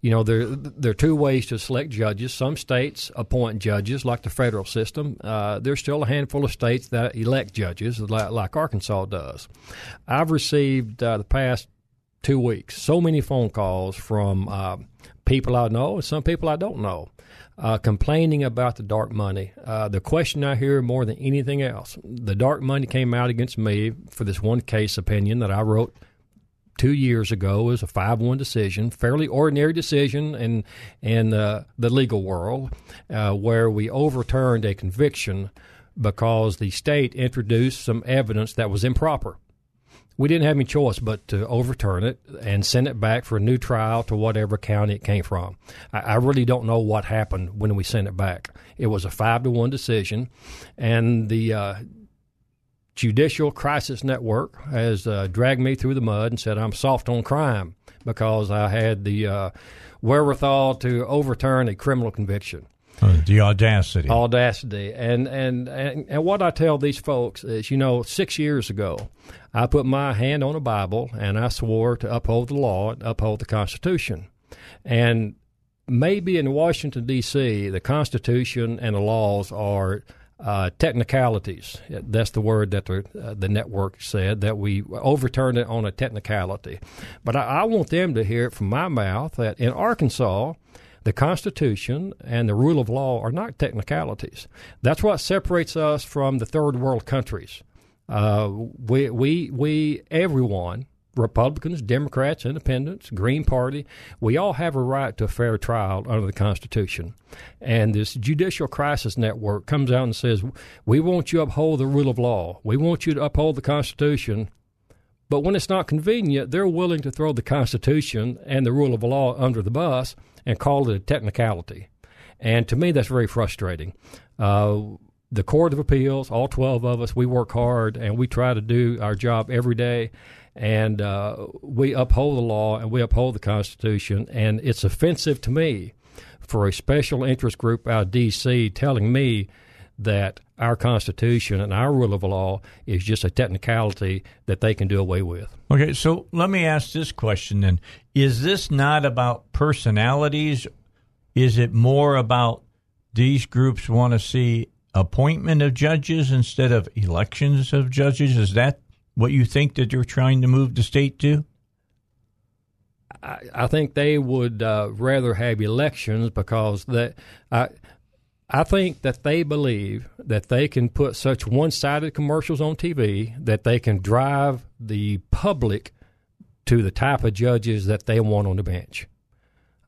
You know, there there are two ways to select judges. Some states appoint judges, like the federal system. Uh, there's still a handful of states that elect judges, like, like Arkansas does. I've received uh, the past two weeks so many phone calls from uh, people I know and some people I don't know uh, complaining about the dark money. Uh, the question I hear more than anything else the dark money came out against me for this one case opinion that I wrote two years ago. It was a 5 1 decision, fairly ordinary decision in, in uh, the legal world, uh, where we overturned a conviction because the state introduced some evidence that was improper we didn't have any choice but to overturn it and send it back for a new trial to whatever county it came from. I, I really don't know what happened when we sent it back. It was a five to one decision, and the uh, Judicial Crisis Network has uh, dragged me through the mud and said I'm soft on crime because I had the uh, wherewithal to overturn a criminal conviction. Uh, the audacity. Audacity. And, and, and, and what I tell these folks is, you know, six years ago, I put my hand on a Bible and I swore to uphold the law and uphold the Constitution. And maybe in Washington, D.C., the Constitution and the laws are uh, technicalities. That's the word that the, uh, the network said, that we overturned it on a technicality. But I, I want them to hear it from my mouth that in Arkansas, the Constitution and the rule of law are not technicalities. That's what separates us from the third world countries. Uh, we, we, we, everyone, Republicans, Democrats, Independents, Green Party, we all have a right to a fair trial under the Constitution. And this Judicial Crisis Network comes out and says, we want you to uphold the rule of law. We want you to uphold the Constitution. But when it's not convenient, they're willing to throw the Constitution and the rule of law under the bus and call it a technicality. And to me, that's very frustrating. Uh, the Court of Appeals, all 12 of us, we work hard and we try to do our job every day. And uh, we uphold the law and we uphold the Constitution. And it's offensive to me for a special interest group out of D.C. telling me that our Constitution and our rule of law is just a technicality that they can do away with. Okay, so let me ask this question then. Is this not about personalities? Is it more about these groups want to see appointment of judges instead of elections of judges? Is that what you think that you're trying to move the state to? I, I think they would uh, rather have elections because that. Uh, I think that they believe that they can put such one sided commercials on TV that they can drive the public to the type of judges that they want on the bench.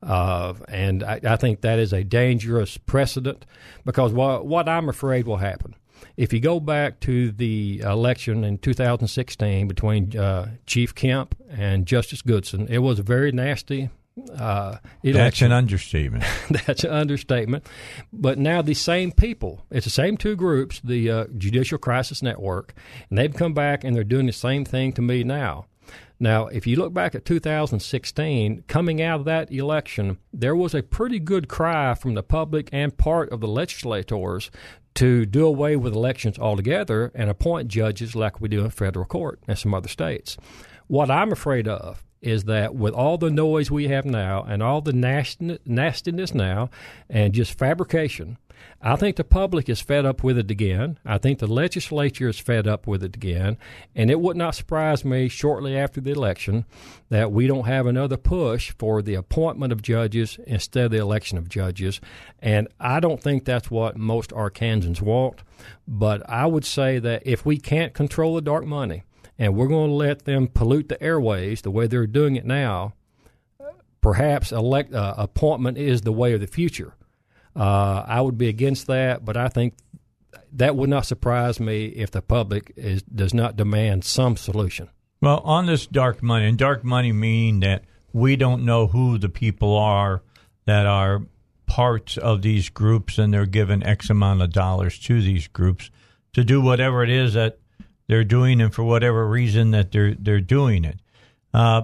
Uh, and I, I, think that is a dangerous precedent because what, what I'm afraid will happen if you go back to the election in 2016 between uh, Chief Kemp and Justice Goodson, it was a very nasty uh, That's an understatement. That's an understatement. But now the same people, it's the same two groups, the uh, Judicial Crisis Network, and they've come back and they're doing the same thing to me now. Now, if you look back at 2016, coming out of that election, there was a pretty good cry from the public and part of the legislators to do away with elections altogether and appoint judges like we do in federal court and some other states. What I'm afraid of is that with all the noise we have now and all the nastiness now and just fabrication, I think the public is fed up with it again. I think the legislature is fed up with it again. And it would not surprise me shortly after the election that we don't have another push for the appointment of judges instead of the election of judges. And I don't think that's what most Arkansans want. But I would say that if we can't control the dark money, and we're going to let them pollute the airways the way they're doing it now, perhaps elect uh, appointment is the way of the future. Uh, I would be against that, but I think that would not surprise me if the public is, does not demand some solution. Well, on this dark money, and dark money meaning that we don't know who the people are that are parts of these groups, and they're given X amount of dollars to these groups to do whatever it is that they're doing and for whatever reason that they're they're doing it. Uh,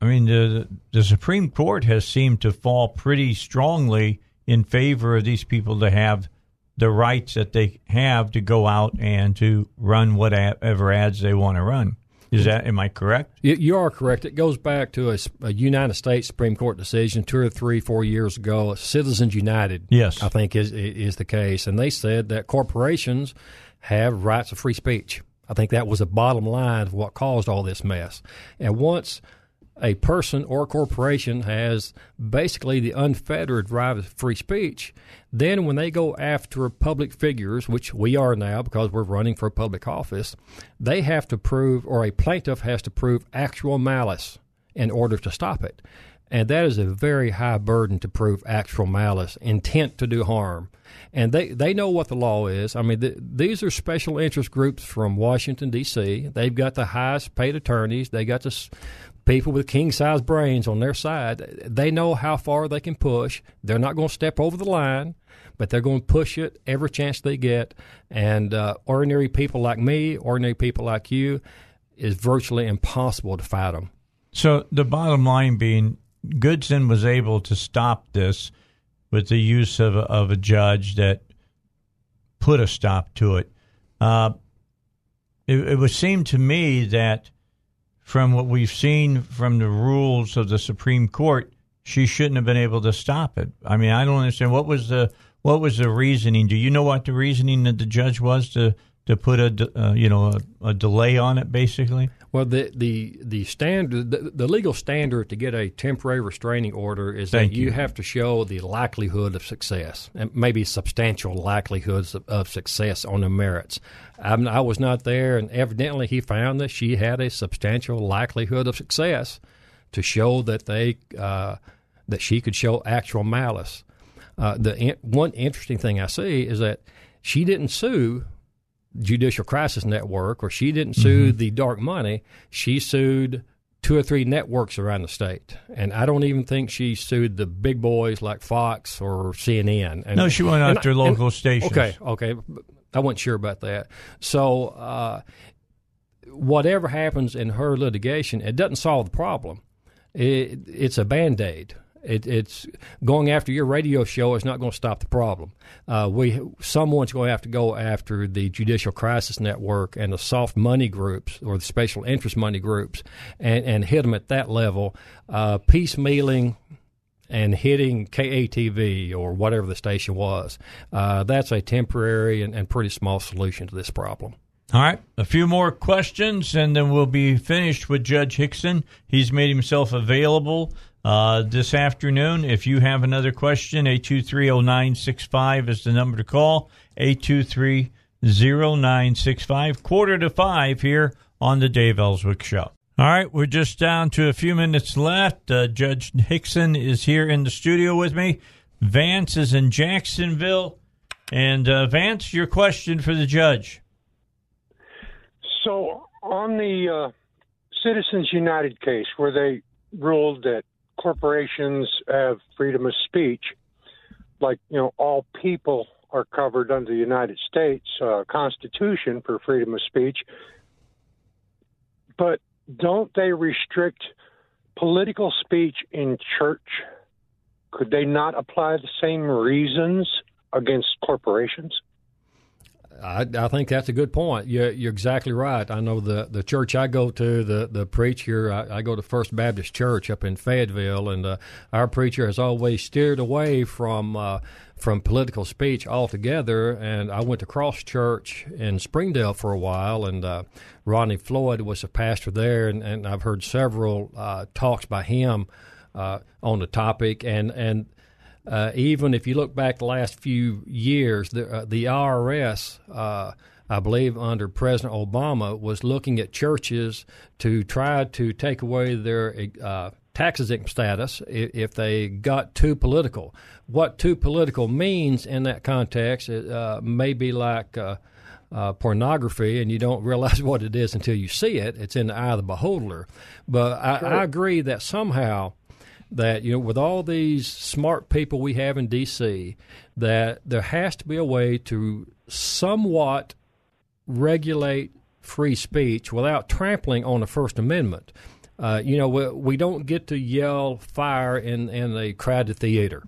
I mean, the the Supreme Court has seemed to fall pretty strongly in favor of these people to have the rights that they have to go out and to run whatever ads they want to run. Is that am I correct? You are correct. It goes back to a, a, United States Supreme Court decision two or three, four years ago. Citizens United, yes, I think is is the case, and they said that corporations have rights of free speech. I think that was the bottom line of what caused all this mess. And once a person or corporation has basically the unfettered right of free speech, then when they go after public figures, which we are now because we're running for public office, they have to prove, or a plaintiff has to prove actual malice in order to stop it. And that is a very high burden to prove actual malice, intent to do harm. And they, they know what the law is. I mean, the, these are special interest groups from Washington, D.C. They've got the highest paid attorneys. They got the people with king size brains on their side. They know how far they can push. They're not going to step over the line, but they're going to push it every chance they get. And uh, ordinary people like me, ordinary people like you, is virtually impossible to fight them. So the bottom line being Goodson was able to stop this with the use of a, of a judge that put a stop to it. Uh, it, it would seem to me that from what we've seen from the rules of the Supreme Court, she shouldn't have been able to stop it. I mean, I don't understand what was the what was the reasoning. Do you know what the reasoning that the judge was to to put a uh, you know a, a, delay on it, basically? Well, the the the standard, the, the, legal standard to get a temporary restraining order is Thank that you, you, have to show the likelihood of success, and maybe substantial likelihoods of, of success on the merits. I'm, I was not there, and evidently he found that she had a substantial likelihood of success to show that they uh, that she could show actual malice. Uh, the one interesting thing I see is that she didn't sue Judicial Crisis Network, or she didn't sue mm-hmm. the dark money. She sued two or three networks around the state, and I don't even think she sued the big boys like Fox or CNN. And, no, she went after local and, stations. Okay, okay, I wasn't sure about that. So, uh, whatever happens in her litigation, it doesn't solve the problem. It, it's a band aid. It, it's going after your radio show is not going to stop the problem. Uh, we someone's going to have to go after the Judicial Crisis Network and the soft money groups or the special interest money groups and, and hit them at that level. Uh, piecemealing and hitting KATV or whatever the station was, uh, that's a temporary and, and pretty small solution to this problem. All right, a few more questions, and then we'll be finished with Judge Hixson. He's made himself available uh, this afternoon. If you have another question, 8230965 is the number to call. 8230965, quarter to five here on the Dave Elswick Show. All right, we're just down to a few minutes left. Uh, Judge Hixson is here in the studio with me. Vance is in Jacksonville. And uh, Vance, your question for the judge. So, on the uh, Citizens United case, where they ruled that corporations have freedom of speech, like, you know, all people are covered under the United States uh, Constitution for freedom of speech, but don't they restrict political speech in church? Could they not apply the same reasons against corporations? I, I think that's a good point. You're, you're exactly right. I know the, the church I go to, the, the preacher, I, I go to First Baptist Church up in Fayetteville, and uh, our preacher has always steered away from uh, from political speech altogether. And I went to Cross Church in Springdale for a while, and uh, Ronnie Floyd was a pastor there, and, and I've heard several uh, talks by him uh, on the topic. And and uh, even if you look back the last few years, the uh, the IRS. Uh, I believe under President Obama was looking at churches to try to take away their tax exempt status if they got too political. What too political means in that context uh, may be like uh, uh, pornography, and you don't realize what it is until you see it. It's in the eye of the beholder. But I, I agree that somehow that you know with all these smart people we have in D.C. that there has to be a way to somewhat regulate free speech without trampling on the First Amendment. Uh, you know, we, we, don't get to yell fire in, in a crowded theater.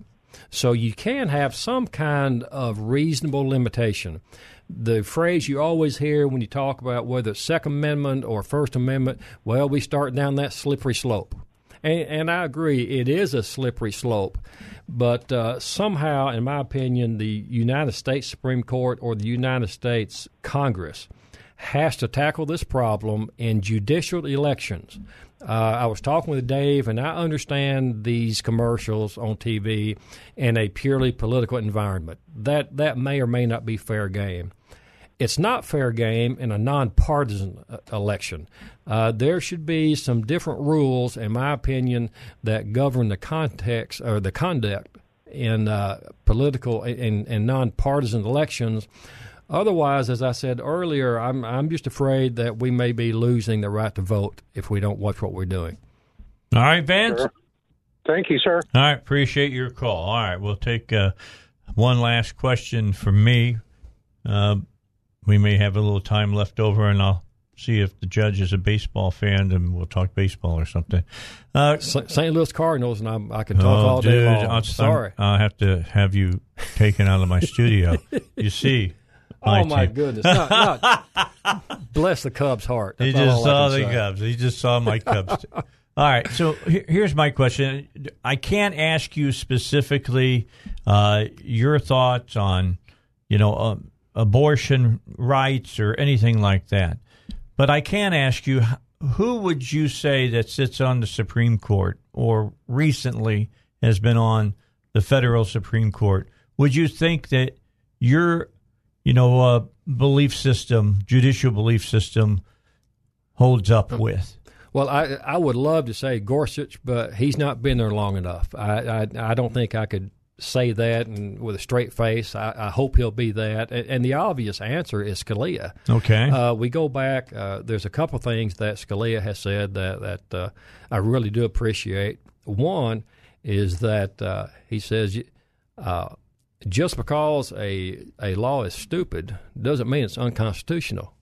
So you can have some kind of reasonable limitation. The phrase you always hear when you talk about whether it's Second Amendment or First Amendment, well, we start down that slippery slope. And, and I agree, it is a slippery slope. But uh, somehow, in my opinion, the United States Supreme Court or the United States Congress has to tackle this problem in judicial elections. Uh, I was talking with Dave, and I understand these commercials on TV in a purely political environment. That that may or may not be fair game. It's not fair game in a nonpartisan uh, election. Uh, there should be some different rules, in my opinion, that govern the context or the conduct in uh, political and, and nonpartisan elections Otherwise, as I said earlier, I'm I'm just afraid that we may be losing the right to vote if we don't watch what we're doing. All right, Vance. Sure. Thank you, sir. All right, appreciate your call. All right, we'll take uh, one last question from me. Uh, we may have a little time left over, and I'll see if the judge is a baseball fan, and we'll talk baseball or something. Uh, St. Louis Cardinals, and I'm, i can talk oh, all day long. I'm sorry. I'll have to have you taken out of my studio. You see, oh my team. goodness! Bless the Cubs' heart. That's he just saw the say. Cubs. He just saw my Cubs. all right. So here's my question. I can't ask you specifically uh, your thoughts on, you know, uh, abortion rights or anything like that, but I can ask you who would you say that sits on the Supreme Court or recently has been on the federal Supreme Court? Would you think that your you know, uh, belief system, judicial belief system, holds up with? Well, I I would love to say Gorsuch, but he's not been there long enough. I I, I don't think I could say that and with a straight face. I, I hope he'll be that. And, and, the obvious answer is Scalia. Okay. Uh, we go back. Uh, there's a couple things that Scalia has said that that uh, I really do appreciate. One is that uh, he says uh, just because a, a law is stupid doesn't mean it's unconstitutional.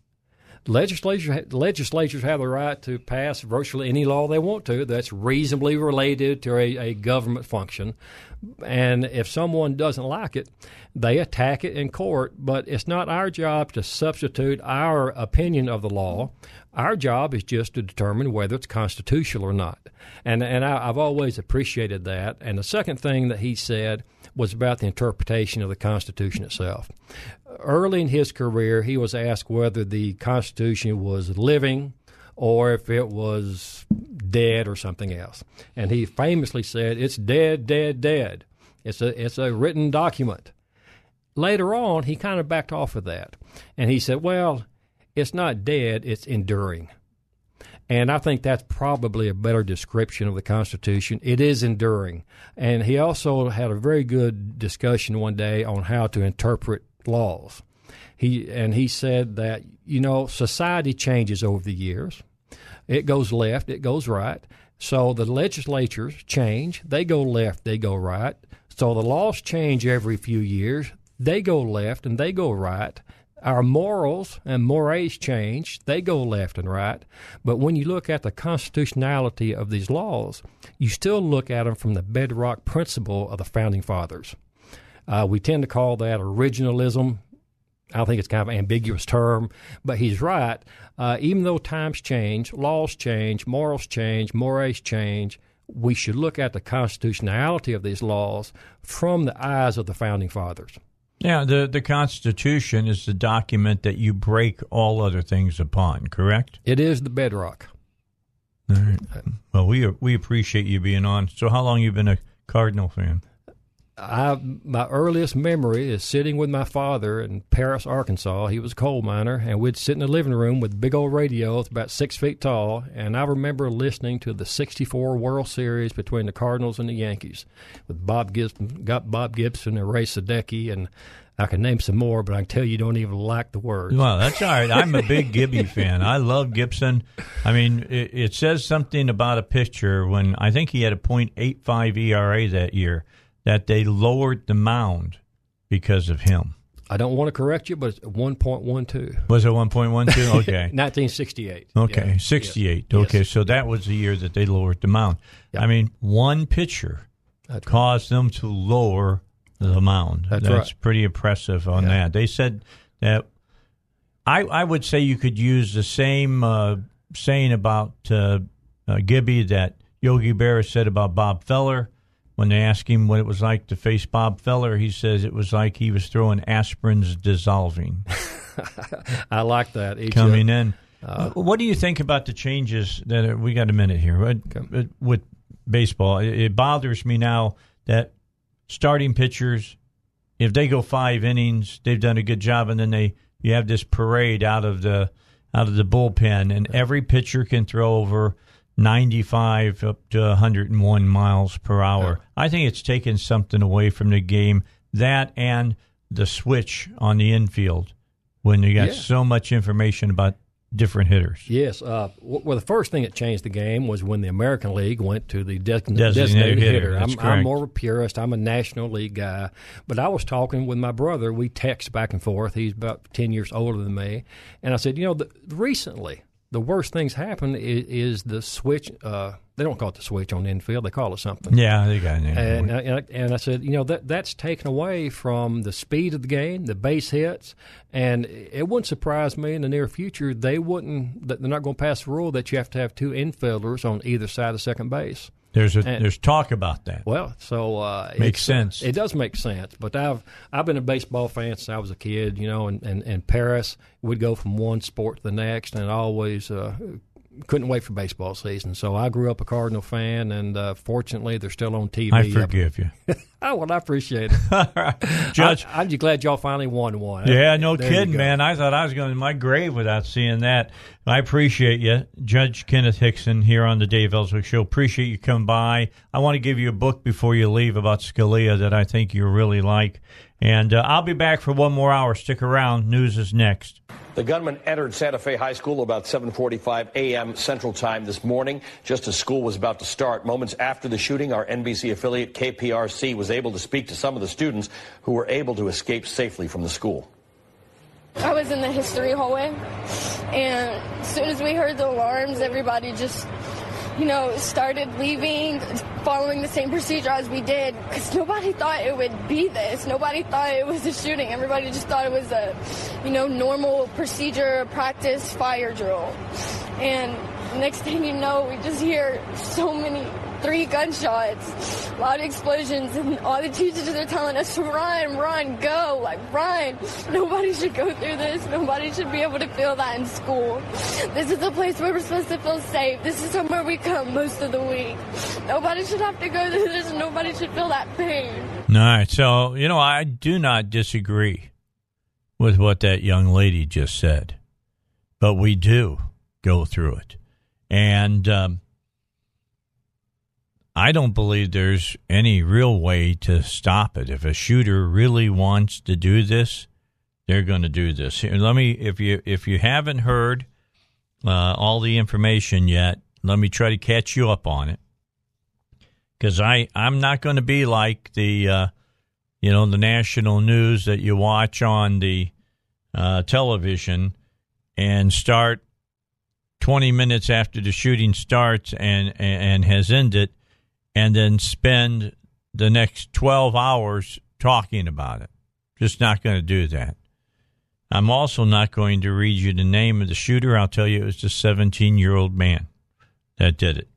Legislature, legislatures have the right to pass virtually any law they want to that's reasonably related to a, a government function. And if someone doesn't like it, they attack it in court. But it's not our job to substitute our opinion of the law. Our job is just to determine whether it's constitutional or not. And, and I, I've always appreciated that. And the second thing that he said – was about the interpretation of the Constitution itself. Early in his career, he was asked whether the Constitution was living or if it was dead or something else. And he famously said, "It's dead, dead, dead." It's a it's a written document. Later on, he kind of backed off of that, and he said, "Well, it's not dead; it's enduring." And I think that's probably a better description of the Constitution. It is enduring. And he also had a very good discussion one day on how to interpret laws. He and he said that you know society changes over the years. It goes left, it goes right. So the legislatures change, they go left, they go right. So the laws change every few years, they go left and they go right. Our morals and mores change, they go left and right. But when you look at the constitutionality of these laws, you still look at them from the bedrock principle of the founding fathers. Uh, we tend to call that originalism. I think it's kind of an ambiguous term, but he's right. Uh, even though times change, laws change, morals change, mores change, we should look at the constitutionality of these laws from the eyes of the founding fathers. Yeah, the, the Constitution is the document that you break all other things upon, correct? It is the bedrock. All right. Well, we we appreciate you being on. So, how long you been a Cardinal fan? I my earliest memory is sitting with my father in Paris, Arkansas. He was a coal miner, and we'd sit in the living room with big old radio. About six feet tall, and I remember listening to the '64 World Series between the Cardinals and the Yankees with Bob Gibson, got Bob Gibson and Ray Sadecki, and I can name some more, but I can tell you don't even like the words. Well, that's all right. I'm a big Gibby fan. I love Gibson. I mean, it, it says something about a pitcher when I think he had a .85 ERA that year that they lowered the mound because of him. I don't want to correct you, but it's 1.12. Was it 1.12? Okay. 1968. Okay, Yeah. 68. Yes. Okay, so that was the year that they lowered the mound. I mean, one pitcher That's right. caused them to lower the mound. That's right. pretty impressive on Yeah. that. They said that I I would say you could use the same uh, saying about uh, uh, Gibby that Yogi Berra said about Bob Feller. When they asked him what it was like to face Bob Feller, he says it was like he was throwing aspirins dissolving I like that. Each, coming uh, in. what do you think about the changes that are, we got a minute here with, with baseball? It, it bothers me now that starting pitchers, if they go five innings, they've done a good job, and then they you have this parade out of the out of the bullpen, and every pitcher can throw over. 95 up to 101 miles per hour. I think it's taken something away from the game. That and the switch on the infield when you got Yeah. so much information about different hitters. Yes. Uh, well, the first thing that changed the game was when the American League went to the de- Designated designated, hitter, hitter. I'm. I'm more of a purist. I'm a National League guy. But I was talking with my brother. We text back and forth. He's about 10 years older than me. And I said, you know, the, recently, the worst things happen is, is the switch. Uh, they don't call it the switch on the infield. They call it something. Yeah, they got it. And, and, I- and I said, you know, that that's taken away from the speed of the game, the base hits, and it wouldn't surprise me in the near future they wouldn't that they're not going to pass the rule that you have to have two infielders on either side of second base. There's a, and- there's talk about that. Well, so uh, Makes sense. It does make sense, but I've I've been a baseball fan since I was a kid, you know, and and, and Paris would go from one sport to the next, and always uh, couldn't wait for baseball season. So I grew up a Cardinal fan, and uh, fortunately they're still on TV. I forgive you. Oh well, I appreciate it. Judge. I, am just glad y'all finally won one. Yeah, no There kidding, man. I thought I was going to my grave without seeing that. I appreciate you, Judge Kenneth Hixson, here on the Dave Elswick Show. Appreciate you coming by. I want to give you a book before you leave about Scalia that I think you really like. And uh, I'll be back for one more hour. Stick around. News is next. The gunman entered Santa Fe High School about 7:45 a.m. Central Time this morning, just as school was about to start. Moments after the shooting, our NBC affiliate KPRC was able to speak to some of the students who were able to escape safely from the school. I was in the history hallway, and as soon as we heard the alarms, everybody just, you know, started leaving, following the same procedure as we did, because nobody thought it would be this. Nobody thought it was a shooting. Everybody just thought it was a, you know, normal procedure, practice, fire drill. And next thing you know, we just hear so many three gunshots, loud explosions, and all the teachers are telling us to run, run, go, like run. Nobody should go through this. Nobody should be able to feel that in school. This is a place where we're supposed to feel safe. This is somewhere we come most of the week. Nobody should have to go through this. And nobody should feel that pain. All right. So, you know, I do not disagree with what that young lady just said, but we do go through it. And um, I don't believe there's any real way to stop it. If a shooter really wants to do this, they're going to do this. Here, let me, if you if you haven't heard uh, all the information yet, let me try to catch you up on it because I I'm not going to be like the uh, you know the national news that you watch on the uh, television and start 20 minutes after the shooting starts and, and, and has ended and then spend the next 12 hours talking about it. Just not going to do that. I'm also not going to read you the name of the shooter. I'll tell you it was the 17 year old man that did it.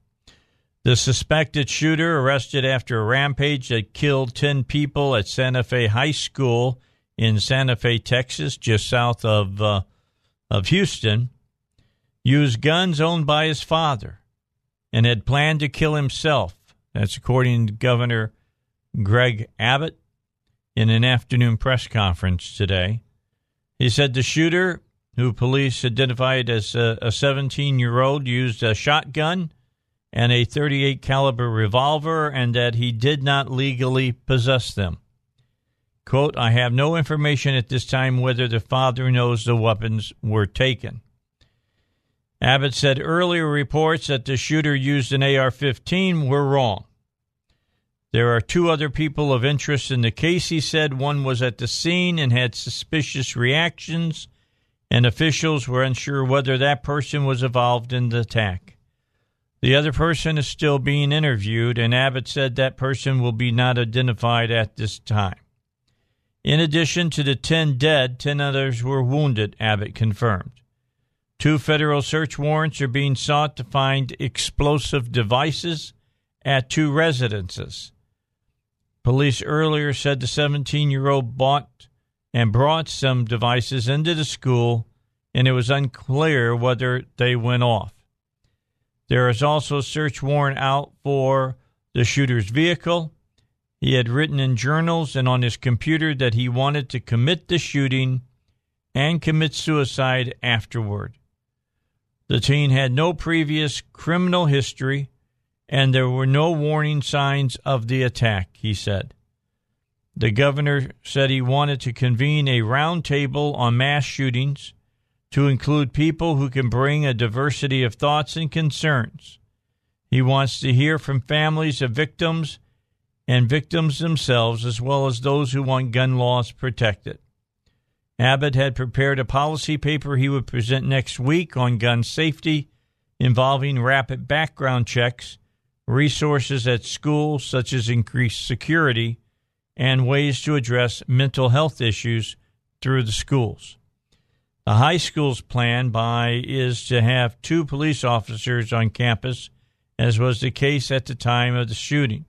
The suspected shooter arrested after a rampage that killed 10 people at Santa Fe High School in Santa Fe, Texas, just south of, uh, of Houston, used guns owned by his father and had planned to kill himself. That's according to Governor Greg Abbott in an afternoon press conference today. He said the shooter, who police identified as a 17 year old, used a shotgun and a 38 caliber revolver and that he did not legally possess them. Quote, I have no information at this time whether the father knows the weapons were taken. Abbott said earlier reports that the shooter used an AR 15 were wrong. There are two other people of interest in the case, he said. One was at the scene and had suspicious reactions, and officials were unsure whether that person was involved in the attack. The other person is still being interviewed, and Abbott said that person will be not identified at this time. In addition to the 10 dead, 10 others were wounded, Abbott confirmed. Two federal search warrants are being sought to find explosive devices at two residences. Police earlier said the 17 year old bought and brought some devices into the school, and it was unclear whether they went off. There is also a search warrant out for the shooter's vehicle. He had written in journals and on his computer that he wanted to commit the shooting and commit suicide afterward. The teen had no previous criminal history, and there were no warning signs of the attack, he said. The governor said he wanted to convene a roundtable on mass shootings to include people who can bring a diversity of thoughts and concerns. He wants to hear from families of victims and victims themselves, as well as those who want gun laws protected. Abbott had prepared a policy paper he would present next week on gun safety, involving rapid background checks, resources at schools such as increased security, and ways to address mental health issues through the schools. The high school's plan by is to have two police officers on campus, as was the case at the time of the shooting.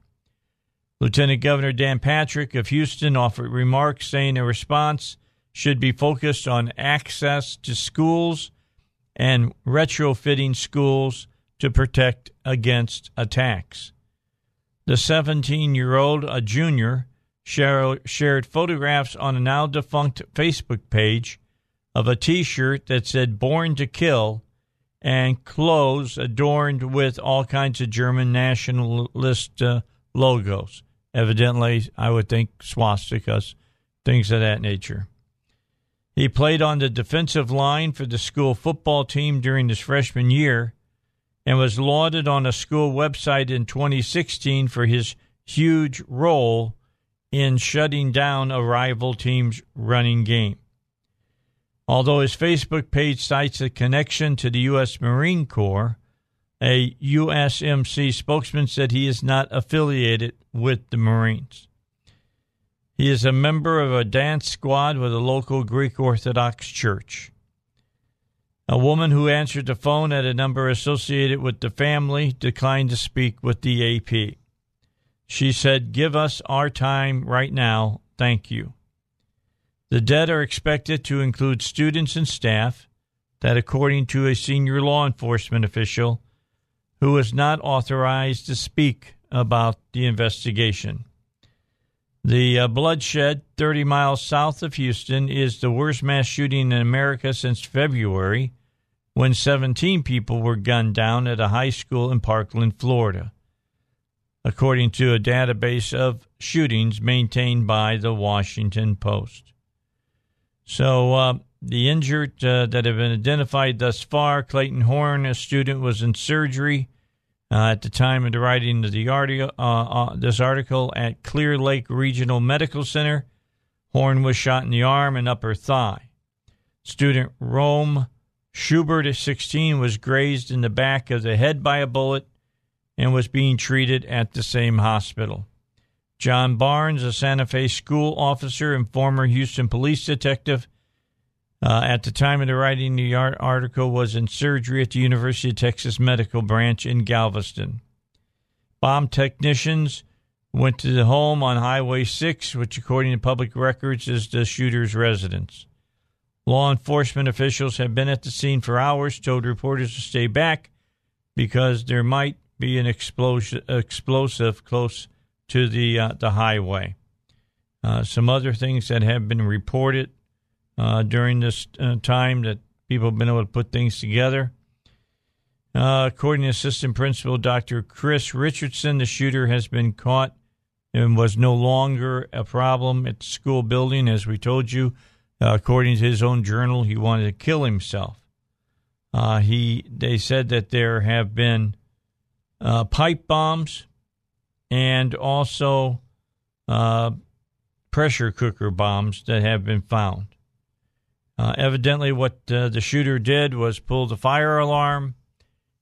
Lieutenant Governor Dan Patrick of Houston offered remarks saying in response should be focused on access to schools and retrofitting schools to protect against attacks. The 17 year old, a junior, shared photographs on a now defunct Facebook page of a t shirt that said Born to Kill and clothes adorned with all kinds of German nationalist uh, logos. Evidently, I would think swastikas, things of that nature. He played on the defensive line for the school football team during his freshman year and was lauded on a school website in 2016 for his huge role in shutting down a rival team's running game. Although his Facebook page cites a connection to the U.S. Marine Corps, a USMC spokesman said he is not affiliated with the Marines. He is a member of a dance squad with a local Greek Orthodox church. A woman who answered the phone at a number associated with the family declined to speak with the AP. She said, Give us our time right now. Thank you. The dead are expected to include students and staff, that, according to a senior law enforcement official who was not authorized to speak about the investigation. The uh, bloodshed 30 miles south of Houston is the worst mass shooting in America since February, when 17 people were gunned down at a high school in Parkland, Florida, according to a database of shootings maintained by the Washington Post. So, uh, the injured uh, that have been identified thus far Clayton Horn, a student, was in surgery uh, at the time of the writing of the article, uh, uh, this article at Clear Lake Regional Medical Center. Horn was shot in the arm and upper thigh. Student Rome Schubert, at 16, was grazed in the back of the head by a bullet and was being treated at the same hospital. John Barnes, a Santa Fe school officer and former Houston police detective, uh, at the time of the writing the article was in surgery at the University of Texas Medical Branch in Galveston. Bomb technicians went to the home on Highway 6, which, according to public records, is the shooter's residence. Law enforcement officials have been at the scene for hours, told reporters to stay back because there might be an explosion, explosive close to the uh, the highway. Uh, some other things that have been reported uh, during this uh, time that people have been able to put things together. Uh, according to Assistant Principal Dr. Chris Richardson, the shooter has been caught and was no longer a problem at the school building. As we told you, uh, according to his own journal, he wanted to kill himself. Uh, he they said that there have been uh, pipe bombs and also pressure cooker bombs that have been found. Uh, evidently, what uh, the shooter did was pull the fire alarm,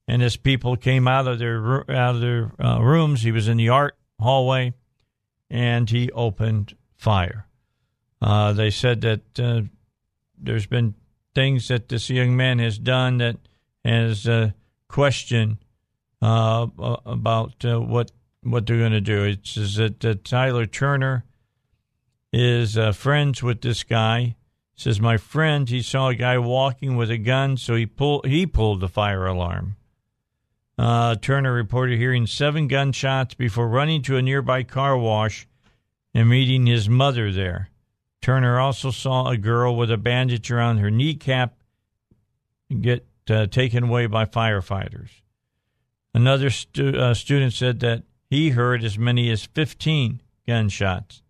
and as people came out of their out of their uh, rooms, he was in the art hallway, and he opened fire. Uh, they said that uh, there's been things that this young man has done that has uh, questioned about what what they're going to do. It's is that Tyler Turner is friends with this guy says my friend he saw a guy walking with a gun, so he pulled he pulled the fire alarm. Uh, Turner reported hearing seven gunshots before running to a nearby car wash and meeting his mother there. Turner also saw a girl with a bandage around her kneecap get uh, taken away by firefighters. Another stu- uh, student said that he heard as many as 15 gunshots.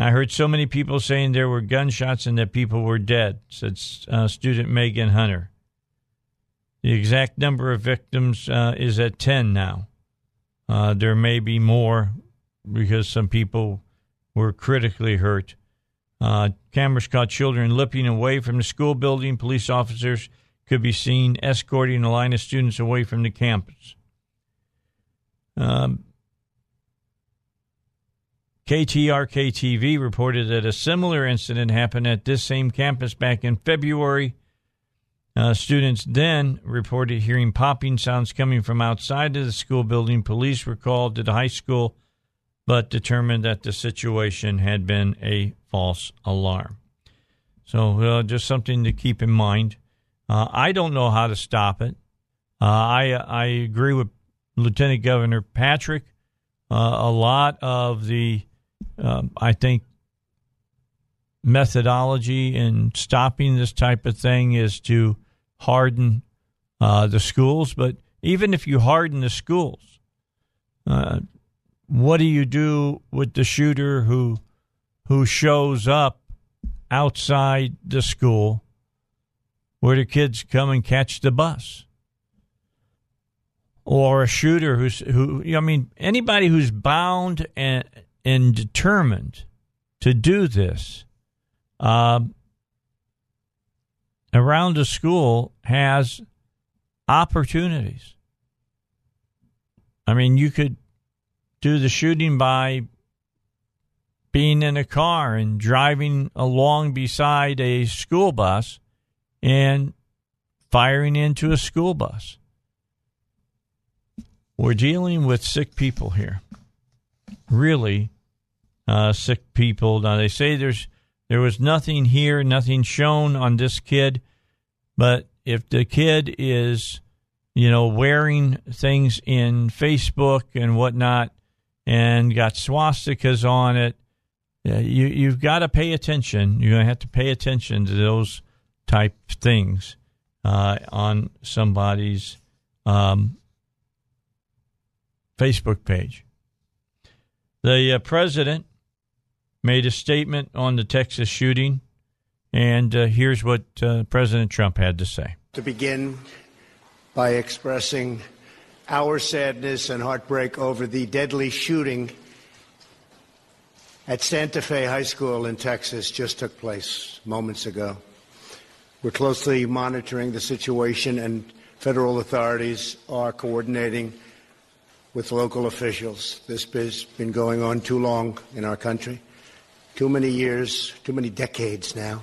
I heard so many people saying there were gunshots and that people were dead, said uh, student Megan Hunter. The exact number of victims uh, is at 10 now. Uh, there may be more because some people were critically hurt. Uh, cameras caught children leaping away from the school building. Police officers could be seen escorting a line of students away from the campus. Um, KTRK TV reported that a similar incident happened at this same campus back in February. Uh, students then reported hearing popping sounds coming from outside of the school building. Police were called to the high school, but determined that the situation had been a false alarm. So, uh, just something to keep in mind. Uh, I don't know how to stop it. Uh, I I agree with Lieutenant Governor Patrick. Uh, a lot of the um, I think methodology in stopping this type of thing is to harden uh, the schools. But even if you harden the schools, uh, what do you do with the shooter who who shows up outside the school where the kids come and catch the bus? Or a shooter who's who I mean anybody who's bound and and determined to do this uh, around the school has opportunities. I mean, you could do the shooting by being in a car and driving along beside a school bus and firing into a school bus. We're dealing with sick people here. Really uh, sick people. Now they say there's there was nothing here, nothing shown on this kid, but if the kid is, you know, wearing things in Facebook and whatnot, and got swastikas on it, you you've got to pay attention. You're going to have to pay attention to those type things uh, on somebody's um, Facebook page. The uh, president made a statement on the Texas shooting, and uh, here's what uh, President Trump had to say. To begin by expressing our sadness and heartbreak over the deadly shooting at Santa Fe High School in Texas just took place moments ago. We're closely monitoring the situation, and federal authorities are coordinating with local officials. This has been going on too long in our country, too many years, too many decades now.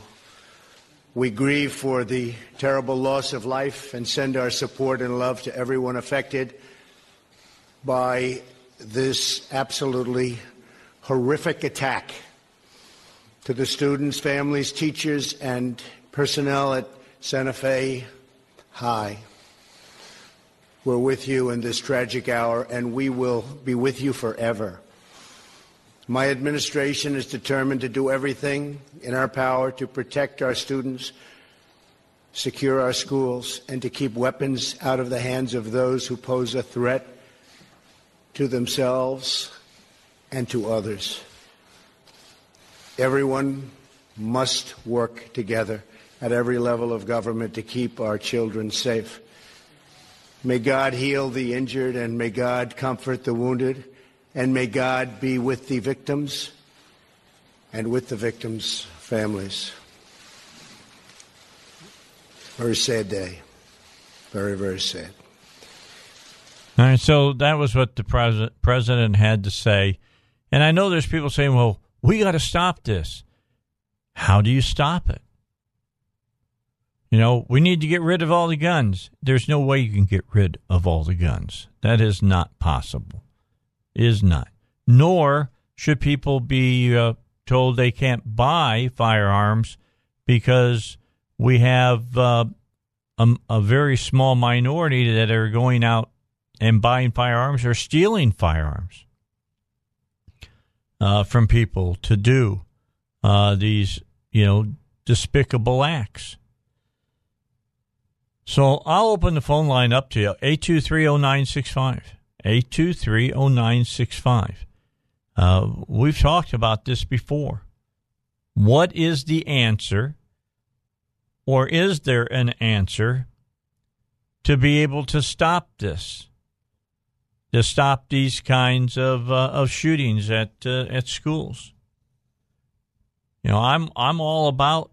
We grieve for the terrible loss of life and send our support and love to everyone affected by this absolutely horrific attack to the students, families, teachers, and personnel at Santa Fe High. We're with you in this tragic hour, and we will be with you forever. My administration is determined to do everything in our power to protect our students, secure our schools, and to keep weapons out of the hands of those who pose a threat to themselves and to others. Everyone must work together at every level of government to keep our children safe. May God heal the injured and may God comfort the wounded and may God be with the victims and with the victims' families. Very sad day. Very, very sad. All right, so that was what the pres- president had to say. And I know there's people saying, well, we got to stop this. How do you stop it? You know, we need to get rid of all the guns. There's no way you can get rid of all the guns. That is not possible. Is not. Nor should people be uh, told they can't buy firearms because we have uh, a, a very small minority that are going out and buying firearms or stealing firearms uh, from people to do uh, these, you know, despicable acts. So I'll open the phone line up to you, 8230965. 8230965. Uh, we've talked about this before. What is the answer, or is there an answer to be able to stop this? To stop these kinds of uh, of shootings at uh, at schools. You know, I'm I'm all about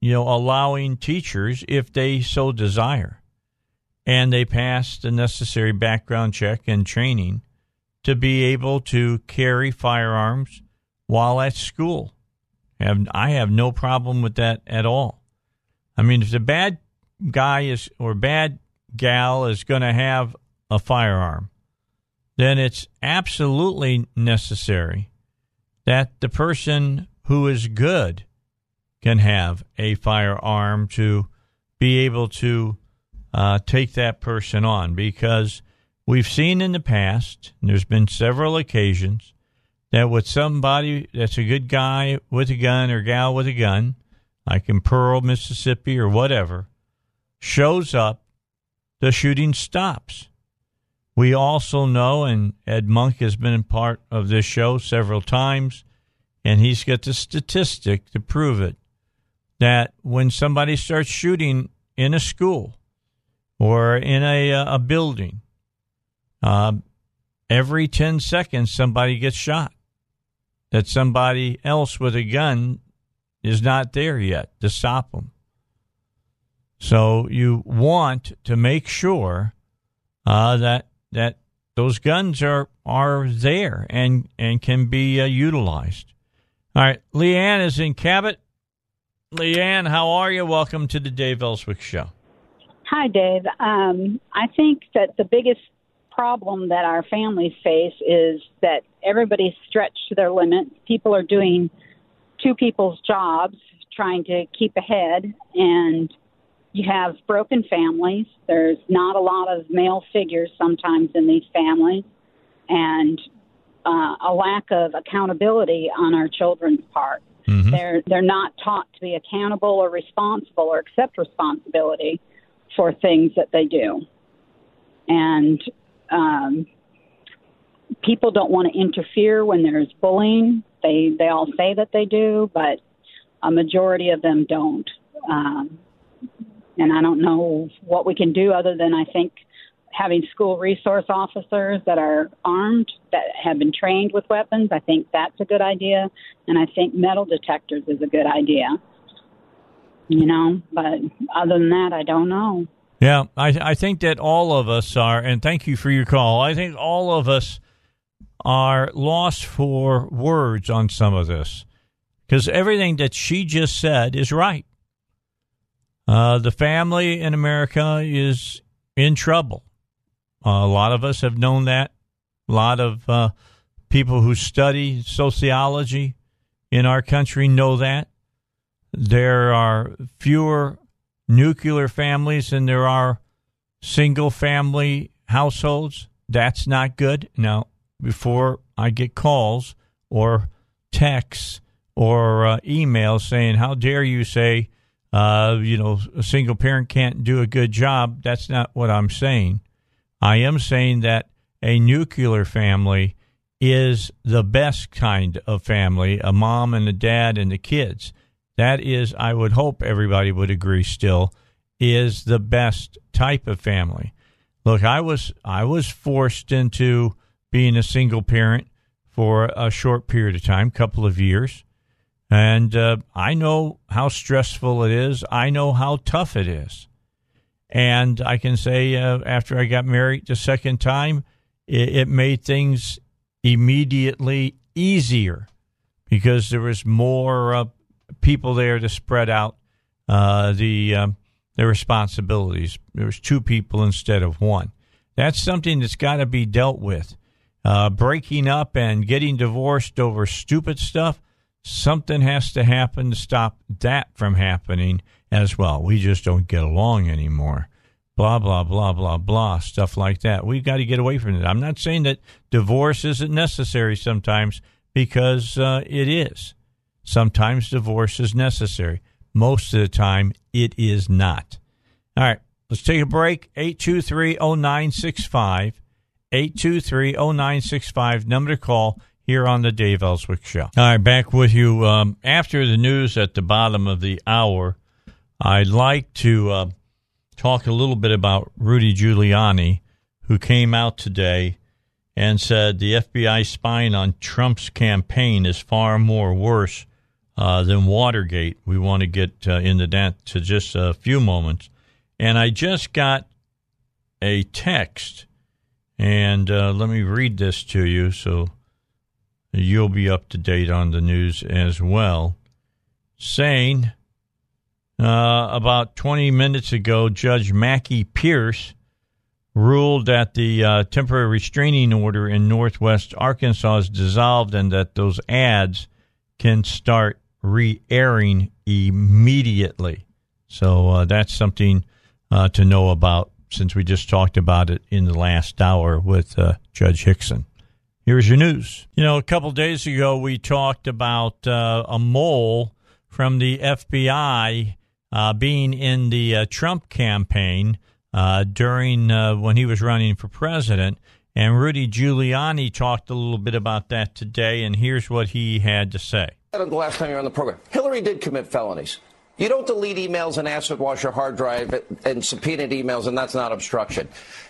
you know, allowing teachers, if they so desire, and they pass the necessary background check and training to be able to carry firearms while at school. Have I have no problem with that at all. I mean, if the bad guy is or bad gal is going to have a firearm, then it's absolutely necessary that the person who is good can have a firearm to be able to uh, take that person on because we've seen in the past, there's been several occasions that with somebody that's a good guy with a gun or gal with a gun, like in Pearl, Mississippi, or whatever, shows up, the shooting stops. We also know, and Ed Monk has been a part of this show several times, and he's got the statistic to prove it that when somebody starts shooting in a school or in a, uh, a building, uh, every 10 seconds somebody gets shot. That somebody else with a gun is not there yet to stop them. So you want to make sure uh, that that those guns are are there and and can be uh, utilized. All right, Leanne is in Cabot. Leanne, how are you? Welcome to the Dave Elswick Show. Hi, Dave. Um, I think that the biggest problem that our families face is that everybody's stretched to their limits. People are doing two people's jobs, trying to keep ahead, and you have broken families. There's not a lot of male figures sometimes in these families, and uh, a lack of accountability on our children's part. Mm-hmm. They're they're not taught to be accountable or responsible or accept responsibility for things that they do, and um, people don't want to interfere when there's bullying. They they all say that they do, but a majority of them don't. Um, and I don't know what we can do other than I think having school resource officers that are armed that have been trained with weapons. I think that's a good idea, and I think metal detectors is a good idea. You know, but other than that, I don't know. Yeah, I, I think that all of us are, and thank you for your call. I think all of us are lost for words on some of this because everything that she just said is right. Uh, the family in America is in trouble. Uh, a lot of us have known that. A lot of uh, people who study sociology in our country know that. There are fewer nuclear families than there are single family households. That's not good. Now, before I get calls or texts or uh, emails saying, How dare you say, uh, you know, a single parent can't do a good job? That's not what I'm saying. I am saying that a nuclear family is the best kind of family a mom and a dad and the kids. That is, I would hope everybody would agree still, is the best type of family. Look, I was I was forced into being a single parent for a short period of time, couple of years, and uh, I know how stressful it is. I know how tough it is, and I can say uh, after I got married the second time, it, it made things immediately easier because there was more uh, people there to spread out uh, the um, the responsibilities. There was two people instead of one. That's something that's got to be dealt with. Uh, breaking up and getting divorced over stupid stuff. Something has to happen to stop that from happening as well. We just don't get along anymore. Blah blah blah blah blah stuff like that. We've got to get away from it. I'm not saying that divorce isn't necessary sometimes because uh, it is. Sometimes divorce is necessary. Most of the time, it is not. All right, let's take a break. 823 0965. 823 0965. Number to call here on the Dave Elswick Show. All right, back with you. Um, after the news at the bottom of the hour, I'd like to uh, talk a little bit about Rudy Giuliani, who came out today and said the FBI spying on Trump's campaign is far more worse uh, than Watergate. We want to get uh, into that to just a few moments. And I just got a text, and uh, let me read this to you so you'll be up to date on the news as well. Saying uh, about 20 minutes ago, Judge Mackie Pierce ruled that the uh, temporary restraining order in Northwest Arkansas is dissolved and that those ads can start re airing immediately. So uh, that's something uh, to know about since we just talked about it in the last hour with uh, Judge Hixson. Here's your news. You know, a couple days ago, we talked about uh, a mole from the FBI uh, being in the uh, Trump campaign during when he was running for president. And Rudy Giuliani talked a little bit about that today, and here's what he had to say the last time you were on the program. Hillary did commit felonies. You don't delete emails and acid wash your hard drive and subpoenaed emails, and that's not obstruction.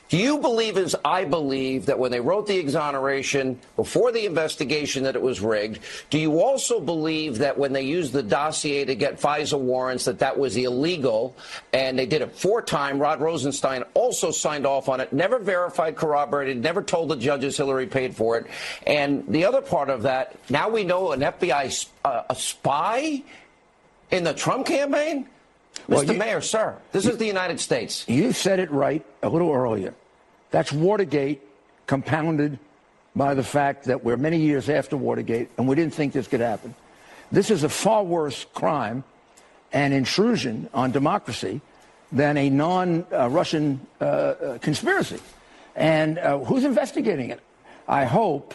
Do you believe, as I believe, that when they wrote the exoneration before the investigation that it was rigged? Do you also believe that when they used the dossier to get FISA warrants that that was illegal and they did it four time? Rod Rosenstein also signed off on it, never verified, corroborated, never told the judges Hillary paid for it. And the other part of that, now we know an FBI uh, a spy in the Trump campaign? Well, Mr. you- Mayor, sir, this is the United States. You said it right a little earlier. That's Watergate compounded by the fact that we're many years after Watergate and we didn't think this could happen. This is a far worse crime and intrusion on democracy than a non uh, Russian uh, uh, conspiracy. And uh, who's investigating it? I hope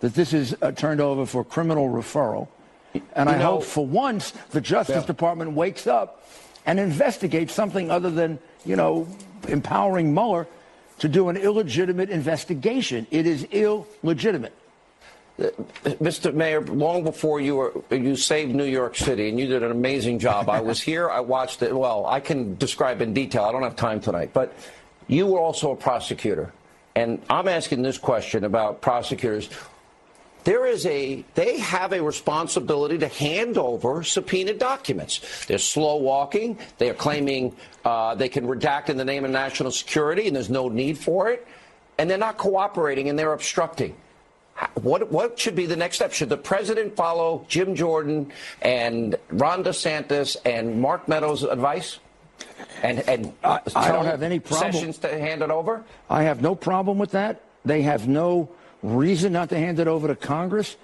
that this is uh, turned over for criminal referral. And You I know- hope for once the Justice Yeah. Department wakes up and investigates something other than, you know, empowering Mueller to do an illegitimate investigation. It is illegitimate. Uh, Mr. Mayor, long before you were you saved New York City, and you did an amazing job. I was here. I watched it. Well, I can describe in detail. I don't have time tonight, but you were also a prosecutor, and I'm asking this question about prosecutors. There is a they have a responsibility to hand over subpoenaed documents. They're slow walking. They are claiming uh, they can redact in the name of national security, and there's no need for it. And they're not cooperating, and they're obstructing. What what should be the next step? Should the president follow Jim Jordan and Ron DeSantis and Mark Meadows' advice? And and I, I don't have any problem. Sessions to hand it over. I have no problem with that. They have no reason not to hand it over to Congress,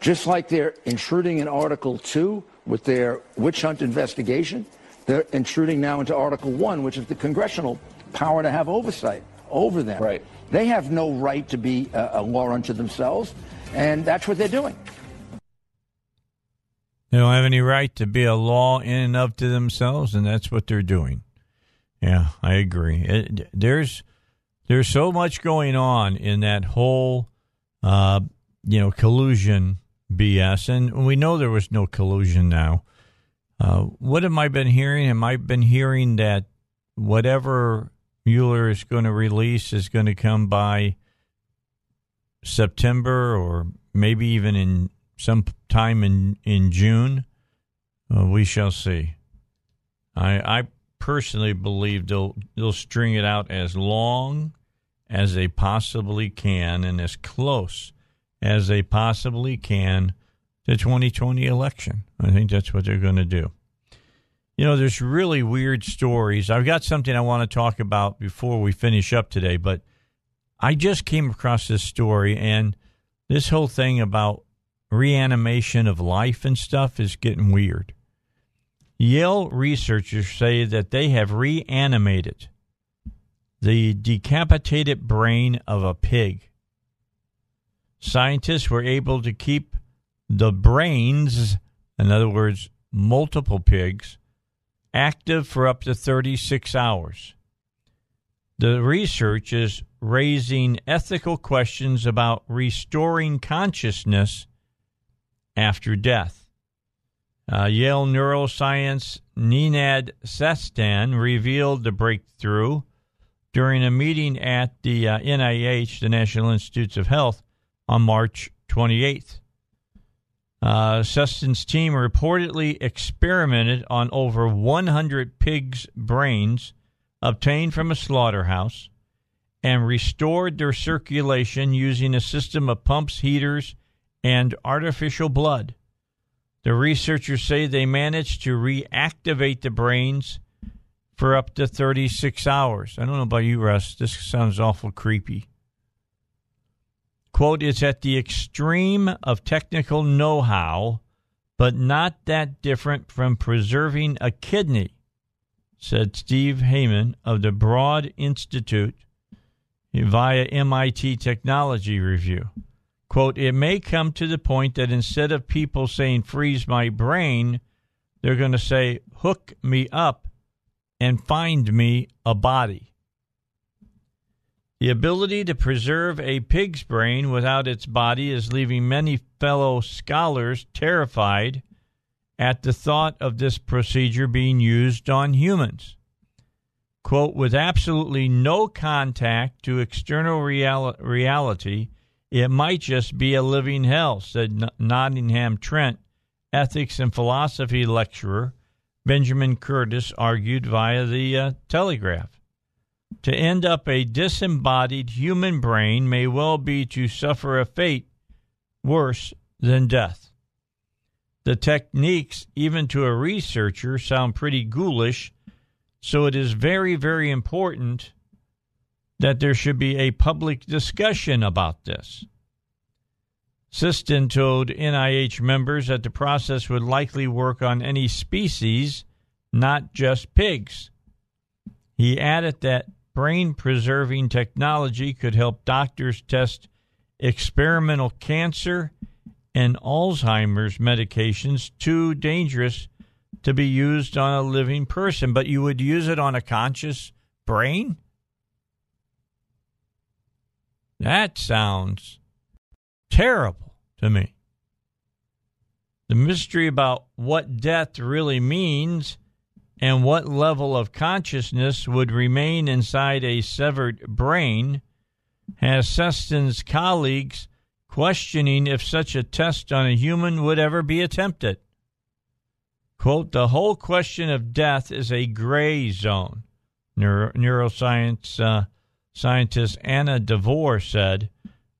just like they're intruding in Article 2 with their witch hunt investigation. They're intruding now into Article 1, which is the congressional power to have oversight over them. Right. They have no right to be a, a law unto themselves, and that's what they're doing. They don't have any right to be a law in and of to themselves, and that's what they're doing. Yeah, I agree. It, there's there's so much going on in that whole, uh, you know, collusion BS, and we know there was no collusion. Now, uh, what have I been hearing? Have I been hearing that whatever Mueller is going to release is going to come by September or maybe even in some time in in June. Uh, we shall see. I I personally believe they'll they'll string it out as long as they possibly can and as close as they possibly can to 2020 election. I think that's what they're going to do. You know, there's really weird stories. I've got something I want to talk about before we finish up today, but I just came across this story, and this whole thing about reanimation of life and stuff is getting weird. Yale researchers say that they have reanimated the decapitated brain of a pig. Scientists were able to keep the brains, in other words, multiple pigs, active for up to 36 hours. The research is raising ethical questions about restoring consciousness after death. Uh, Yale neuroscience Nenad Sestan revealed the breakthrough during a meeting at the uh, NIH, the National Institutes of Health, on March 28th. Uh, Sestan's team reportedly experimented on over 100 pigs' brains obtained from a slaughterhouse and restored their circulation using a system of pumps, heaters, and artificial blood. The researchers say they managed to reactivate the brains for up to 36 hours. I don't know about you, Russ. This sounds awful creepy. Quote, it's at the extreme of technical know how, but not that different from preserving a kidney, said Steve Hyman of the Broad Institute via MIT Technology Review. Quote, it may come to the point that instead of people saying freeze my brain, they're going to say hook me up and find me a body. The ability to preserve a pig's brain without its body is leaving many fellow scholars terrified at the thought of this procedure being used on humans. Quote, with absolutely no contact to external reali- reality, it might just be a living hell, said Nottingham Trent, ethics and philosophy lecturer Benjamin Curtis argued via the uh, Telegraph. To end up a disembodied human brain may well be to suffer a fate worse than death. The techniques, even to a researcher, sound pretty ghoulish, so it is very, very important that there should be a public discussion about this. Sestan told NIH members that the process would likely work on any species, not just pigs. He added that brain preserving technology could help doctors test experimental cancer and Alzheimer's medications too dangerous to be used on a living person, but you would use it on a conscious brain? That sounds terrible to me. The mystery about what death really means and what level of consciousness would remain inside a severed brain has Sestan's colleagues questioning if such a test on a human would ever be attempted. Quote, the whole question of death is a gray zone, Neuro- neuroscience uh, scientist Anna Devor said.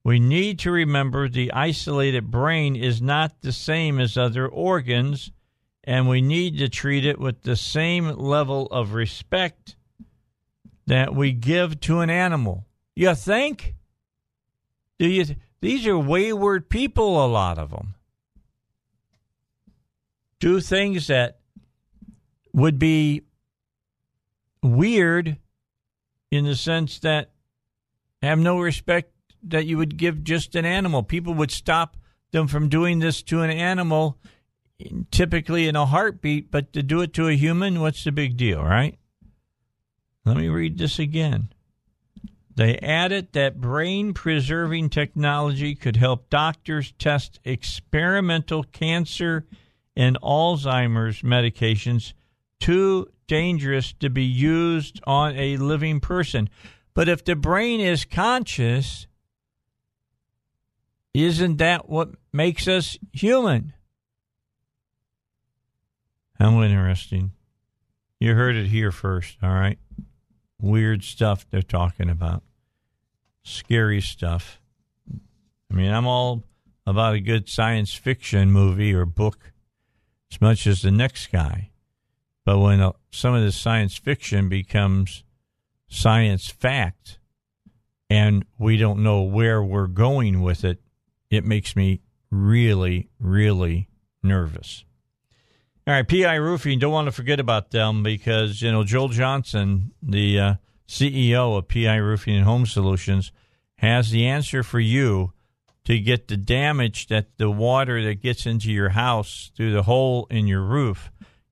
We need to remember the isolated brain is not the same as other organs and we need to treat it with the same level of respect that we give to an animal. You think? Do you? These are wayward people, a lot of them. Do things that would be weird in the sense that have no respect that you would give just an animal. People would stop them from doing this to an animal typically in a heartbeat, but to do it to a human, what's the big deal, right? Let me read this again. They added that brain preserving technology could help doctors test experimental cancer and Alzheimer's medications too dangerous to be used on a living person. But if the brain is conscious, isn't that what makes us human? How interesting. You heard it here first, all right? Weird stuff they're talking about. Scary stuff. I mean, I'm all about a good science fiction movie or book as much as the next guy. But when uh, some of the science fiction becomes science fact and we don't know where we're going with it, it makes me really, really nervous. All right, PI Roofing, don't want to forget about them because, you know, Joel Johnson, the uh, CEO of PI Roofing and Home Solutions, has the answer for you to get the damage that the water that gets into your house through the hole in your roof,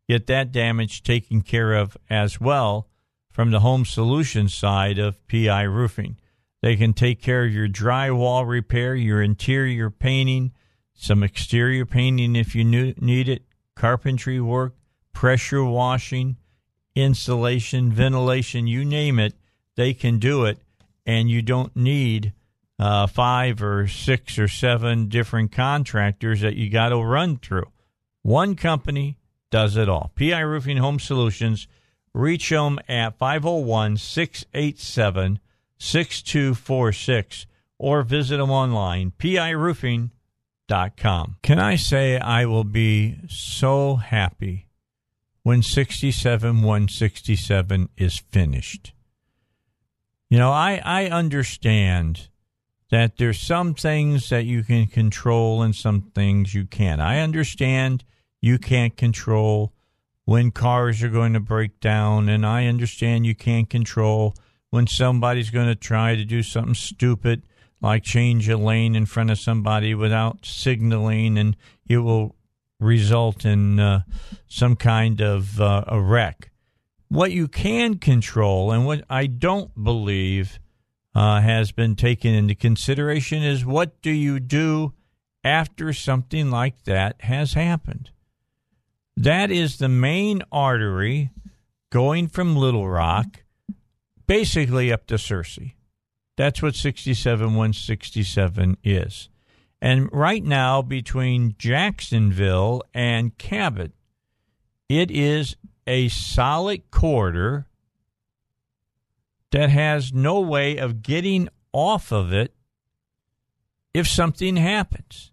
get that damage taken care of as well from the Home Solutions side of PI Roofing. They can take care of your drywall repair, your interior painting, some exterior painting if you need it, carpentry work, pressure washing, insulation, ventilation, you name it, they can do it. And you don't need uh, five or six or seven different contractors that you got to run through. One company does it all. PI Roofing Home Solutions. Reach them at 501 687 6246 or visit them online, piroofing.com com. Can I say I will be so happy when 67 167 is finished? You know, I, I understand that there's some things that you can control and some things you can't. I understand you can't control when cars are going to break down, and I understand you can't control when somebody's going to try to do something stupid like change a lane in front of somebody without signaling, and it will result in uh, some kind of uh, a wreck. What you can control, and what I don't believe uh, has been taken into consideration, is what do you do after something like that has happened? That is the main artery going from Little Rock basically up to Searcy. That's what 67 167 is. And right now, between Jacksonville and Cabot, it is a solid corridor that has no way of getting off of it if something happens.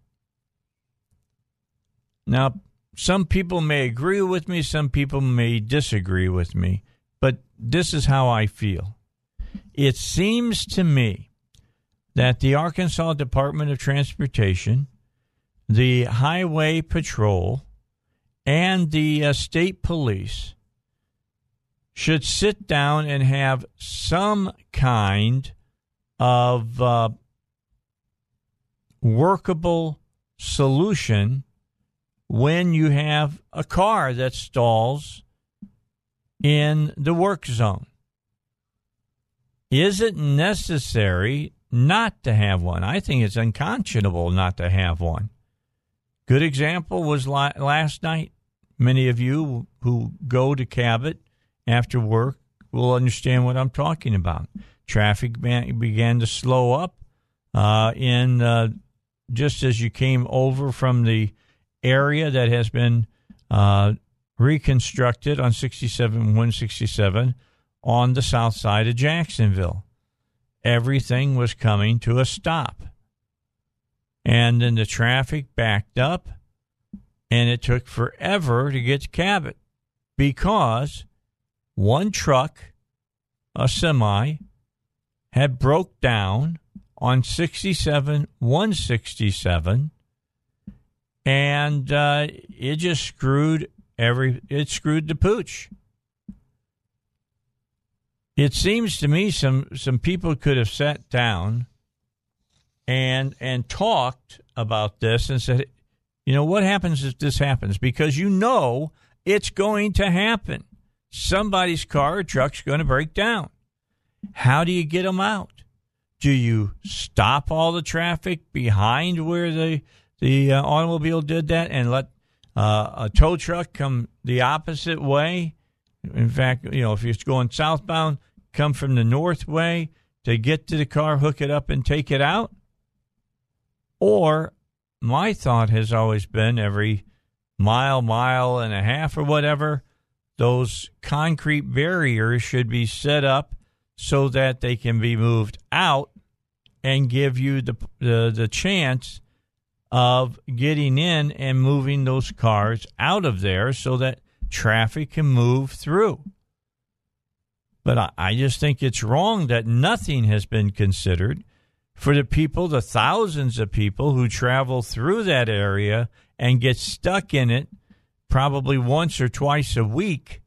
Now, some people may agree with me, some people may disagree with me, but this is how I feel. It seems to me that the Arkansas Department of Transportation, the Highway Patrol, and the uh, state police should sit down and have some kind of uh, workable solution when you have a car that stalls in the work zone. Is it necessary not to have one? I think it's unconscionable not to have one. Good example was last night. Many of you who go to Cabot after work will understand what I'm talking about. Traffic began to slow up uh, in uh, just as you came over from the area that has been uh, reconstructed on 67 167 on the south side of Jacksonville. Everything was coming to a stop. And then the traffic backed up, and it took forever to get to Cabot because one truck, a semi, had broke down on 67 167 and uh, it just screwed every it screwed the pooch. It seems to me some some people could have sat down and and talked about this and said you know what happens if this happens? Because you know it's going to happen. Somebody's car or truck's going to break down. How do you get them out? Do you stop all the traffic behind where the the uh, automobile did that and let uh, a tow truck come the opposite way? In fact, you know, if you're going southbound, come from the north way to get to the car, hook it up, and take it out? Or my thought has always been every mile, mile and a half, or whatever, those concrete barriers should be set up so that they can be moved out and give you the the, the chance of getting in and moving those cars out of there so that traffic can move through. But I, I just think it's wrong that nothing has been considered for the people, the thousands of people who travel through that area and get stuck in it probably once or twice a week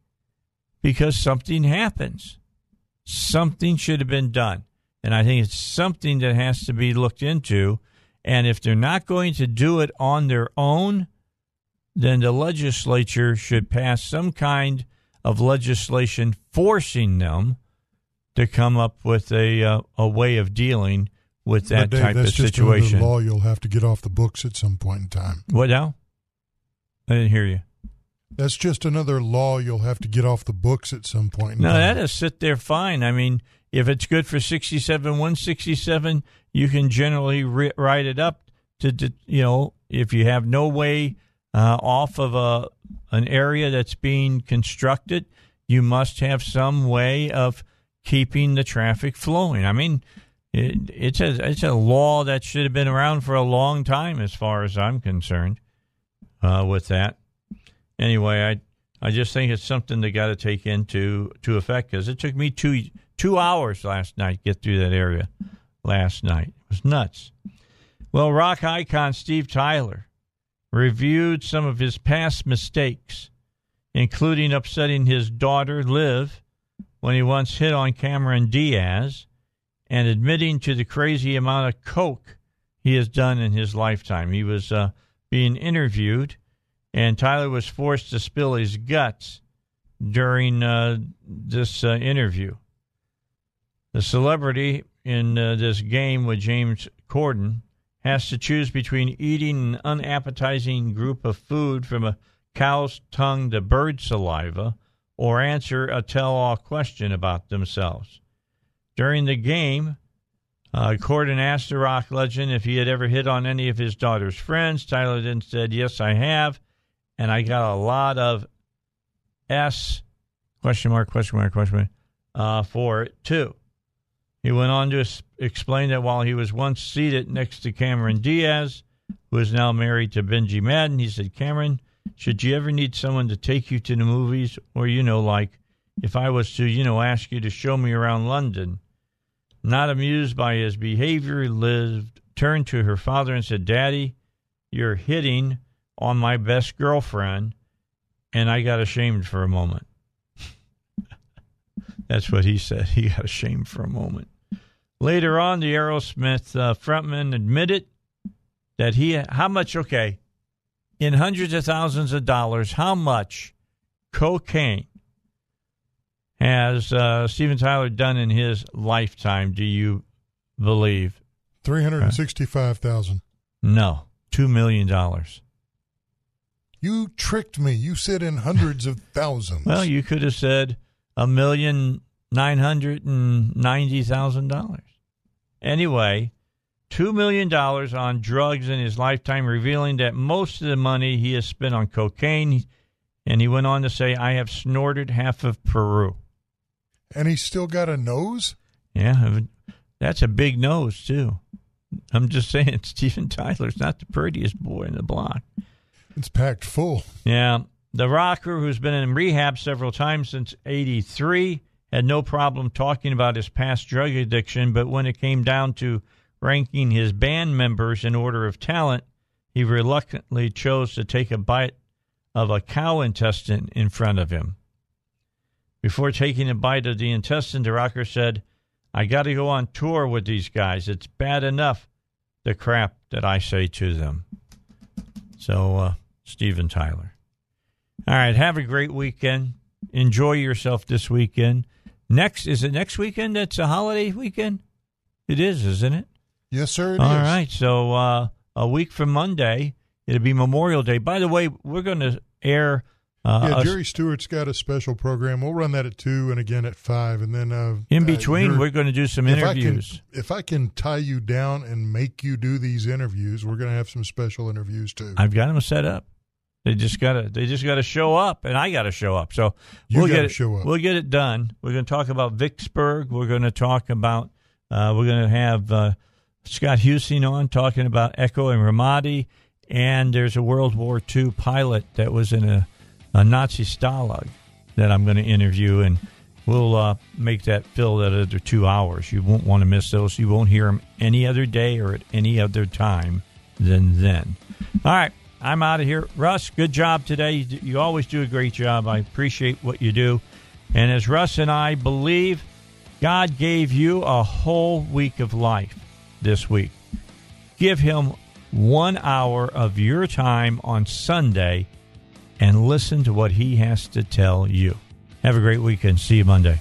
because something happens. Something should have been done. And I think it's something that has to be looked into. And if they're not going to do it on their own, then the legislature should pass some kind of legislation forcing them to come up with a uh, a way of dealing with that Dave, type that's of just situation. law you'll have to get off the books at some point in time. What now? I didn't hear you. That's just another law you'll have to get off the books at some point. No, time. that'll sit there fine. I mean, if it's good for 67 167, you can generally re- write it up to, to, you know, if you have no way uh, off of a an area that's being constructed, you must have some way of keeping the traffic flowing. I mean, it, it's a it's a law that should have been around for a long time, as far as I'm concerned. Uh, with that, anyway, I I just think it's something they got to take into to effect because it took me two two hours last night to get through that area. Last night it was nuts. Well, rock icon Steve Tyler reviewed some of his past mistakes, including upsetting his daughter Liv when he once hit on Cameron Diaz, and admitting to the crazy amount of coke he has done in his lifetime. He was uh, being interviewed and Tyler was forced to spill his guts during uh, this uh, interview. The celebrity in uh, this game with James Corden has to choose between eating an unappetizing group of food from a cow's tongue to bird saliva or answer a tell all question about themselves. During the game, uh, Corden asked the rock legend if he had ever hit on any of his daughter's friends. Tyler then said, Yes, I have and I got a lot of S question mark question mark question mark uh, for it too. He went on to explain that while he was once seated next to Cameron Diaz, who is now married to Benji Madden, he said Cameron should you ever need someone to take you to the movies, or, you know, like if I was to, you know, ask you to show me around London, not amused by his behavior, Liz turned to her father and said, Daddy, you're hitting on my best girlfriend. And I got ashamed for a moment. That's what he said. He got ashamed for a moment. Later on, the Aerosmith uh, frontman admitted that he, how much, okay, in hundreds of thousands of dollars, how much cocaine has uh, Steven Tyler done in his lifetime, do you believe? 365000 No, $2 million. You tricked me. You said in hundreds of thousands. Well, you could have said a million nine hundred and ninety thousand dollars. Anyway, two million dollars on drugs in his lifetime, revealing that most of the money he has spent on cocaine. And he went on to say, "I have snorted half of Peru." And he's still got a nose. Yeah, that's a big nose too. I'm just saying, Steven Tyler's not the prettiest boy in the block. It's packed full. Yeah. The rocker, who's been in rehab several times since 83, had no problem talking about his past drug addiction, but when it came down to ranking his band members in order of talent, he reluctantly chose to take a bite of a cow intestine in front of him. Before taking a bite of the intestine, the rocker said, I got to go on tour with these guys. It's bad enough, the crap that I say to them. So, uh, Steven Tyler. All right, have a great weekend. Enjoy yourself this weekend. Next, is it next weekend? It's a holiday weekend? It is, isn't it? Yes, sir. It All is. right, so uh, a week from Monday, it'll be Memorial Day. By the way, we're going to air. Uh, yeah, Jerry Stewart's got a special program. We'll run that at two and again at five, and then uh, in uh, between, you're- we're going to do some if I can- interviews. if I can tie you down and make you do these interviews, we're going to have some special interviews too. I've got them set up. They just gotta they just gotta show up, and I gotta show up. So You we'll gotta get it, show up. We'll get it done. We're going to talk about Vicksburg. We're going to talk about. Uh, we're going to have uh, Scott Huesing on talking about Echo and Ramadi, and there's a World War II pilot that was in a, a Nazi Stalag that I'm going to interview, and we'll uh, make that fill that other two hours. You won't want to miss those. You won't hear them any other day or at any other time than then. All right. I'm out of here. Russ, good job today. You, always do a great job. I appreciate what you do. And as Russ and I believe, God gave you a whole week of life this week. Give Him one hour of your time on Sunday and listen to what He has to tell you. Have a great weekend. See you Monday.